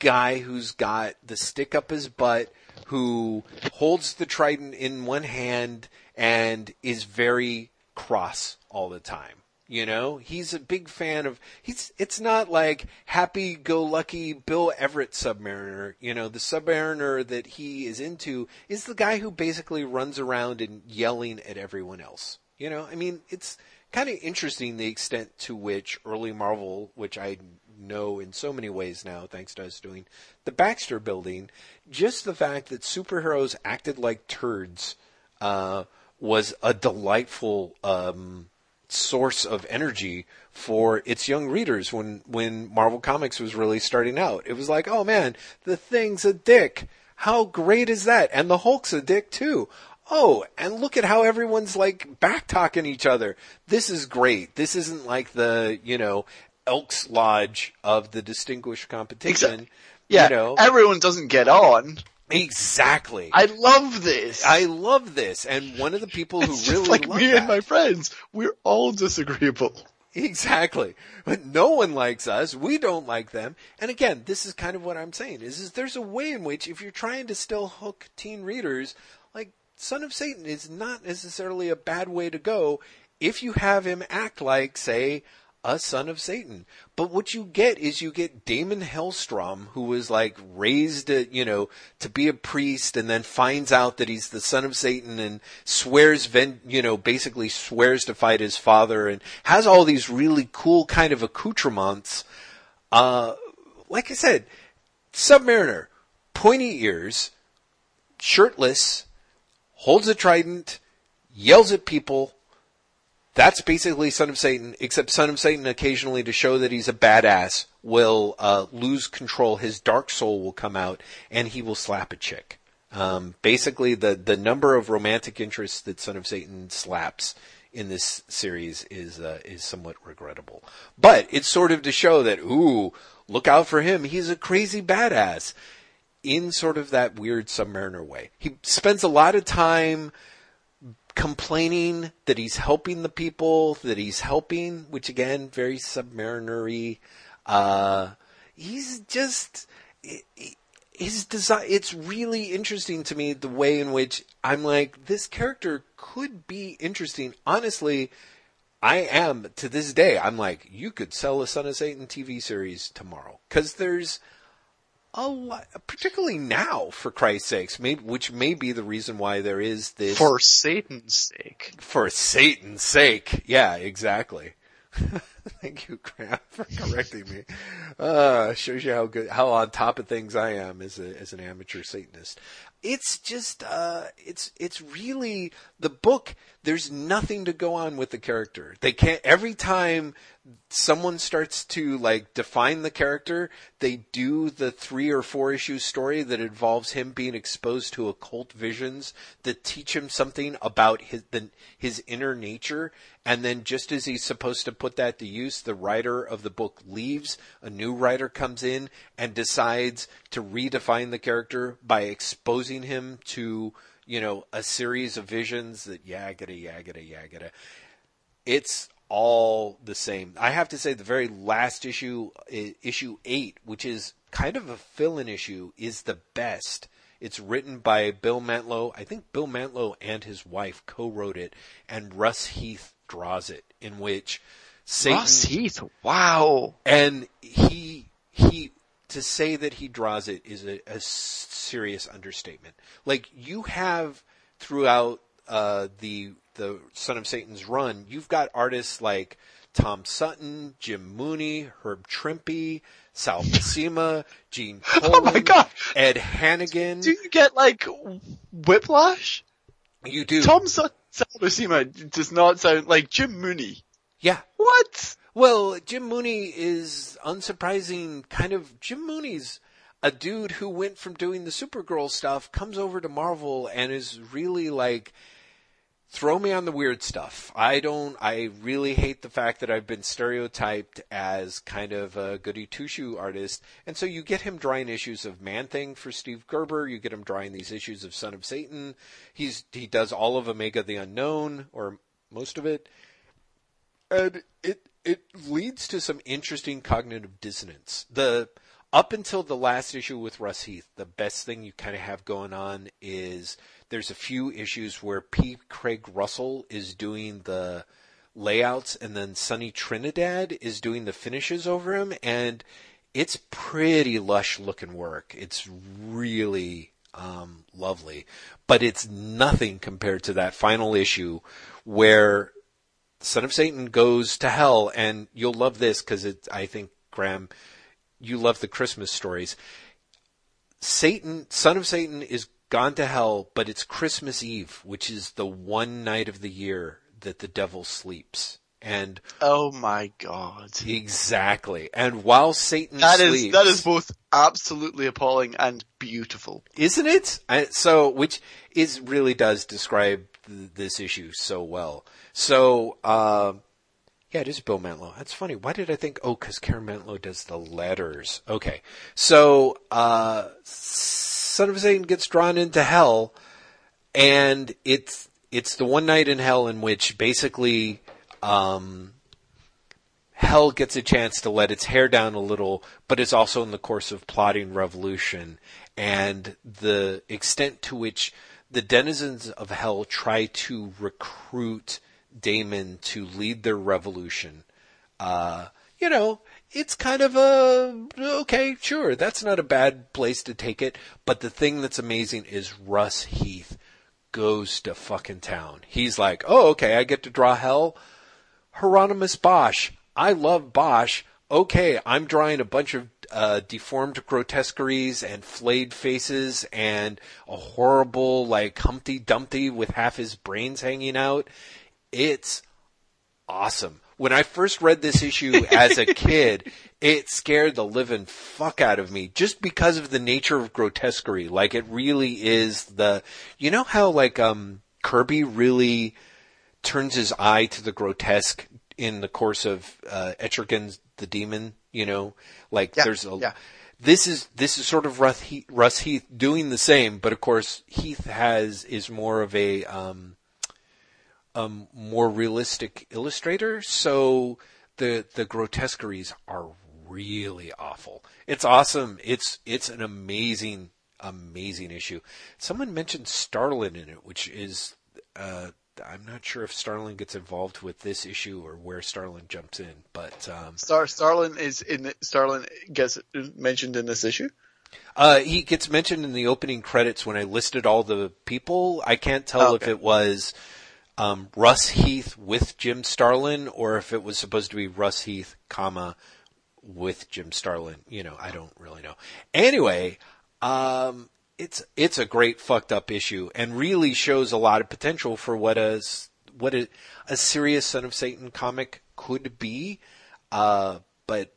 guy who's got the stick up his butt, who holds the trident in one hand and is very cross all the time. You know, he's a big fan of, he's, it's not like happy go lucky Bill Everett Submariner. You know, the Submariner that he is into is the guy who basically runs around and yelling at everyone else. You know, I mean, it's kind of interesting the extent to which early Marvel, which I know in so many ways now, thanks to us doing the Baxter building, just the fact that superheroes acted like turds, uh, was a delightful, um, source of energy for its young readers when, when Marvel Comics was really starting out. It was like, oh man, the thing's a dick. How great is that? And the Hulk's a dick too. Oh, and look at how everyone's like back talking each other. This is great. This isn't like the, you know, Elks Lodge of the distinguished competition. Yeah, You know, everyone doesn't get on. exactly. I love this. I love this. And one of the people who really like me that, and my friends. We're all disagreeable. Exactly. But no one likes us. We don't like them. And again, this is kind of what I'm saying is, is there's a way in which if you're trying to still hook teen readers, Son of Satan is not necessarily a bad way to go if you have him act like, say, a son of Satan. But what you get is you get Daimon Hellstrom, who was like raised, uh, you know, to be a priest and then finds out that he's the son of Satan and swears, ven- you know, basically swears to fight his father and has all these really cool kind of accoutrements. Uh, like I said, Submariner, pointy ears, shirtless, holds a trident, yells at people, that's basically Son of Satan, except Son of Satan occasionally to show that he's a badass will uh, lose control. His dark soul will come out and he will slap a chick. Um, basically, the, the number of romantic interests that Son of Satan slaps in this series is uh, is somewhat regrettable. But it's sort of to show that ooh, look out for him. He's a crazy badass in sort of that weird Submariner way. He spends a lot of time complaining that he's helping the people that he's helping, which again, very submarinery. Uh, he's just his design. It's really interesting to me the way in which I'm like this character could be interesting. Honestly, I am to this day. I'm like you could sell a Son of Satan TV series tomorrow because there's lot, particularly now, for Christ's sakes, maybe, which may be the reason why there is this. For Satan's sake. For Satan's sake. Yeah, exactly. (laughs) Thank you, Graham, for correcting me. Uh, shows you how good, how on top of things I am as a, as an amateur Satanist. It's just, uh, it's, it's really, the book, there's nothing to go on with the character. They can't, every time someone starts to like define the character, they do the three or four issue story that involves him being exposed to occult visions that teach him something about his the, his inner nature, and then just as he's supposed to put that to use, the writer of the book leaves, a new writer comes in and decides to redefine the character by exposing him to you know a series of visions that yagada yagada yagada. It's all the same. I have to say the very last issue, issue eight, which is kind of a fill-in issue, is the best. It's written by Bill Mantlo. I think Bill Mantlo and his wife co-wrote it, and Russ Heath draws it, in which Satan. Russ Heath, wow. And he he to say that he draws it is a, a serious understatement. Like you have throughout uh, the the Son of Satan's run, you've got artists like Tom Sutton, Jim Mooney, Herb Trimpe, Sal Buscema, Gene Colan, (laughs) oh my God. Ed Hannigan. Do you get like whiplash? You do. Tom Sutton, Sal Buscema does not sound like Jim Mooney. Yeah. What? Well, Jim Mooney is unsurprising. Kind of Jim Mooney's a dude who went from doing the Supergirl stuff, comes over to Marvel, and is really like throw me on the weird stuff. I don't, I really hate the fact that I've been stereotyped as kind of a goody two shoe artist. And so you get him drawing issues of Man Thing for Steve Gerber. You get him drawing these issues of Son of Satan. He's, he does all of Omega the Unknown or most of it. And it, it leads to some interesting cognitive dissonance. The, up until the last issue with Russ Heath, the best thing you kind of have going on is there's a few issues where P. Craig Russell is doing the layouts and then Sonny Trinidad is doing the finishes over him and it's pretty lush looking work. It's really um, lovely, but it's nothing compared to that final issue where Son of Satan goes to hell, and you'll love this because I think Graham, you love the Christmas stories. Satan, Son of Satan, is gone to hell, but it's Christmas Eve, which is the one night of the year that the devil sleeps. And oh my god. Exactly. And while Satan that sleeps, is, that is both absolutely appalling and beautiful. Isn't it? so which is really does describe th- this issue so well. So uh, yeah, it is Bill Mantlo. That's funny. Why did I think? Oh, because Karen Mantlo does the letters. Okay, so uh, Son of Satan gets drawn into hell, and it's it's the one night in hell in which basically um, hell gets a chance to let its hair down a little, but it's also in the course of plotting revolution, and the extent to which the denizens of hell try to recruit Daimon to lead their revolution. Uh, you know, it's kind of a okay, sure, that's not a bad place to take it. But the thing that's amazing is Russ Heath goes to fucking town. He's like, oh, okay, I get to draw hell. Hieronymus Bosch. I love Bosch. Okay, I'm drawing a bunch of uh, deformed grotesqueries and flayed faces and a horrible like Humpty Dumpty with half his brains hanging out. It's awesome when I first read this issue as a (laughs) kid, it scared the living fuck out of me just because of the nature of grotesquerie. Like it really is the, you know how like, um, Kirby really turns his eye to the grotesque in the course of, uh, Etrigan's The Demon, you know, like yeah, there's a, yeah. this is, this is sort of Russ Heath, Russ Heath doing the same, but of course Heath has, is more of a, um, a more realistic illustrator, so the the grotesqueries are really awful. It's awesome. It's it's an amazing amazing issue. Someone mentioned Starlin in it, which is uh, I'm not sure if Starlin gets involved with this issue or where Starlin jumps in, but um, Star Starlin is in the, Starlin gets mentioned in this issue. uh, he gets mentioned in the opening credits when I listed all the people. I can't tell Oh, if it was um, Russ Heath with Jim Starlin or if it was supposed to be Russ Heath, comma with Jim Starlin. You know, I don't really know. Anyway, um, it's it's a great fucked up issue and really shows a lot of potential for what a what a, a serious Son of Satan comic could be. Uh, but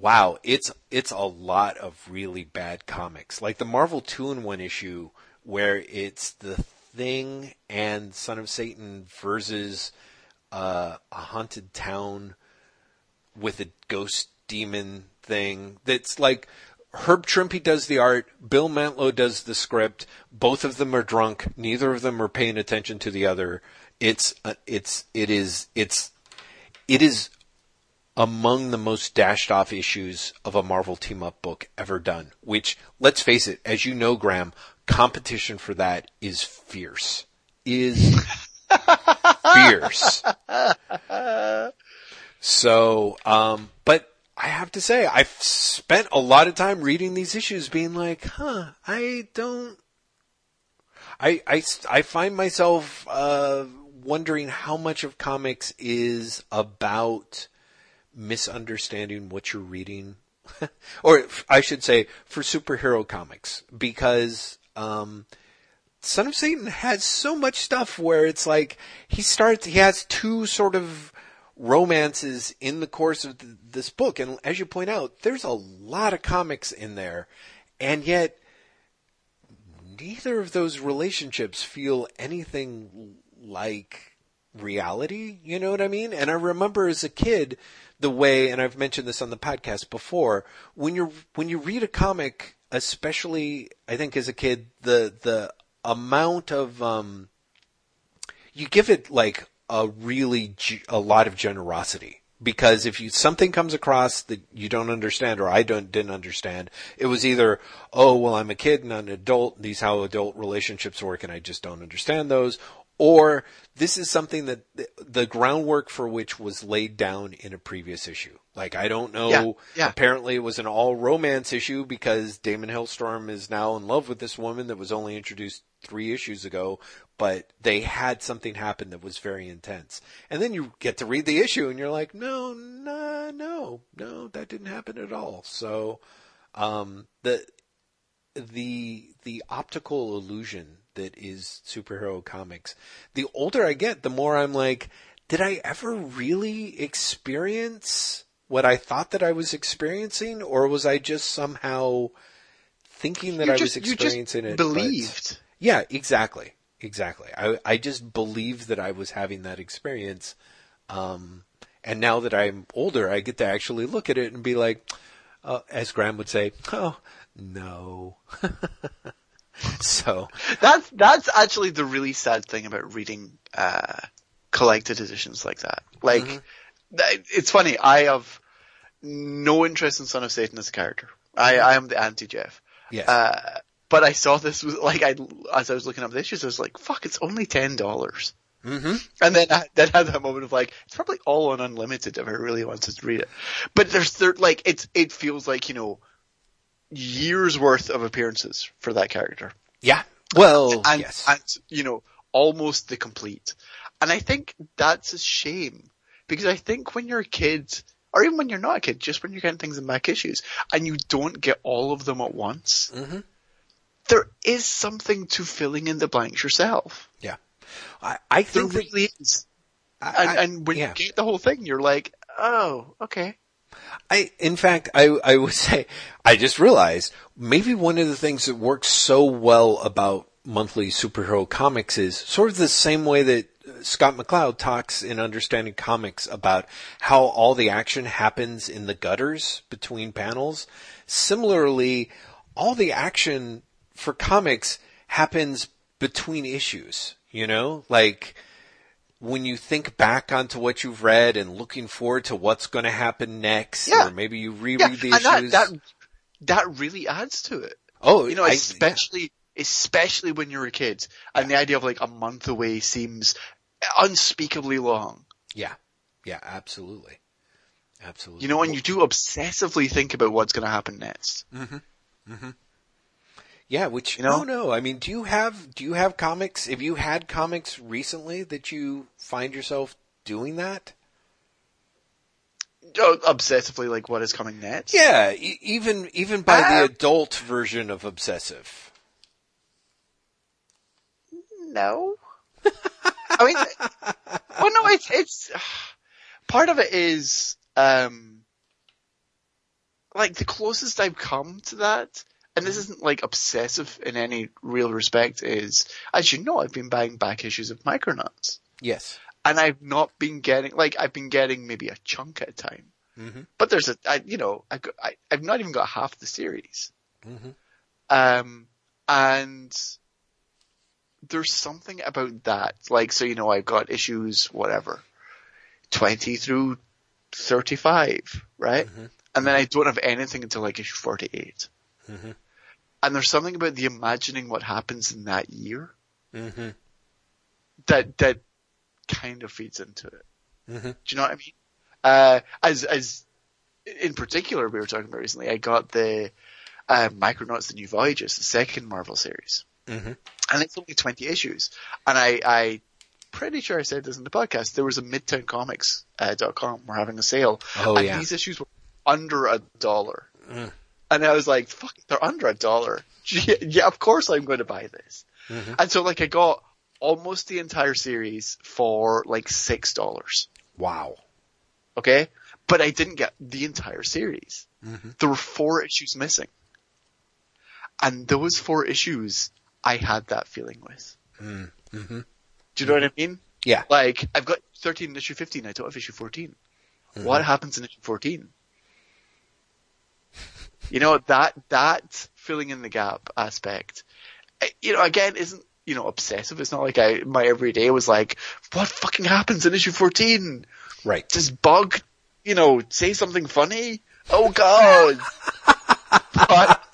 wow, it's it's a lot of really bad comics, like the Marvel Two-in-One issue where it's the Thing and Son of Satan versus uh, a haunted town with a ghost demon thing. That's like Herb Trimpe does the art, Bill Mantlo does the script. Both of them are drunk. Neither of them are paying attention to the other. It's uh, it's it is it's it is among the most dashed off issues of a Marvel team up book ever done. Which, let's face it, as you know, Graham, competition for that is fierce. Is (laughs) fierce. So, um, but I have to say, I've spent a lot of time reading these issues being like, huh, I don't, I, I, I find myself, uh, wondering how much of comics is about misunderstanding what you're reading. (laughs) or I should say for superhero comics because, um, Son of Satan has so much stuff where it's like he starts, he has two sort of romances in the course of th- this book. And as you point out, there's a lot of comics in there. And yet, neither of those relationships feel anything like reality. You know what I mean? And I remember as a kid, the way, and I've mentioned this on the podcast before, when you're, when you read a comic, especially, I think as a kid, the, the amount of, um, you give it like a really a lot of generosity because if you something comes across that you don't understand or I don't didn't understand, it was either oh well I'm a kid and an adult. These how adult relationships work and I just don't understand those. Or this is something that the, the groundwork for which was laid down in a previous issue. Like I don't know. Yeah, yeah. Apparently, it was an all romance issue because Daimon Hellstrom is now in love with this woman that was only introduced three issues ago, but they had something happen that was very intense. And then you get to read the issue and you're like, no, no, no, no, that didn't happen at all. So, um, the, the, the optical illusion that is superhero comics, the older I get, the more I'm like, did I ever really experience what I thought that I was experiencing, or was I just somehow thinking that You I just- was experiencing it? believed. yeah, exactly. Exactly. I, I just believed that I was having that experience. Um, and now that I'm older, I get to actually look at it and be like, uh, as Graham would say, oh, no. (laughs) (laughs) so, That's that's actually the really sad thing about reading uh, collected editions like that. Like, th- it's funny. I have no interest in Son of Satan as a character. I, I am the anti Jeff. yes. Uh, but I saw this was like I as I was looking up the issues, I was like, "Fuck, it's only ten dollars." hmm And then I then had that moment of like, it's probably all on unlimited if I really wanted to read it. But there's there like it's it feels like you know years worth of appearances for that character Yeah. Well, and, yes. and you know, almost the complete. And I think that's a shame because I think when you're a kid, or even when you're not a kid, just when you're getting things in back issues, and you don't get all of them at once, Mhm. there is something to filling in the blanks yourself. yeah. I, I There think that, really is. I- And, and when yeah. you get the whole thing, you're like, oh, okay. I, in fact, I, I would (laughs) say, I just realized maybe one of the things that works so well about monthly superhero comics is sort of the same way that uh, Scott McCloud talks in Understanding Comics about how all the action happens in the gutters between panels. Similarly, all the action for comics happens between issues, you know, like, when you think back onto what you've read and looking forward to what's going to happen next, Yeah. or maybe you reread Yeah, the and that, issues. that that really adds to it. oh, You know, I- especially especially when you're a kid, and the idea of like a month away seems unspeakably long. yeah, yeah, absolutely, absolutely. You know, and you do obsessively think about what's going to happen next. Mm-hmm. Mm-hmm. Yeah, which You know? no, no. I mean, do you have do you have comics? Have you had comics recently that you find yourself doing that? Oh, obsessively, like what is coming next? Yeah, e- even even by the Uh, adult version of obsessive. No. (laughs) I mean, well, no, it's, it's, part of it is, um, like the closest I've come to that, and this isn't like obsessive in any real respect, is, as you know, I've been buying back issues of Micronauts. Yes. And I've not been getting, like, I've been getting maybe a chunk at a time. Mhm. But there's a, I, you know, I, got- I, I've not even got half the series. Mhm. Um, and there's something about that. Like, so, you know, I've got issues, whatever, 20 through 35, right? And then I don't have anything until like issue 48. Mhm. And there's something about the imagining what happens in that year Mm-hmm. that, that kind of feeds into it. Mhm. Do you know what I mean? Uh, as, as, in particular, we were talking about recently, I got the, uh, Micronauts The New Voyages, the second Marvel series. Mhm. And it's only 20 issues. And I, I, pretty sure I said this in the podcast, there was a midtowncomics, uh, dot com, we're having a sale. Oh and yeah. these issues were under a dollar. Mm. And I was like, fuck, they're under a dollar. (laughs) Yeah, of course I'm going to buy this. Mhm. And so like I got almost the entire series for like six dollars. Wow. Okay? But I didn't get the entire series. Mhm. There were four issues missing. And those four issues I had that feeling with. Mm-hmm. Do you know what I mean? Yeah. Like, I've got 13 issue 15, I don't have issue 14. What happens in issue 14? You know, that, that filling in the gap aspect, eh, you know, again, isn't, you know, obsessive. It's not like I, my everyday was like, what fucking happens in issue 14? Right. Does Bug, you know, say something funny? Oh god! (laughs) but,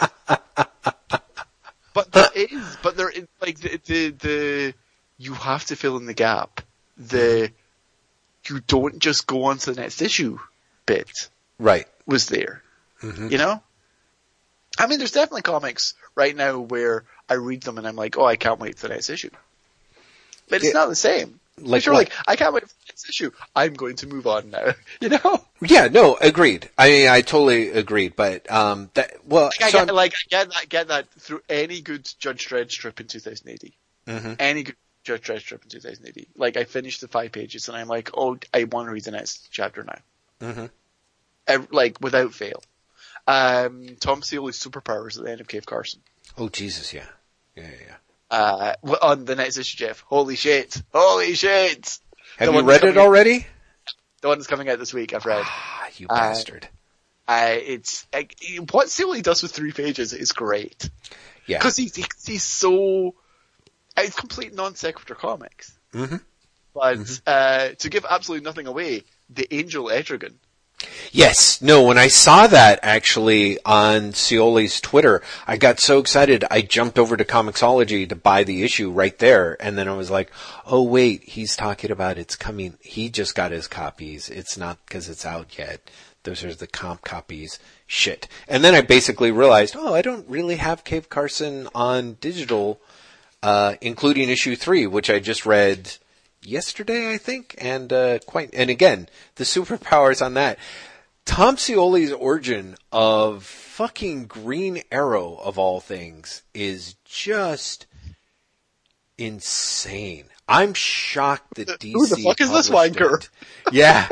but there is, but there is, like, the, the, the, you have to fill in the gap. The, you don't just go on to the next issue bit Right. was there. Mhm. You know? I mean, there's definitely comics right now where I read them and I'm like, oh, I can't wait for the next issue. But it's Yeah. not the same. Like you're like, I can't wait for the next issue. I'm going to move on now. (laughs) You know? Yeah. No. Agreed. I mean, I totally agreed. But um, that well, Like, I so get, I'm- like, I get that, get that through any good Judge Dredd strip in 2000 AD. Mhm. Any good Judge Dredd strip in 2000 AD. Like, I finished the five pages and I'm like, oh, I want to read the next chapter now. Mhm. Ev- like, without fail. Um, Tom Scioli's superpowers at the end of Cave Carson. Oh Jesus. Yeah. Yeah. Yeah. yeah. Uh, on the next issue, Jeff. Holy shit! Holy shit! Have The you read it already? The one that's coming out this week, I've read. Ah, you Uh, bastard. Uh, it's what Seeley does with three pages is great Yeah. because he's, he's so it's complete non sequitur comics. Mhm. But uh, to give absolutely nothing away, the Angel Etrigan. Yes. No, when I saw that actually on Scioli's Twitter, I got so excited I jumped over to Comixology to buy the issue right there. And then I was like, oh wait, he's talking about it's coming. He just got his copies. It's not because it's out yet. Those are the comp copies. Shit. And then I basically realized, oh, I don't really have Cave Carson on digital, uh, including issue three, which I just read yesterday, I think, and uh, quite. And again, the superpowers on that. Tom Scioli's origin of fucking Green Arrow of all things is just insane. I'm shocked that DC. Who the fuck is this published wanker? it. Yeah,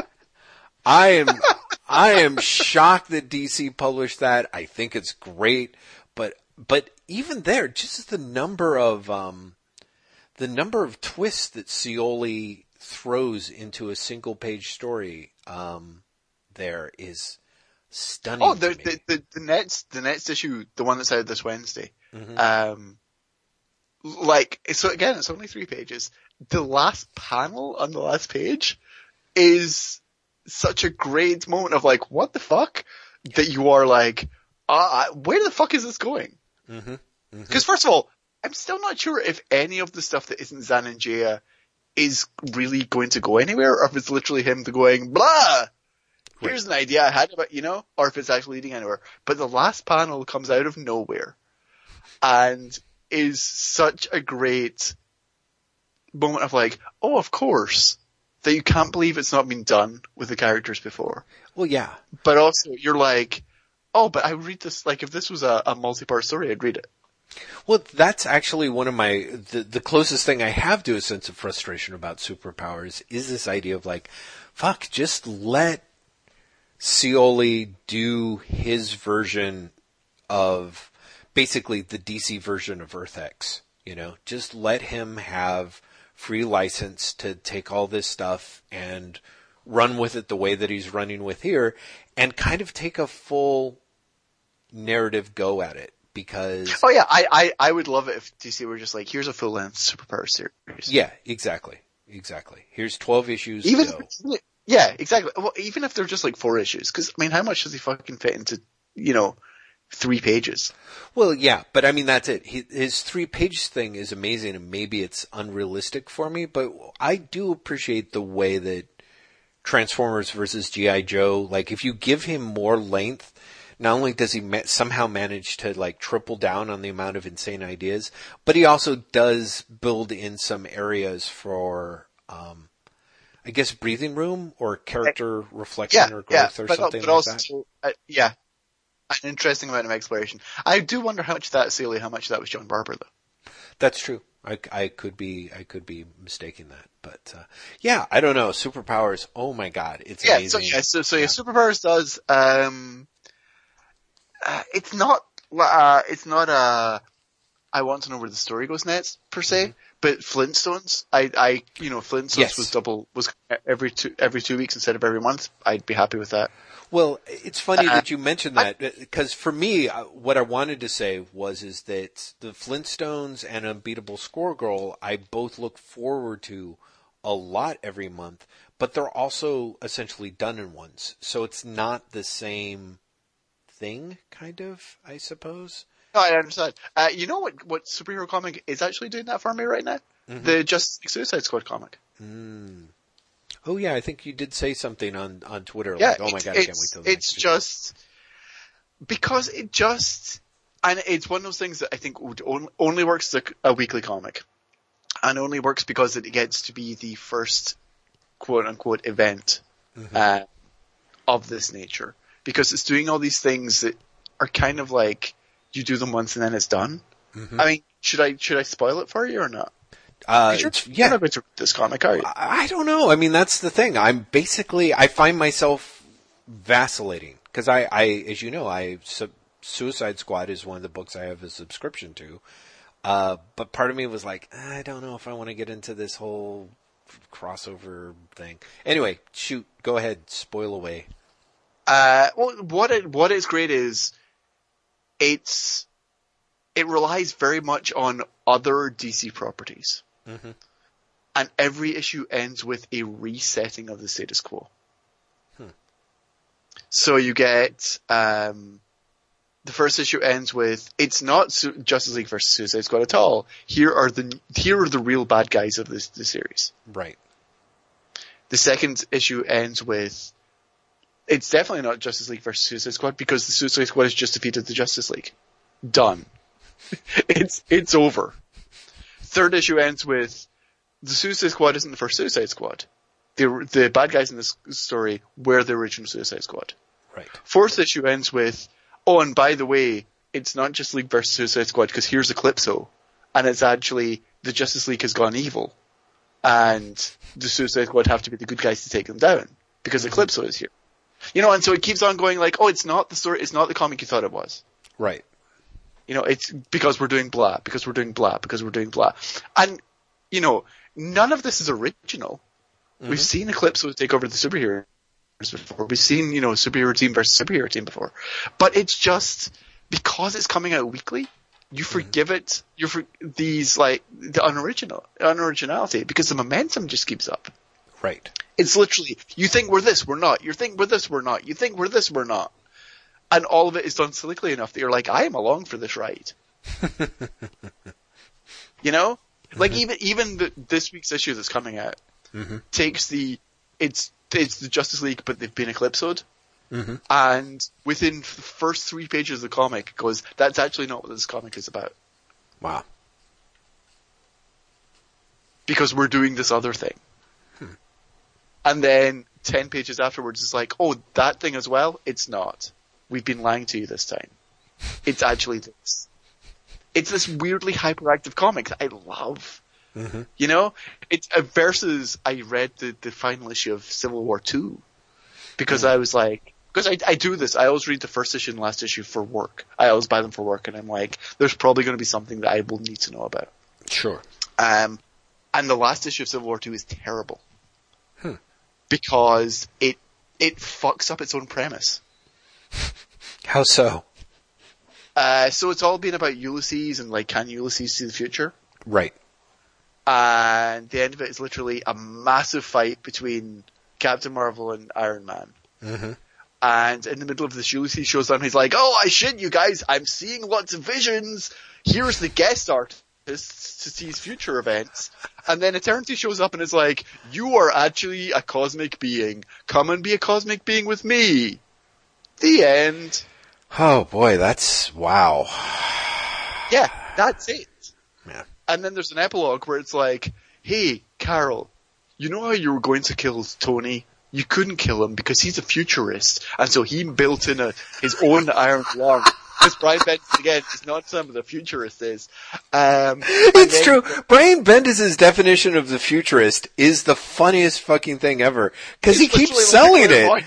I am. I am shocked that DC published that. I think it's great, but but even there, just the number of um, the number of twists that Scioli throws into a single page story um, there is stunning. Oh, the, the the the next the next issue, the one that's out this Wednesday. Mhm. Um, like so again, it's only three pages. the last panel on the last page is such a great moment of like, what the fuck? That you are like, uh, where the fuck is this going? Mm-hmm. Because first of all, I'm still not sure if any of the stuff that isn't Zan and Jayna is really going to go anywhere, or if it's literally him going blah. Here's an idea I had about you know, or if it's actually leading anywhere. But the last panel comes out of nowhere, and is such a great moment of like, oh, of course, that you can't believe it's not been done with the characters before. Well, yeah. But also, you're like, oh, but I would read this like if this was a, a multi-part story, I'd read it. Well, that's actually one of my the, the closest thing I have to a sense of frustration about superpowers is this idea of like, fuck, just let Scioli do his version of basically the DC version of Earth X. You know, just let him have free license to take all this stuff and run with it the way that he's running with here and kind of take a full narrative go at it because Oh yeah, I, I, I would love it if DC were just like, here's a full length superpower series. yeah, exactly. Exactly. Here's 12 issues. Even, go. yeah, exactly. Well, even if they're just like four issues, cause I mean, how much does he fucking fit into, you know, three pages? Well, yeah, but I mean that's it. He, his three page thing is amazing, and maybe it's unrealistic for me, but I do appreciate the way that Transformers versus GI Joe. Like, if you give him more length, not only does he ma- somehow manage to like triple down on the amount of insane ideas, but he also does build in some areas for, um, I guess, breathing room or character reflection Yeah, or growth yeah, or but, something but like also, that. uh, yeah, an interesting amount of exploration. I do wonder how much that's Scioli, how much that was John Barber though. That's true. I, I could be I could be mistaking that, but uh, yeah, I don't know. Superpowers. Oh my god, it's Yeah, amazing. so yeah, so, so yeah, Yeah. Superpowers does, um, (sighs) uh, it's not, uh, it's not a, I want to know where the story goes next, per se, but Flintstones, I, I, you know, Flintstones Mm-hmm. Yes. was double, was every two, every two weeks instead of every month, I'd be happy with that. Well, it's funny Uh, that you mentioned that because for me, uh, what I wanted to say was is that the Flintstones and Unbeatable Squirrel Girl, I both look forward to a lot every month, but they're also essentially done in ones, so it's not the same thing, kind of, I suppose. No, I understand. Uh, you know what, what superhero comic is actually doing that for me right now? Mm-hmm. The Justice League Suicide Squad comic. Oh yeah, I think you did say something on on Twitter. Yeah, like, oh my god, I can't wait till it's next issue." just because it just and it's one of those things that I think would on, only works as a, a weekly comic, and only works because it gets to be the first quote unquote event Mm-hmm. uh, of this nature because it's doing all these things that are kind of like you do them once and then it's done. Mm-hmm. I mean, should I should I spoil it for you or not? Uh, you're, it's- you're yeah, not going to read this comic, are you? I don't know. I mean, that's the thing. I'm basically, I find myself vacillating because I, I, as you know, I sub, Suicide Squad is one of the books I have a subscription to. Uh, but part of me was like, I don't know if I want to get into this whole crossover thing. Anyway, shoot, go ahead, spoil away. Uh, well, what it what is great is it's it relies very much on other DC properties, and every issue ends with a resetting of the status quo. So you get um, the first issue ends with it's not Su- Justice League versus Suicide Squad at all. Here are the here are the real bad guys of this the series. Right. The second issue ends with it's definitely not Justice League versus Suicide Squad because the Suicide Squad has just defeated the Justice League. Done. (laughs) it's it's over. Third issue ends with the Suicide Squad isn't the first Suicide Squad. The the bad guys in this story were the original Suicide Squad. Right. Fourth issue ends with, oh, and by the way, it's not just League versus Suicide Squad because here's Eclipso, and it's actually the Justice League has gone evil, and the Suicide Squad have to be the good guys to take them down because mm-hmm. Eclipso is here. You know, and so it keeps on going like, oh, it's not the story, it's not the comic you thought it was. Right. You know, it's because we're doing blah, because we're doing blah, because we're doing blah. And, you know, none of this is original. Mm-hmm. We've seen Eclipso take over the superheroes before. We've seen, you know, superhero team versus superhero team before. But it's just, because it's coming out weekly, you mm-hmm. forgive it. You're for these like the unoriginal unoriginality because the momentum just keeps up. Right. It's literally you think we're this, we're not. You think we're this, we're not. You think we're this, we're not. And all of it is done slickly enough that you're like, I am along for this ride. (laughs) you know, like even even the, this week's issue that's coming out Mhm. takes the it's it's the Justice League, but they've been eclipsed. Mhm. And within the first three pages of the comic, it goes, that's actually not what this comic is about. Wow. because we're doing this other thing. And then 10 pages afterwards is like, oh, that thing as well? It's not. We've been lying to you this time. (laughs) It's actually this. It's this weirdly hyperactive comic that I love. Mhm. You know? It's uh, versus I read the, the final issue of Civil War 2 because I was like, because I, I do this. I always read the first issue and last issue for work. I always buy them for work and I'm like, there's probably going to be something that I will need to know about. Sure. Um, and the last issue of Civil War Two is terrible. Because it it fucks up its own premise. (laughs) How so? Uh, so it's all been about Ulysses and like can Ulysses see the future? Right. And the end of it is literally a massive fight between Captain Marvel and Iron Man. hmm And in the middle of this, Ulysses shows up he's like, "Oh, I shit, you guys! I'm seeing lots of visions. Here's the guest artists to see his future events." And then Eternity shows up and is like, "You are actually a cosmic being. Come and be a cosmic being with me." The end. Oh boy, that's wow. Yeah, that's it. Yeah. And then there's an epilogue where it's like, "Hey, Carol, you know how you were going to kill Tony? You couldn't kill him because he's a futurist, and so he built in a, his own iron lung." (laughs) Because Brian Bendis again is not some of the futurist is. Um, It's then- true. Brian Bendis' definition of the futurist is the funniest fucking thing ever. Cause he keeps selling like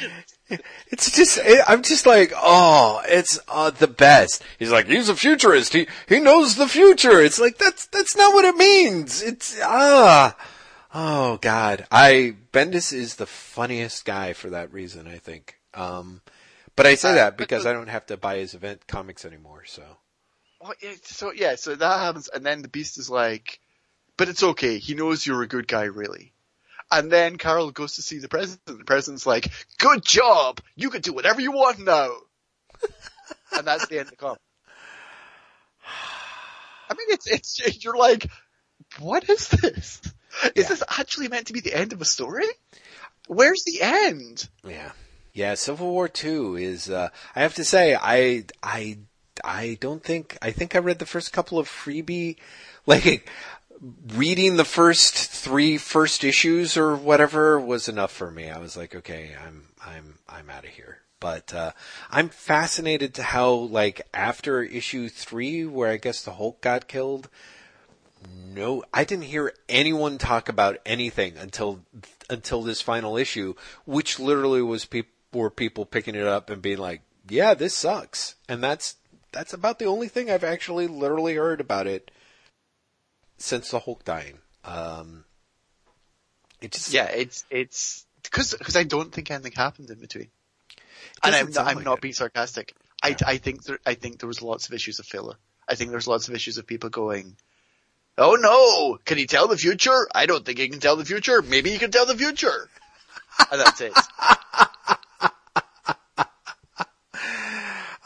it. It's just, it, I'm just like, oh, it's uh, the best. He's like, he's a futurist. He he knows the future. It's like that's that's not what it means. It's ah, oh god. I Bendis is the funniest guy for that reason. I think. Um, but I say Uh, that because the- I don't have to buy his event comics anymore. So Well, so yeah, so that happens, and then the Beast is like, "But it's okay. He knows you're a good guy, really." And then Carol goes to see the president. The president's like, "Good job. You can do whatever you want now." (laughs) and that's the end of the comic. I mean, it's it's you're like, what is this? Is Yeah. this actually meant to be the end of a story? Where's the end? Yeah. Yeah, Civil War 2 is, uh, I have to say, I, I, I don't think, I think I read the first couple of freebie, (laughs) like, reading the first three first issues or whatever was enough for me. I was like, okay, I'm, I'm, I'm out of here. But, uh, I'm fascinated to how, like, after issue three, where I guess the Hulk got killed, no, I didn't hear anyone talk about anything until until this final issue, which literally was peop- were people picking it up and being like, "Yeah, this sucks," and that's that's about the only thing I've actually literally heard about it since the Hulk dying. Um, it just Yeah, it's it's because because I don't think anything happened in between. and I'm, sound I'm like not being sarcastic. I, I think there, I think there was lots of issues of filler. I think there's lots of issues of people going, "Oh no, can he tell the future? I don't think he can tell the future. Maybe he can tell the future." and that's it. (laughs)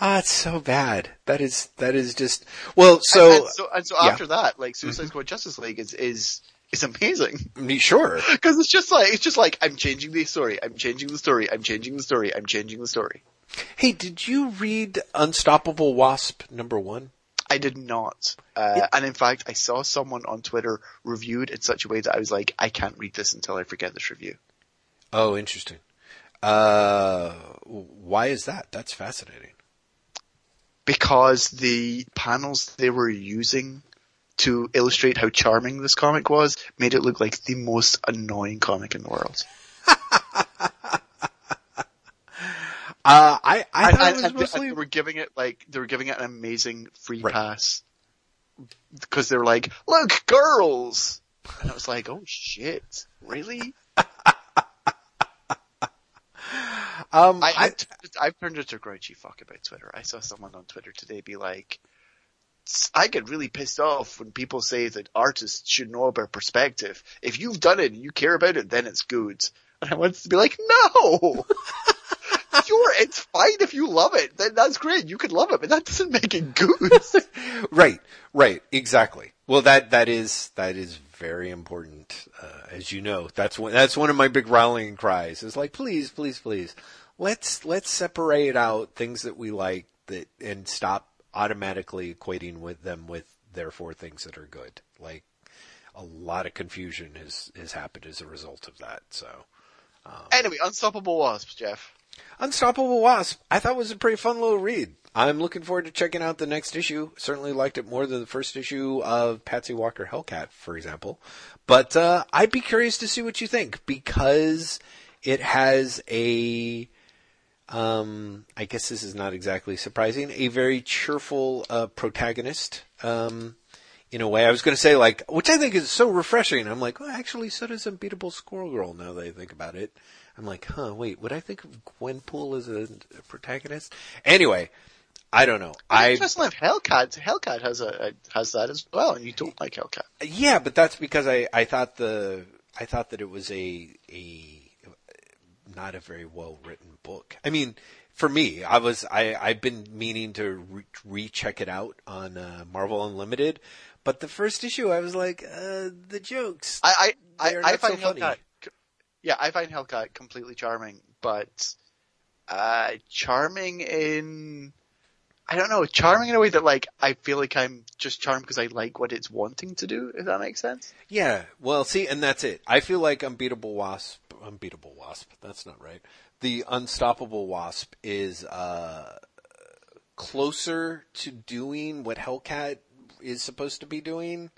Ah, it's so bad. That is that is just well. So, and, and so and so yeah. after that, like Suicide Squad Justice League is is is amazing sure, (laughs) because it's just like it's just like I'm changing the story, I'm changing the story, I'm changing the story, I'm changing the story. hey, did you read Unstoppable Wasp number one? I did not. Uh, and in fact, I saw someone on Twitter reviewed in such a way that I was like, I can't read this until I forget this review. Oh, interesting. Uh, why is that? That's fascinating. Because the panels they were using to illustrate how charming this comic was made it look like the most annoying comic in the world. (laughs) Uh, I I thought it was mostly they were giving it like, they were giving it an amazing free Right. pass. Because they were like, look, girls! And I was like, oh shit, really? Um I, I, I've, I've turned into a grouchy fuck about Twitter. I saw someone on Twitter today be like, I get really pissed off when people say that artists should know about perspective. If you've done it and you care about it, then it's good. And I want to be like, no! (laughs) sure, it's fine if you love it. Then that's great. You can love it, but that doesn't make it good. (laughs) right, right, exactly. Well, that that is that is very important, uh, as you know. That's one that's one of my big rallying cries. Is like, please, please, please, let's let's separate out things that we like that and stop automatically equating with them with therefore things that are good. Like a lot of confusion has has happened as a result of that. So. Um, anyway, Unstoppable Wasp, Jeff. Unstoppable Wasp, I thought was a pretty fun little read. I'm looking forward to checking out the next issue. Certainly liked it more than the first issue of Patsy Walker Hellcat, for example. But uh, I'd be curious to see what you think because it has a, um, I guess this is not exactly surprising, a very cheerful uh, protagonist. Um, in a way, I was going to say like, which I think is so refreshing. I'm like, well, actually, so does Unbeatable Squirrel Girl. Now that I think about it. I'm like, huh, wait, would I think of Gwenpool as a, a protagonist? Anyway, I don't know. I I just love Hellcat. Hellcat has a, a, has that as well, and you don't like Hellcat. Yeah, but that's because I I thought the I thought that it was a a not a very well written book. I mean, for me, I was I I've been meaning to re- recheck it out on uh, Marvel Unlimited, but the first issue I was like, uh, the jokes. I I I, I find so Hellcat yeah, I find Hellcat completely charming, but uh, charming in I don't know, charming in a way that like I feel like I'm just charmed because I like what it's wanting to do. If that makes sense. Yeah. Well, see, and that's it. I feel like Unbeatable Wasp, Unbeatable Wasp. That's not right. The Unstoppable Wasp is uh, closer to doing what Hellcat is supposed to be doing.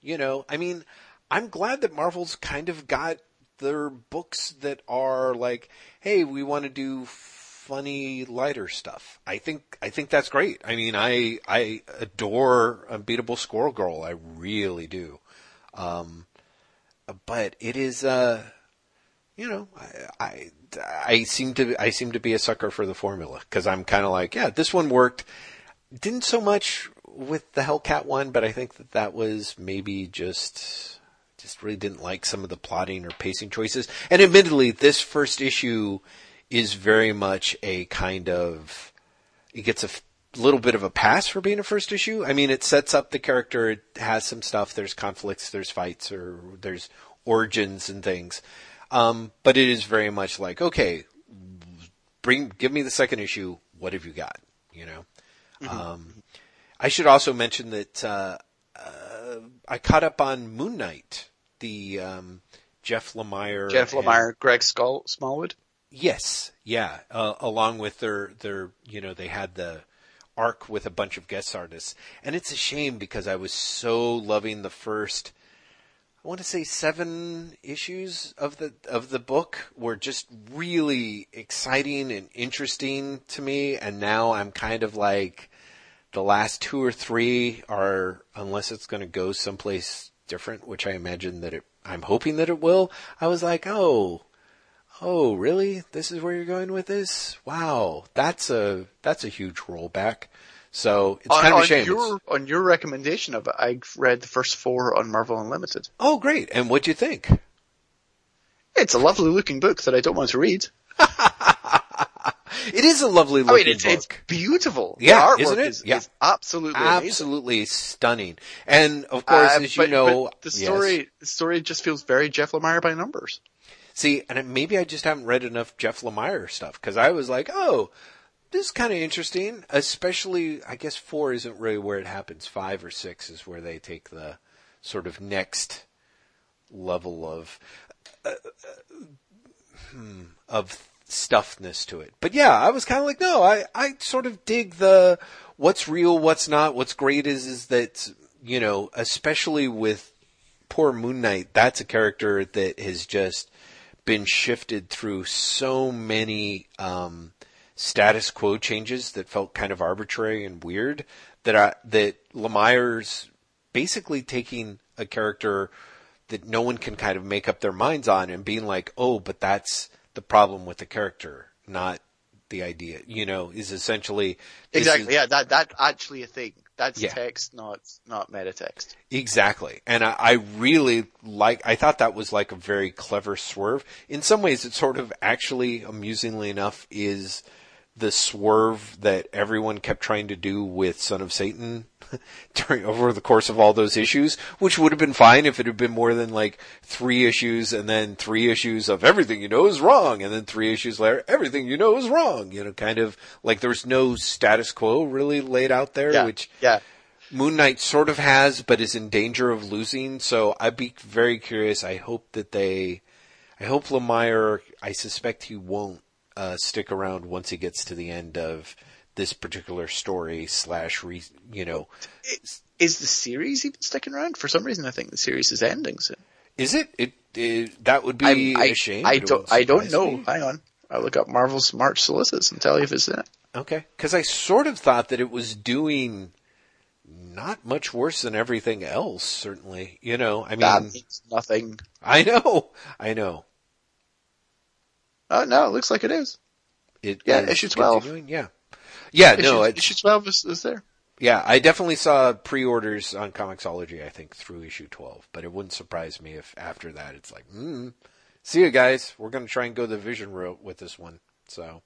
You know, I mean, I'm glad that Marvel's kind of got their books that are like, hey, we want to do funny, lighter stuff. I think I think that's great. I mean, I I adore Unbeatable Squirrel Girl. I really do. Um, but it is, uh, you know, I, I I seem to I seem to be a sucker for the formula because I'm kind of like, yeah, this one worked. Didn't so much with the Hellcat one, but I think that that was maybe just just really didn't like some of the plotting or pacing choices. And admittedly, this first issue is very much a kind of it gets a little bit of a pass for being a first issue. I mean, it sets up the character, it has some stuff, there's conflicts, there's fights, or there's origins and things. Um, but it is very much like, okay, bring, give me the second issue. What have you got? You know. Mm-hmm. Um, I should also mention that uh, uh, I caught up on Moon Knight the um, Jeff Lemire. Jeff Lemire, and, Greg Skull, Smallwood. Yes, yeah. Uh, along with their their, you know, they had the arc with a bunch of guest artists, and it's a shame because I was so loving the first. I want to say seven issues of the of the book were just really exciting and interesting to me, and now I'm kind of like the last two or three are unless it's going to go someplace different, which I imagine that it, I'm hoping that it will. I was like, oh, oh, really? This is where you're going with this? Wow, that's a that's a huge rollback. So it's kind on, of a shame. Your, on your recommendation of it, I read the first four on Marvel Unlimited. Oh, great! And what'd you think? It's a lovely looking book that I don't want to read. (laughs) It is a lovely looking I mean, it's, book. It's beautiful. Yeah, isn't it? Is, yeah, is absolutely, absolutely amazing. stunning. And of course, uh, as but, you know, the story, yes. the story just feels very Jeff Lemire by numbers. See, and maybe I just haven't read enough Jeff Lemire stuff because I was like, oh, this is kind of interesting. Especially, I guess four isn't really where it happens. Five or six is where they take the sort of next level of uh, uh, hmm, of stuffness to it. But yeah, I was kind of like, no, I, I sort of dig the what's real, what's not. What's great is, is that, you know, especially with poor Moon Knight, that's a character that has just been shifted through so many, um, status quo changes that felt kind of arbitrary and weird that I, that Lemire's basically taking a character that no one can kind of make up their minds on and being like, oh, but that's, the problem with the character, not the idea. You know, is essentially exactly is, yeah that that actually a thing. That's Yeah. text, not not meta text. Exactly. And I, I really like, I thought that was like a very clever swerve. In some ways, it sort of actually, amusingly enough, is the swerve that everyone kept trying to do with Son of Satan (laughs) during, over the course of all those issues, which would have been fine if it had been more than like three issues and then three issues of everything you know is wrong and then three issues later, everything you know is wrong. You know, kind of like there's no status quo really laid out there, Yeah, which yeah. Moon Knight sort of has, but is in danger of losing. So I'd be very curious. I hope that they, I hope Lemire, I suspect he won't uh, stick around once he gets to the end of this particular story slash, re, you know, Is the series even sticking around? For some reason, I think the series is ending soon. is it? It, it that would be I, a shame. I it don't. I don't know. me. Hang on. I'll look up Marvel's March solicits and tell you if it's in it. Okay, because I sort of thought that it was doing not much worse than everything else. Certainly, you know. I mean, that means nothing. I know, I know. Oh no, it looks like it is. It Yeah, is issue 12. continuing, Yeah, yeah. no, issue, it's, issue twelve is, is there. yeah. I definitely saw pre-orders on Comixology. I think through issue twelve, but it wouldn't surprise me if after that it's like, hmm, see you guys. We're gonna try and go the Vision route with this one. So,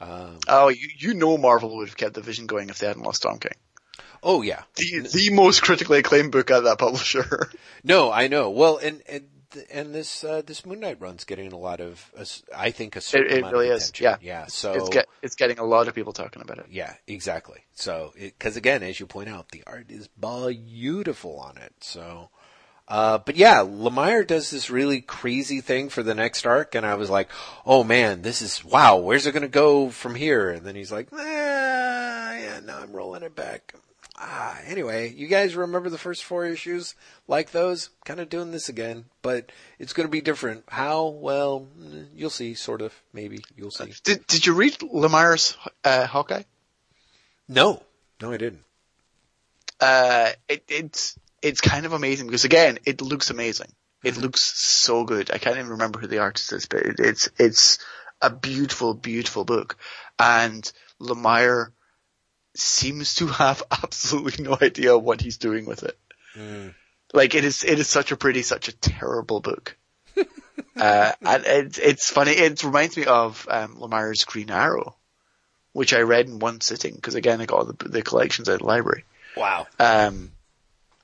um, Oh, you you know Marvel would have kept the Vision going if they hadn't lost Tom King. oh yeah, The the most critically acclaimed book at that publisher. (laughs) no, I know. Well, and and and this uh, this Moon Knight run's getting a lot of, uh, I think, a certain it amount really of is, yeah. yeah. So it's get it's getting a lot of people talking about it. Yeah, exactly. So, because again, as you point out, the art is beautiful on it. So, uh, but yeah, Lemire does this really crazy thing for the next arc, and I was like, oh man, this is wow. Where's it going to go from here? And then he's like, ah, yeah, no, I'm rolling it back. Ah, anyway, you guys remember the first four issues like those? Kind of doing this again, but it's going to be different. How? Well, you'll see. Sort of, maybe you'll see. Did Did you read Lemire's uh, Hawkeye? No, no, I didn't. Uh, it, it's it's kind of amazing because again, it looks amazing. It looks so good. I can't even remember who the artist is, but it, it's it's a beautiful, beautiful book, and Lemire seems to have (laughs) absolutely no idea what he's doing with it. Like it is, it is such a pretty, such a terrible book. (laughs) uh, and it, it's funny. It reminds me of um, Lemire's Green Arrow, which I read in one sitting because again, I got all the, the collections at the library. Wow. Um,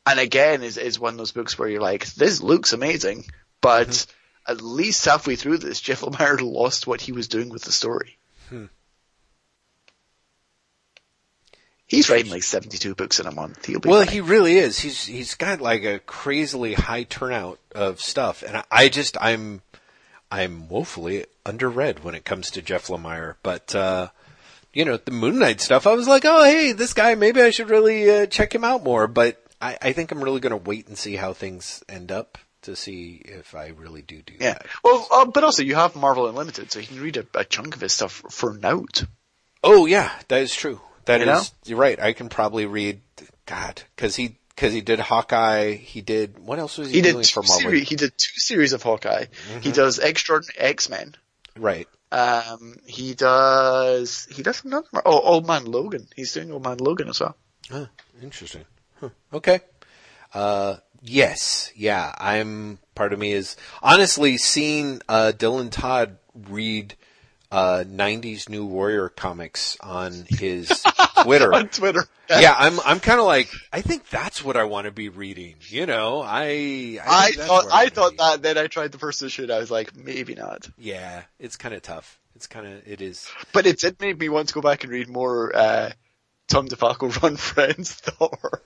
and again, is is one of those books where you're like, this looks amazing, but at least halfway through this, Jeff Lemire lost what he was doing with the story. He's writing like 72 books in a month. He'll be Well, fine. he really is. He's he's got like a crazily high turnout of stuff, and I, I just I'm I'm woefully underread when it comes to Jeff Lemire. But uh, you know, the Moon Knight stuff, I was like, oh hey, this guy, maybe I should really uh, check him out more. But I, I think I'm really going to wait and see how things end up to see if I really do do yeah. that. Well, uh, but also you have Marvel Unlimited, so you can read a, a chunk of his stuff for note. Oh yeah, that is true. That is You know? you're right. I can probably read God because he because he did Hawkeye. He did what else was he, He doing for Marvel? series. He did two series of Hawkeye. He does Extraordinary X Men. Right. Um, he does. He does another. Oh, Old Man Logan. He's doing Old Man Logan as well. Huh, interesting. Huh. Okay. Uh, yes. Yeah. I'm, part of me is, honestly, seeing, uh, Dylan Todd read, uh, 90s New Warrior comics on his (laughs) Twitter. On Twitter. yeah, I'm, I'm kind of like, I think that's what I want to be reading. You know, I, I that's thought where I thought be. that. Then I tried the first issue. and I was like, maybe not. Yeah, it's kind of tough. It's kind of, it is. But it did make me want to go back and read more uh, Tom DeFalco (laughs) Ron Frenz Thor.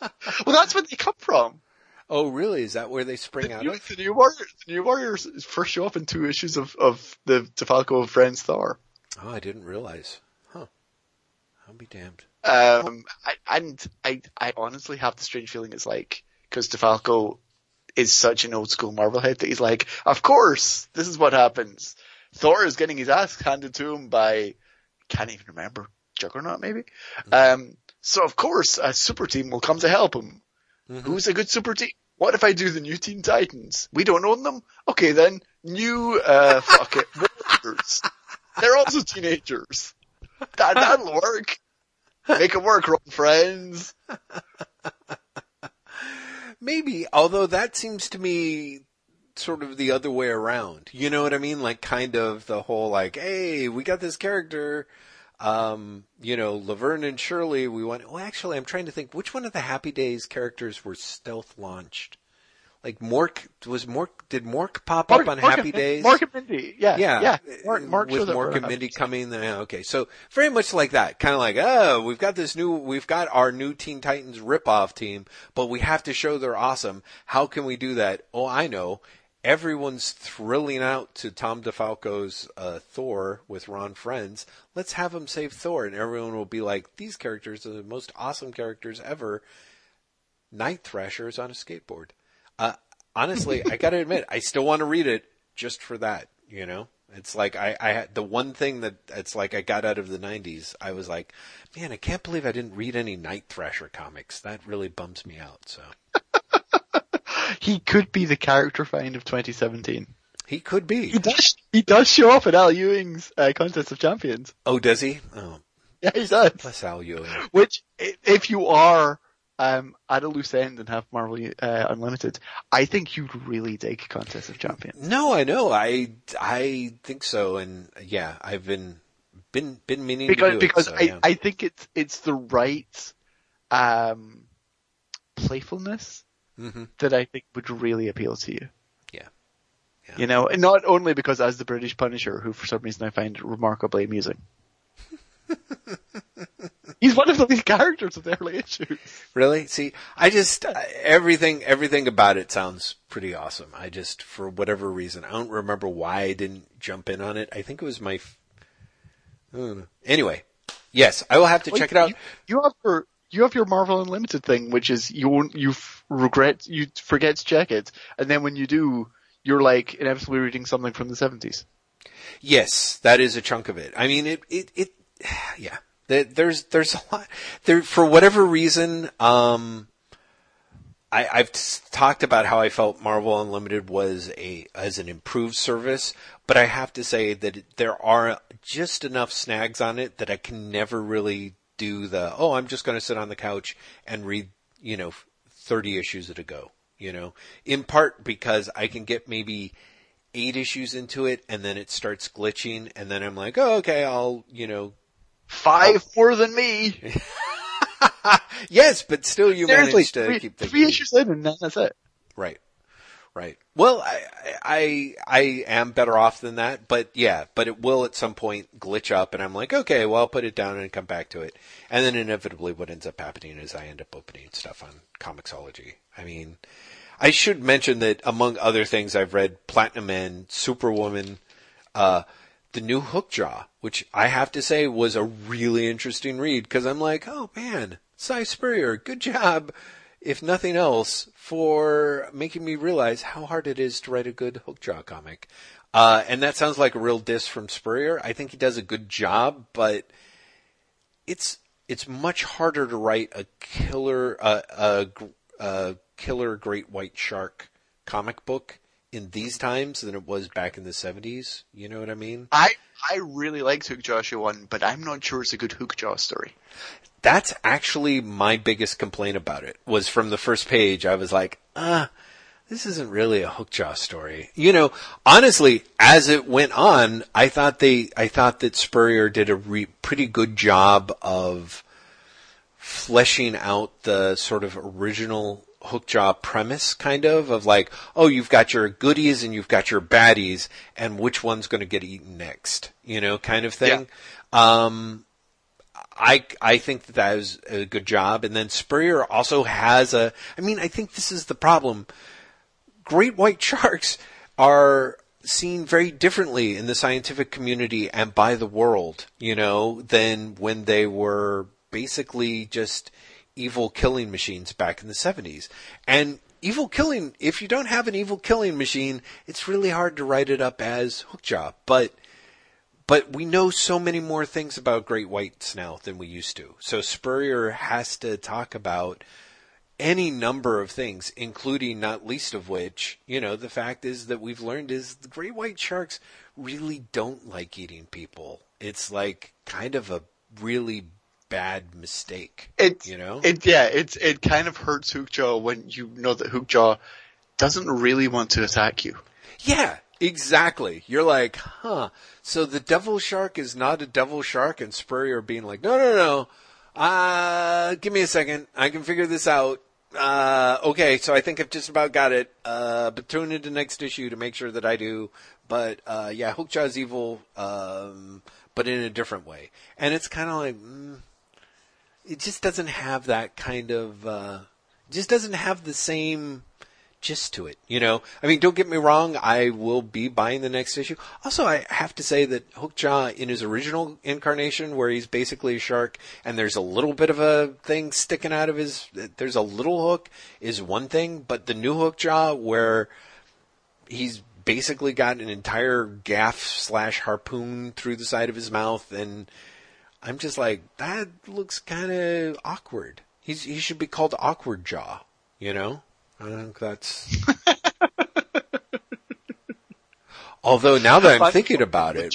(laughs) well, that's where they come from. Oh, really? Is that where they spring The out new, of? the new Warriors, the new Warriors first show up in two issues of, of the DeFalco Frenz Thor. Oh, I didn't realize. Huh. I'll be damned. Um, I, and I, I honestly have the strange feeling it's like, cause DeFalco is such an old school Marvel head that he's like, of course, this is what happens. Thor is getting his ass handed to him by, can't even remember, Juggernaut maybe? Um, so of course a super team will come to help him. Who's a good super team? What if I do the new Teen Titans? We don't own them? Okay then, new, uh, (laughs) fuck it, Warriors. They're also teenagers. That, that'll (laughs) work. Make it work, friends. Maybe, although that seems to me sort of the other way around. You know what I mean? Like kind of the whole like, hey, we got this character, um, you know, Laverne and Shirley, we want, well actually I'm trying to think which one of the Happy Days characters were stealth launched? Like Mork, was Mork, did Mork pop Mork, up on Mork Happy and, Days? Mork and Mindy, yeah, Yeah, yeah. Mark, Mark with Mork and Mindy coming. Yeah, okay, so very much like that, kind of like, oh, we've got this new, we've got our new Teen Titans ripoff team, but we have to show they're awesome. How can we do that? Oh, I know. Everyone's thrilling out to Tom DeFalco's uh, Thor with Ron Frenz. Let's have him save Thor, and everyone will be like, "These characters are the most awesome characters ever." Night Thrashers on a skateboard. Uh, honestly, I gotta admit, I still want to read it just for that. You know, it's like I, I the one thing that it's like I got out of the '90s. I was like, man, I can't believe I didn't read any Night Thrasher comics. That really bums me out. So (laughs) He could be the character find of 2017. he could be. He does. He does show up at Al Ewing's uh, Contest of Champions. Oh, does he? Oh, Yeah, he does. bless Al Ewing. Which, if you are um, at a loose end and have Marvel uh, Unlimited, I think you'd really dig Contest of Champions. No, I know. I I think so, and yeah, I've been been been meaning Because to do because it. So, I, yeah. I think it's it's the right um, playfulness Mhm. that I think would really appeal to you. Yeah. Yeah. You know, and not only because as the British Punisher, who for some reason I find remarkably amusing. (laughs) He's one of the lead characters of the early issues. Really? See, I just everything everything about it sounds pretty awesome. I just for whatever reason I don't remember why I didn't jump in on it. I think it was my. f- I don't know. Anyway, yes, I will have to check it out. You, you have your you have your Marvel Unlimited thing, which is you you f- regret you forget to check it, and then when you do, you're like inevitably reading something from the seventies. Yes, that is a chunk of it. I mean, it, it, it, (sighs) yeah. There's, there's a lot there for whatever reason. Um, I, I've talked about how I felt Marvel Unlimited was a as an improved service, but I have to say that there are just enough snags on it that I can never really do the oh I'm just going to sit on the couch and read you know thirty issues at a go. You know, in part because I can get maybe eight issues into it and then it starts glitching and then I'm like, oh, okay, I'll, you know, Five more than me. (laughs) (laughs) yes, but still you Seriously, managed to three, keep the three issues in, and that's it. Right. Right. Well, I, I, I am better off than that, but yeah, but it will at some point glitch up and I'm like, okay, well, I'll put it down and come back to it. And then inevitably what ends up happening is I end up opening stuff on Comixology. I mean, I should mention that among other things I've read Platinum Man, Superwoman, uh, the new Hookjaw, which I have to say was a really interesting read because I'm like, oh man, Si Spurrier, good job, if nothing else, for making me realize how hard it is to write a good Hookjaw comic. Uh, and that sounds like a real diss from Spurrier. I think he does a good job, but it's it's much harder to write a killer uh, a, a killer great white shark comic book in these times than it was back in the 70s. You know what I mean? I I really liked Hookjaw issue one, but I'm not sure it's a good Hook Jaw story. That's actually my biggest complaint about it was from the first page. I was like, ah, this isn't really a Hookjaw story. You know, honestly, as it went on, I thought they, I thought that Spurrier did a re- pretty good job of fleshing out the sort of original Hookjaw premise, kind of, of like, oh, you've got your goodies and you've got your baddies, and which one's going to get eaten next, you know, kind of thing. Um, I I think that that was a good job. And then Spurrier also has a. I mean, I think this is the problem. Great white sharks are seen very differently in the scientific community and by the world, you know, than when they were basically just evil killing machines back in the 70s. And evil killing, if you don't have an evil killing machine, it's really hard to write it up as Hookjaw. But but we know so many more things about great whites now than we used to. So Spurrier has to talk about any number of things, including not least of which, you know, the fact is that we've learned is the great white sharks really don't like eating people. It's like kind of a really bad mistake. It, you know? It, yeah, it, it kind of hurts Hookjaw when you know that Hookjaw doesn't really want to attack you. Yeah, exactly. You're like, huh. So the devil shark is not a devil shark and Spurrier being like, no, no, no. Uh, give me a second. I can figure this out. Uh, okay, so I think I've just about got it. Uh, but tune into next issue to make sure that I do. But, uh, yeah, Hookjaw's evil, um, but in a different way. And it's kind of like, mm, it just doesn't have that kind of, uh, just doesn't have the same, gist to it. You know, I mean, don't get me wrong. I will be buying the next issue. Also, I have to say that Hookjaw in his original incarnation, where he's basically a shark, and there's a little bit of a thing sticking out of his, there's a little hook, is one thing. But the new Hookjaw, where he's basically got an entire gaff slash harpoon through the side of his mouth, and I'm just like, that looks kind of awkward. He's he should be called Awkward Jaw. You know. I think that's. (laughs) Although now that I'm thinking about it.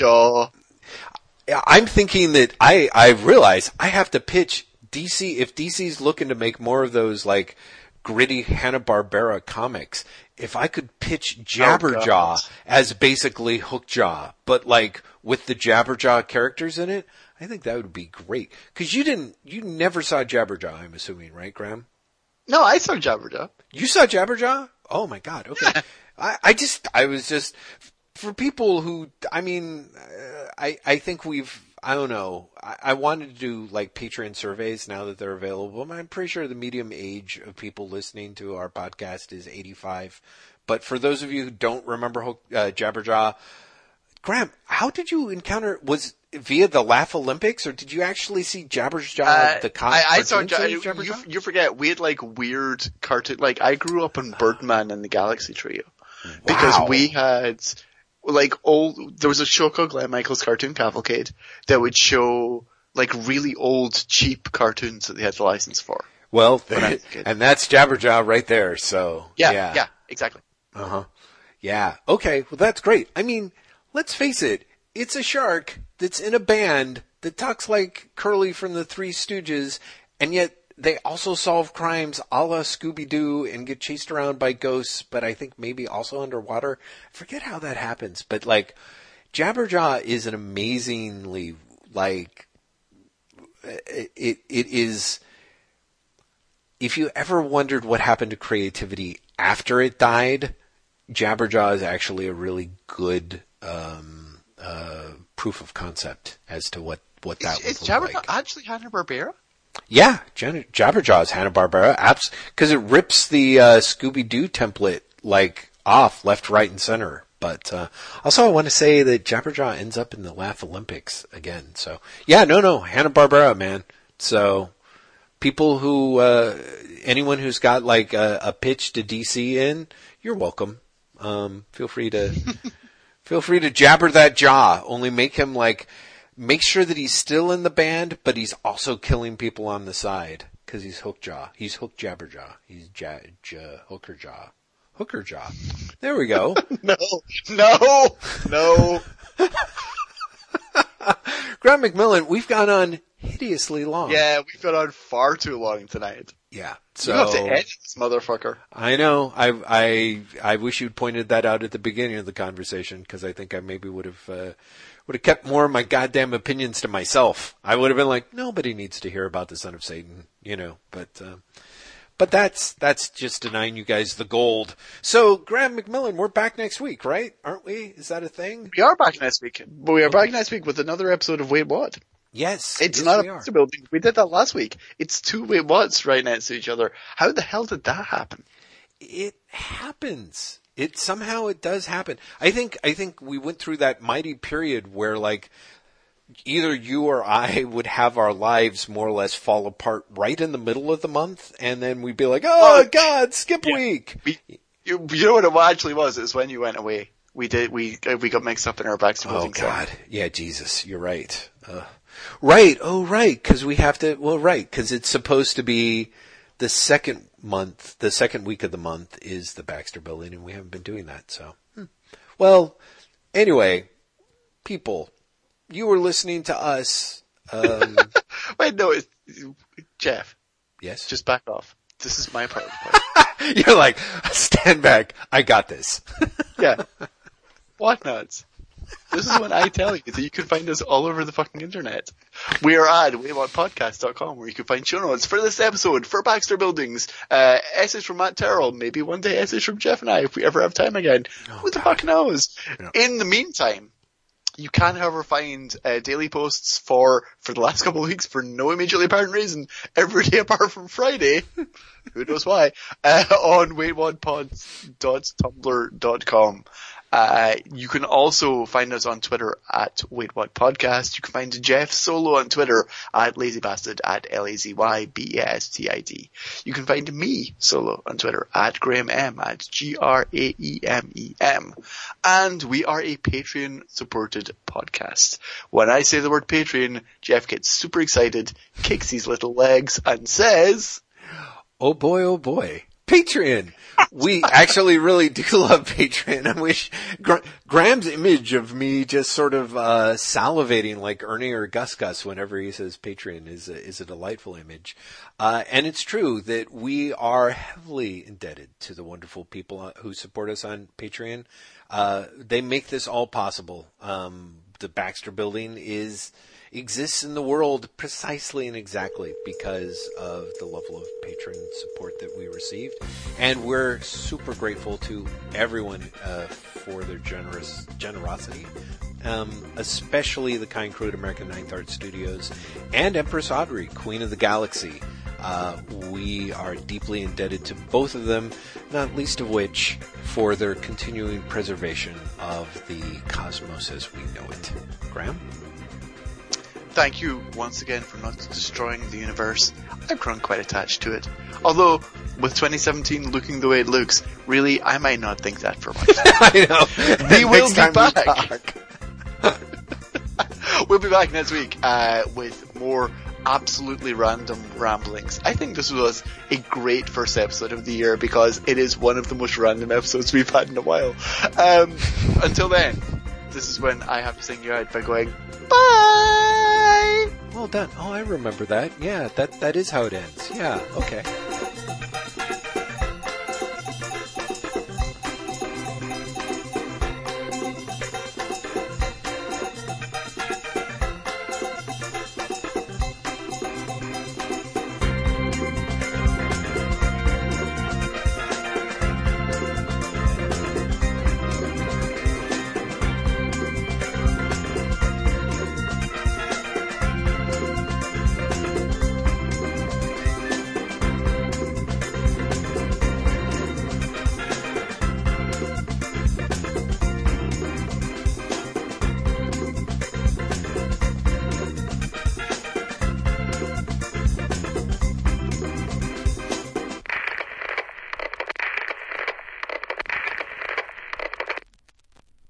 I'm thinking that I I realize I have to pitch DC if DC's looking to make more of those like gritty Hanna Barbera comics. If I could pitch Jabberjaw Oh, as basically Hookjaw, but like with the Jabberjaw characters in it, I think that would be great. Because you didn't, you never saw Jabberjaw. I'm assuming, right, Graeme? No, I saw Jabberjaw. You saw Jabberjaw? Oh my god. Okay. I, I just, I was just, for people who, I mean, uh, I, I think we've, I don't know, I, I wanted to do like Patreon surveys now that they're available. I'm pretty sure the medium age of people listening to our podcast is 85. But for those of you who don't remember uh, Jabberjaw, Graeme, how did you encounter, was via the Laff-A-Lympics or did you actually see Jabberjaw, Uh, the com- I, I saw of you, Jabberjaw? you forget we had like weird cartoon. Like I grew up on (sighs) Birdman and the Galaxy Trio because Wow. we had like old. There was a show called Glen Michael's Cartoon Cavalcade that would show like really old, cheap cartoons that they had the license for. Well, I was a (laughs) kid. and that's Jabberjaw right there. So Yeah, yeah, yeah, exactly. uh huh, yeah. Okay, well that's great. I mean, let's face it, it's a shark that's in a band that talks like Curly from the Three Stooges, and yet they also solve crimes a la Scooby Doo and get chased around by ghosts, but I think maybe also underwater. I forget how that happens, but like Jabberjaw is an amazingly like it it, is if you ever wondered what happened to creativity after it died, Jabberjaw is actually a really good um, uh, proof of concept as to what what that Is, is Jabberjaw like. actually Hanna Barbera? Yeah, Jan- Jabberjaw is Hanna Barbera, apps because it rips the uh, Scooby Doo template like off left, right, and center. But uh, also, I want to say that Jabberjaw ends up in the Laff-A-Lympics again. So yeah, no, no, Hanna Barbera, man. So people who, uh, anyone who's got like a, a pitch to DC in, you're welcome. Um, feel free to (laughs) feel free to jabber that jaw. Only make him like make sure that he's still in the band, but he's also killing people on the side because he's hook jaw. He's hook jabberjaw. He's ja, ja, hooker jaw. Hooker jaw. There we go. (laughs) No, no, no. (laughs) Grant McMillan, we've gone on hideously long. yeah, we've been on far too long tonight. Yeah. You have to So edit this motherfucker. I know. I I I wish you'd pointed that out at the beginning of the conversation because I think I maybe would have uh, would have kept more of my goddamn opinions to myself. I would have been like, nobody needs to hear about the son of Satan, you know. But uh, but that's that's just denying you guys the gold. So Graeme McMillan, we're back next week, right? Aren't we? Is that a thing? We are back next week. But we are back next week with another episode of Wait What. Yes. It's yes, not a pizza building. We did that last week. It's two Wait What's right next to each other. How the hell did that happen? it happens. It somehow it does happen. I think I think we went through that mighty period where like either you or I (laughs) would have our lives more or less fall apart right in the middle of the month, and then we'd be like, "Oh Oh, God, skip week." We, you, you know what it actually was? It was when you went away. We did, we, we got mixed up in our backs Oh God, yeah, Jesus, you're right. Uh, right, oh right, because we have to. Well, right, because it's supposed to be the second month, the second week of the month is the Baxter Building, and we haven't been doing that. So, hmm. well, anyway, people, you were listening to us. Um, (laughs) Wait, no, it's, Jeff, Yes. just back off. This is my part of the (laughs) podcast. You're like, stand back. I got this. (laughs) Yeah. What nuts? This is when I tell you that you can find us all over the fucking internet. We are at waitwhatpodcast.com where you can find show notes for this episode, for Baxter Buildings, uh, essays from Matt Terrell, maybe one day essays from Jeff and I if we ever have time again. Who the fuck knows? Yeah. In the meantime, you can, however, find uh, daily posts for for the last couple of weeks for no immediately apparent reason every day apart from Friday. (laughs) Who knows why? Uh, on waitwhatpods.tumblr.com. Uh, you can also find us on Twitter at Wait What Podcast. You can find Jeff Solo on Twitter at LazyBastid at L-A-Z-Y-B-A-S-T-I-D. You can find me solo on Twitter at Graeme M at G-R-A-E-M-E-M. And we are a Patreon supported podcast. When I say the word Patreon, Jeff gets super excited, kicks his little legs and says, Oh boy, oh boy. Patreon. We actually really do (laughs) love Patreon. I wish Gra- Graeme's image of me just sort of uh, salivating like Ernie or Gus Gus whenever he says Patreon is a, is a delightful image. Uh, and it's true that we are heavily indebted to the wonderful people uh, who support us on Patreon. Uh, they make this all possible. Um, the Baxter Building is exists in the world precisely and exactly because of the level of patron support that we received. And we're super grateful to everyone uh, for their generous generosity, um, especially the kind crew at American Ninth Art Studios and Empress Audrey, Queen of the Galaxy. Uh, we are deeply indebted to both of them, not least of which for their continuing preservation of the cosmos as we know it. Graeme? Thank you once again for not destroying the universe. I've grown quite attached to it. Although, with 2017 looking the way it looks, really, I might not think that for much. (laughs) I know. We will be back. (laughs) we'll be back next week uh, with more absolutely random ramblings. I think this was a great first episode of the year because it is one of the most random episodes we've had in a while. Um, until then, this is when I have to sing you out by going, bye! Well done. Oh, I remember that. Yeah, that that is how it ends. Yeah. Okay.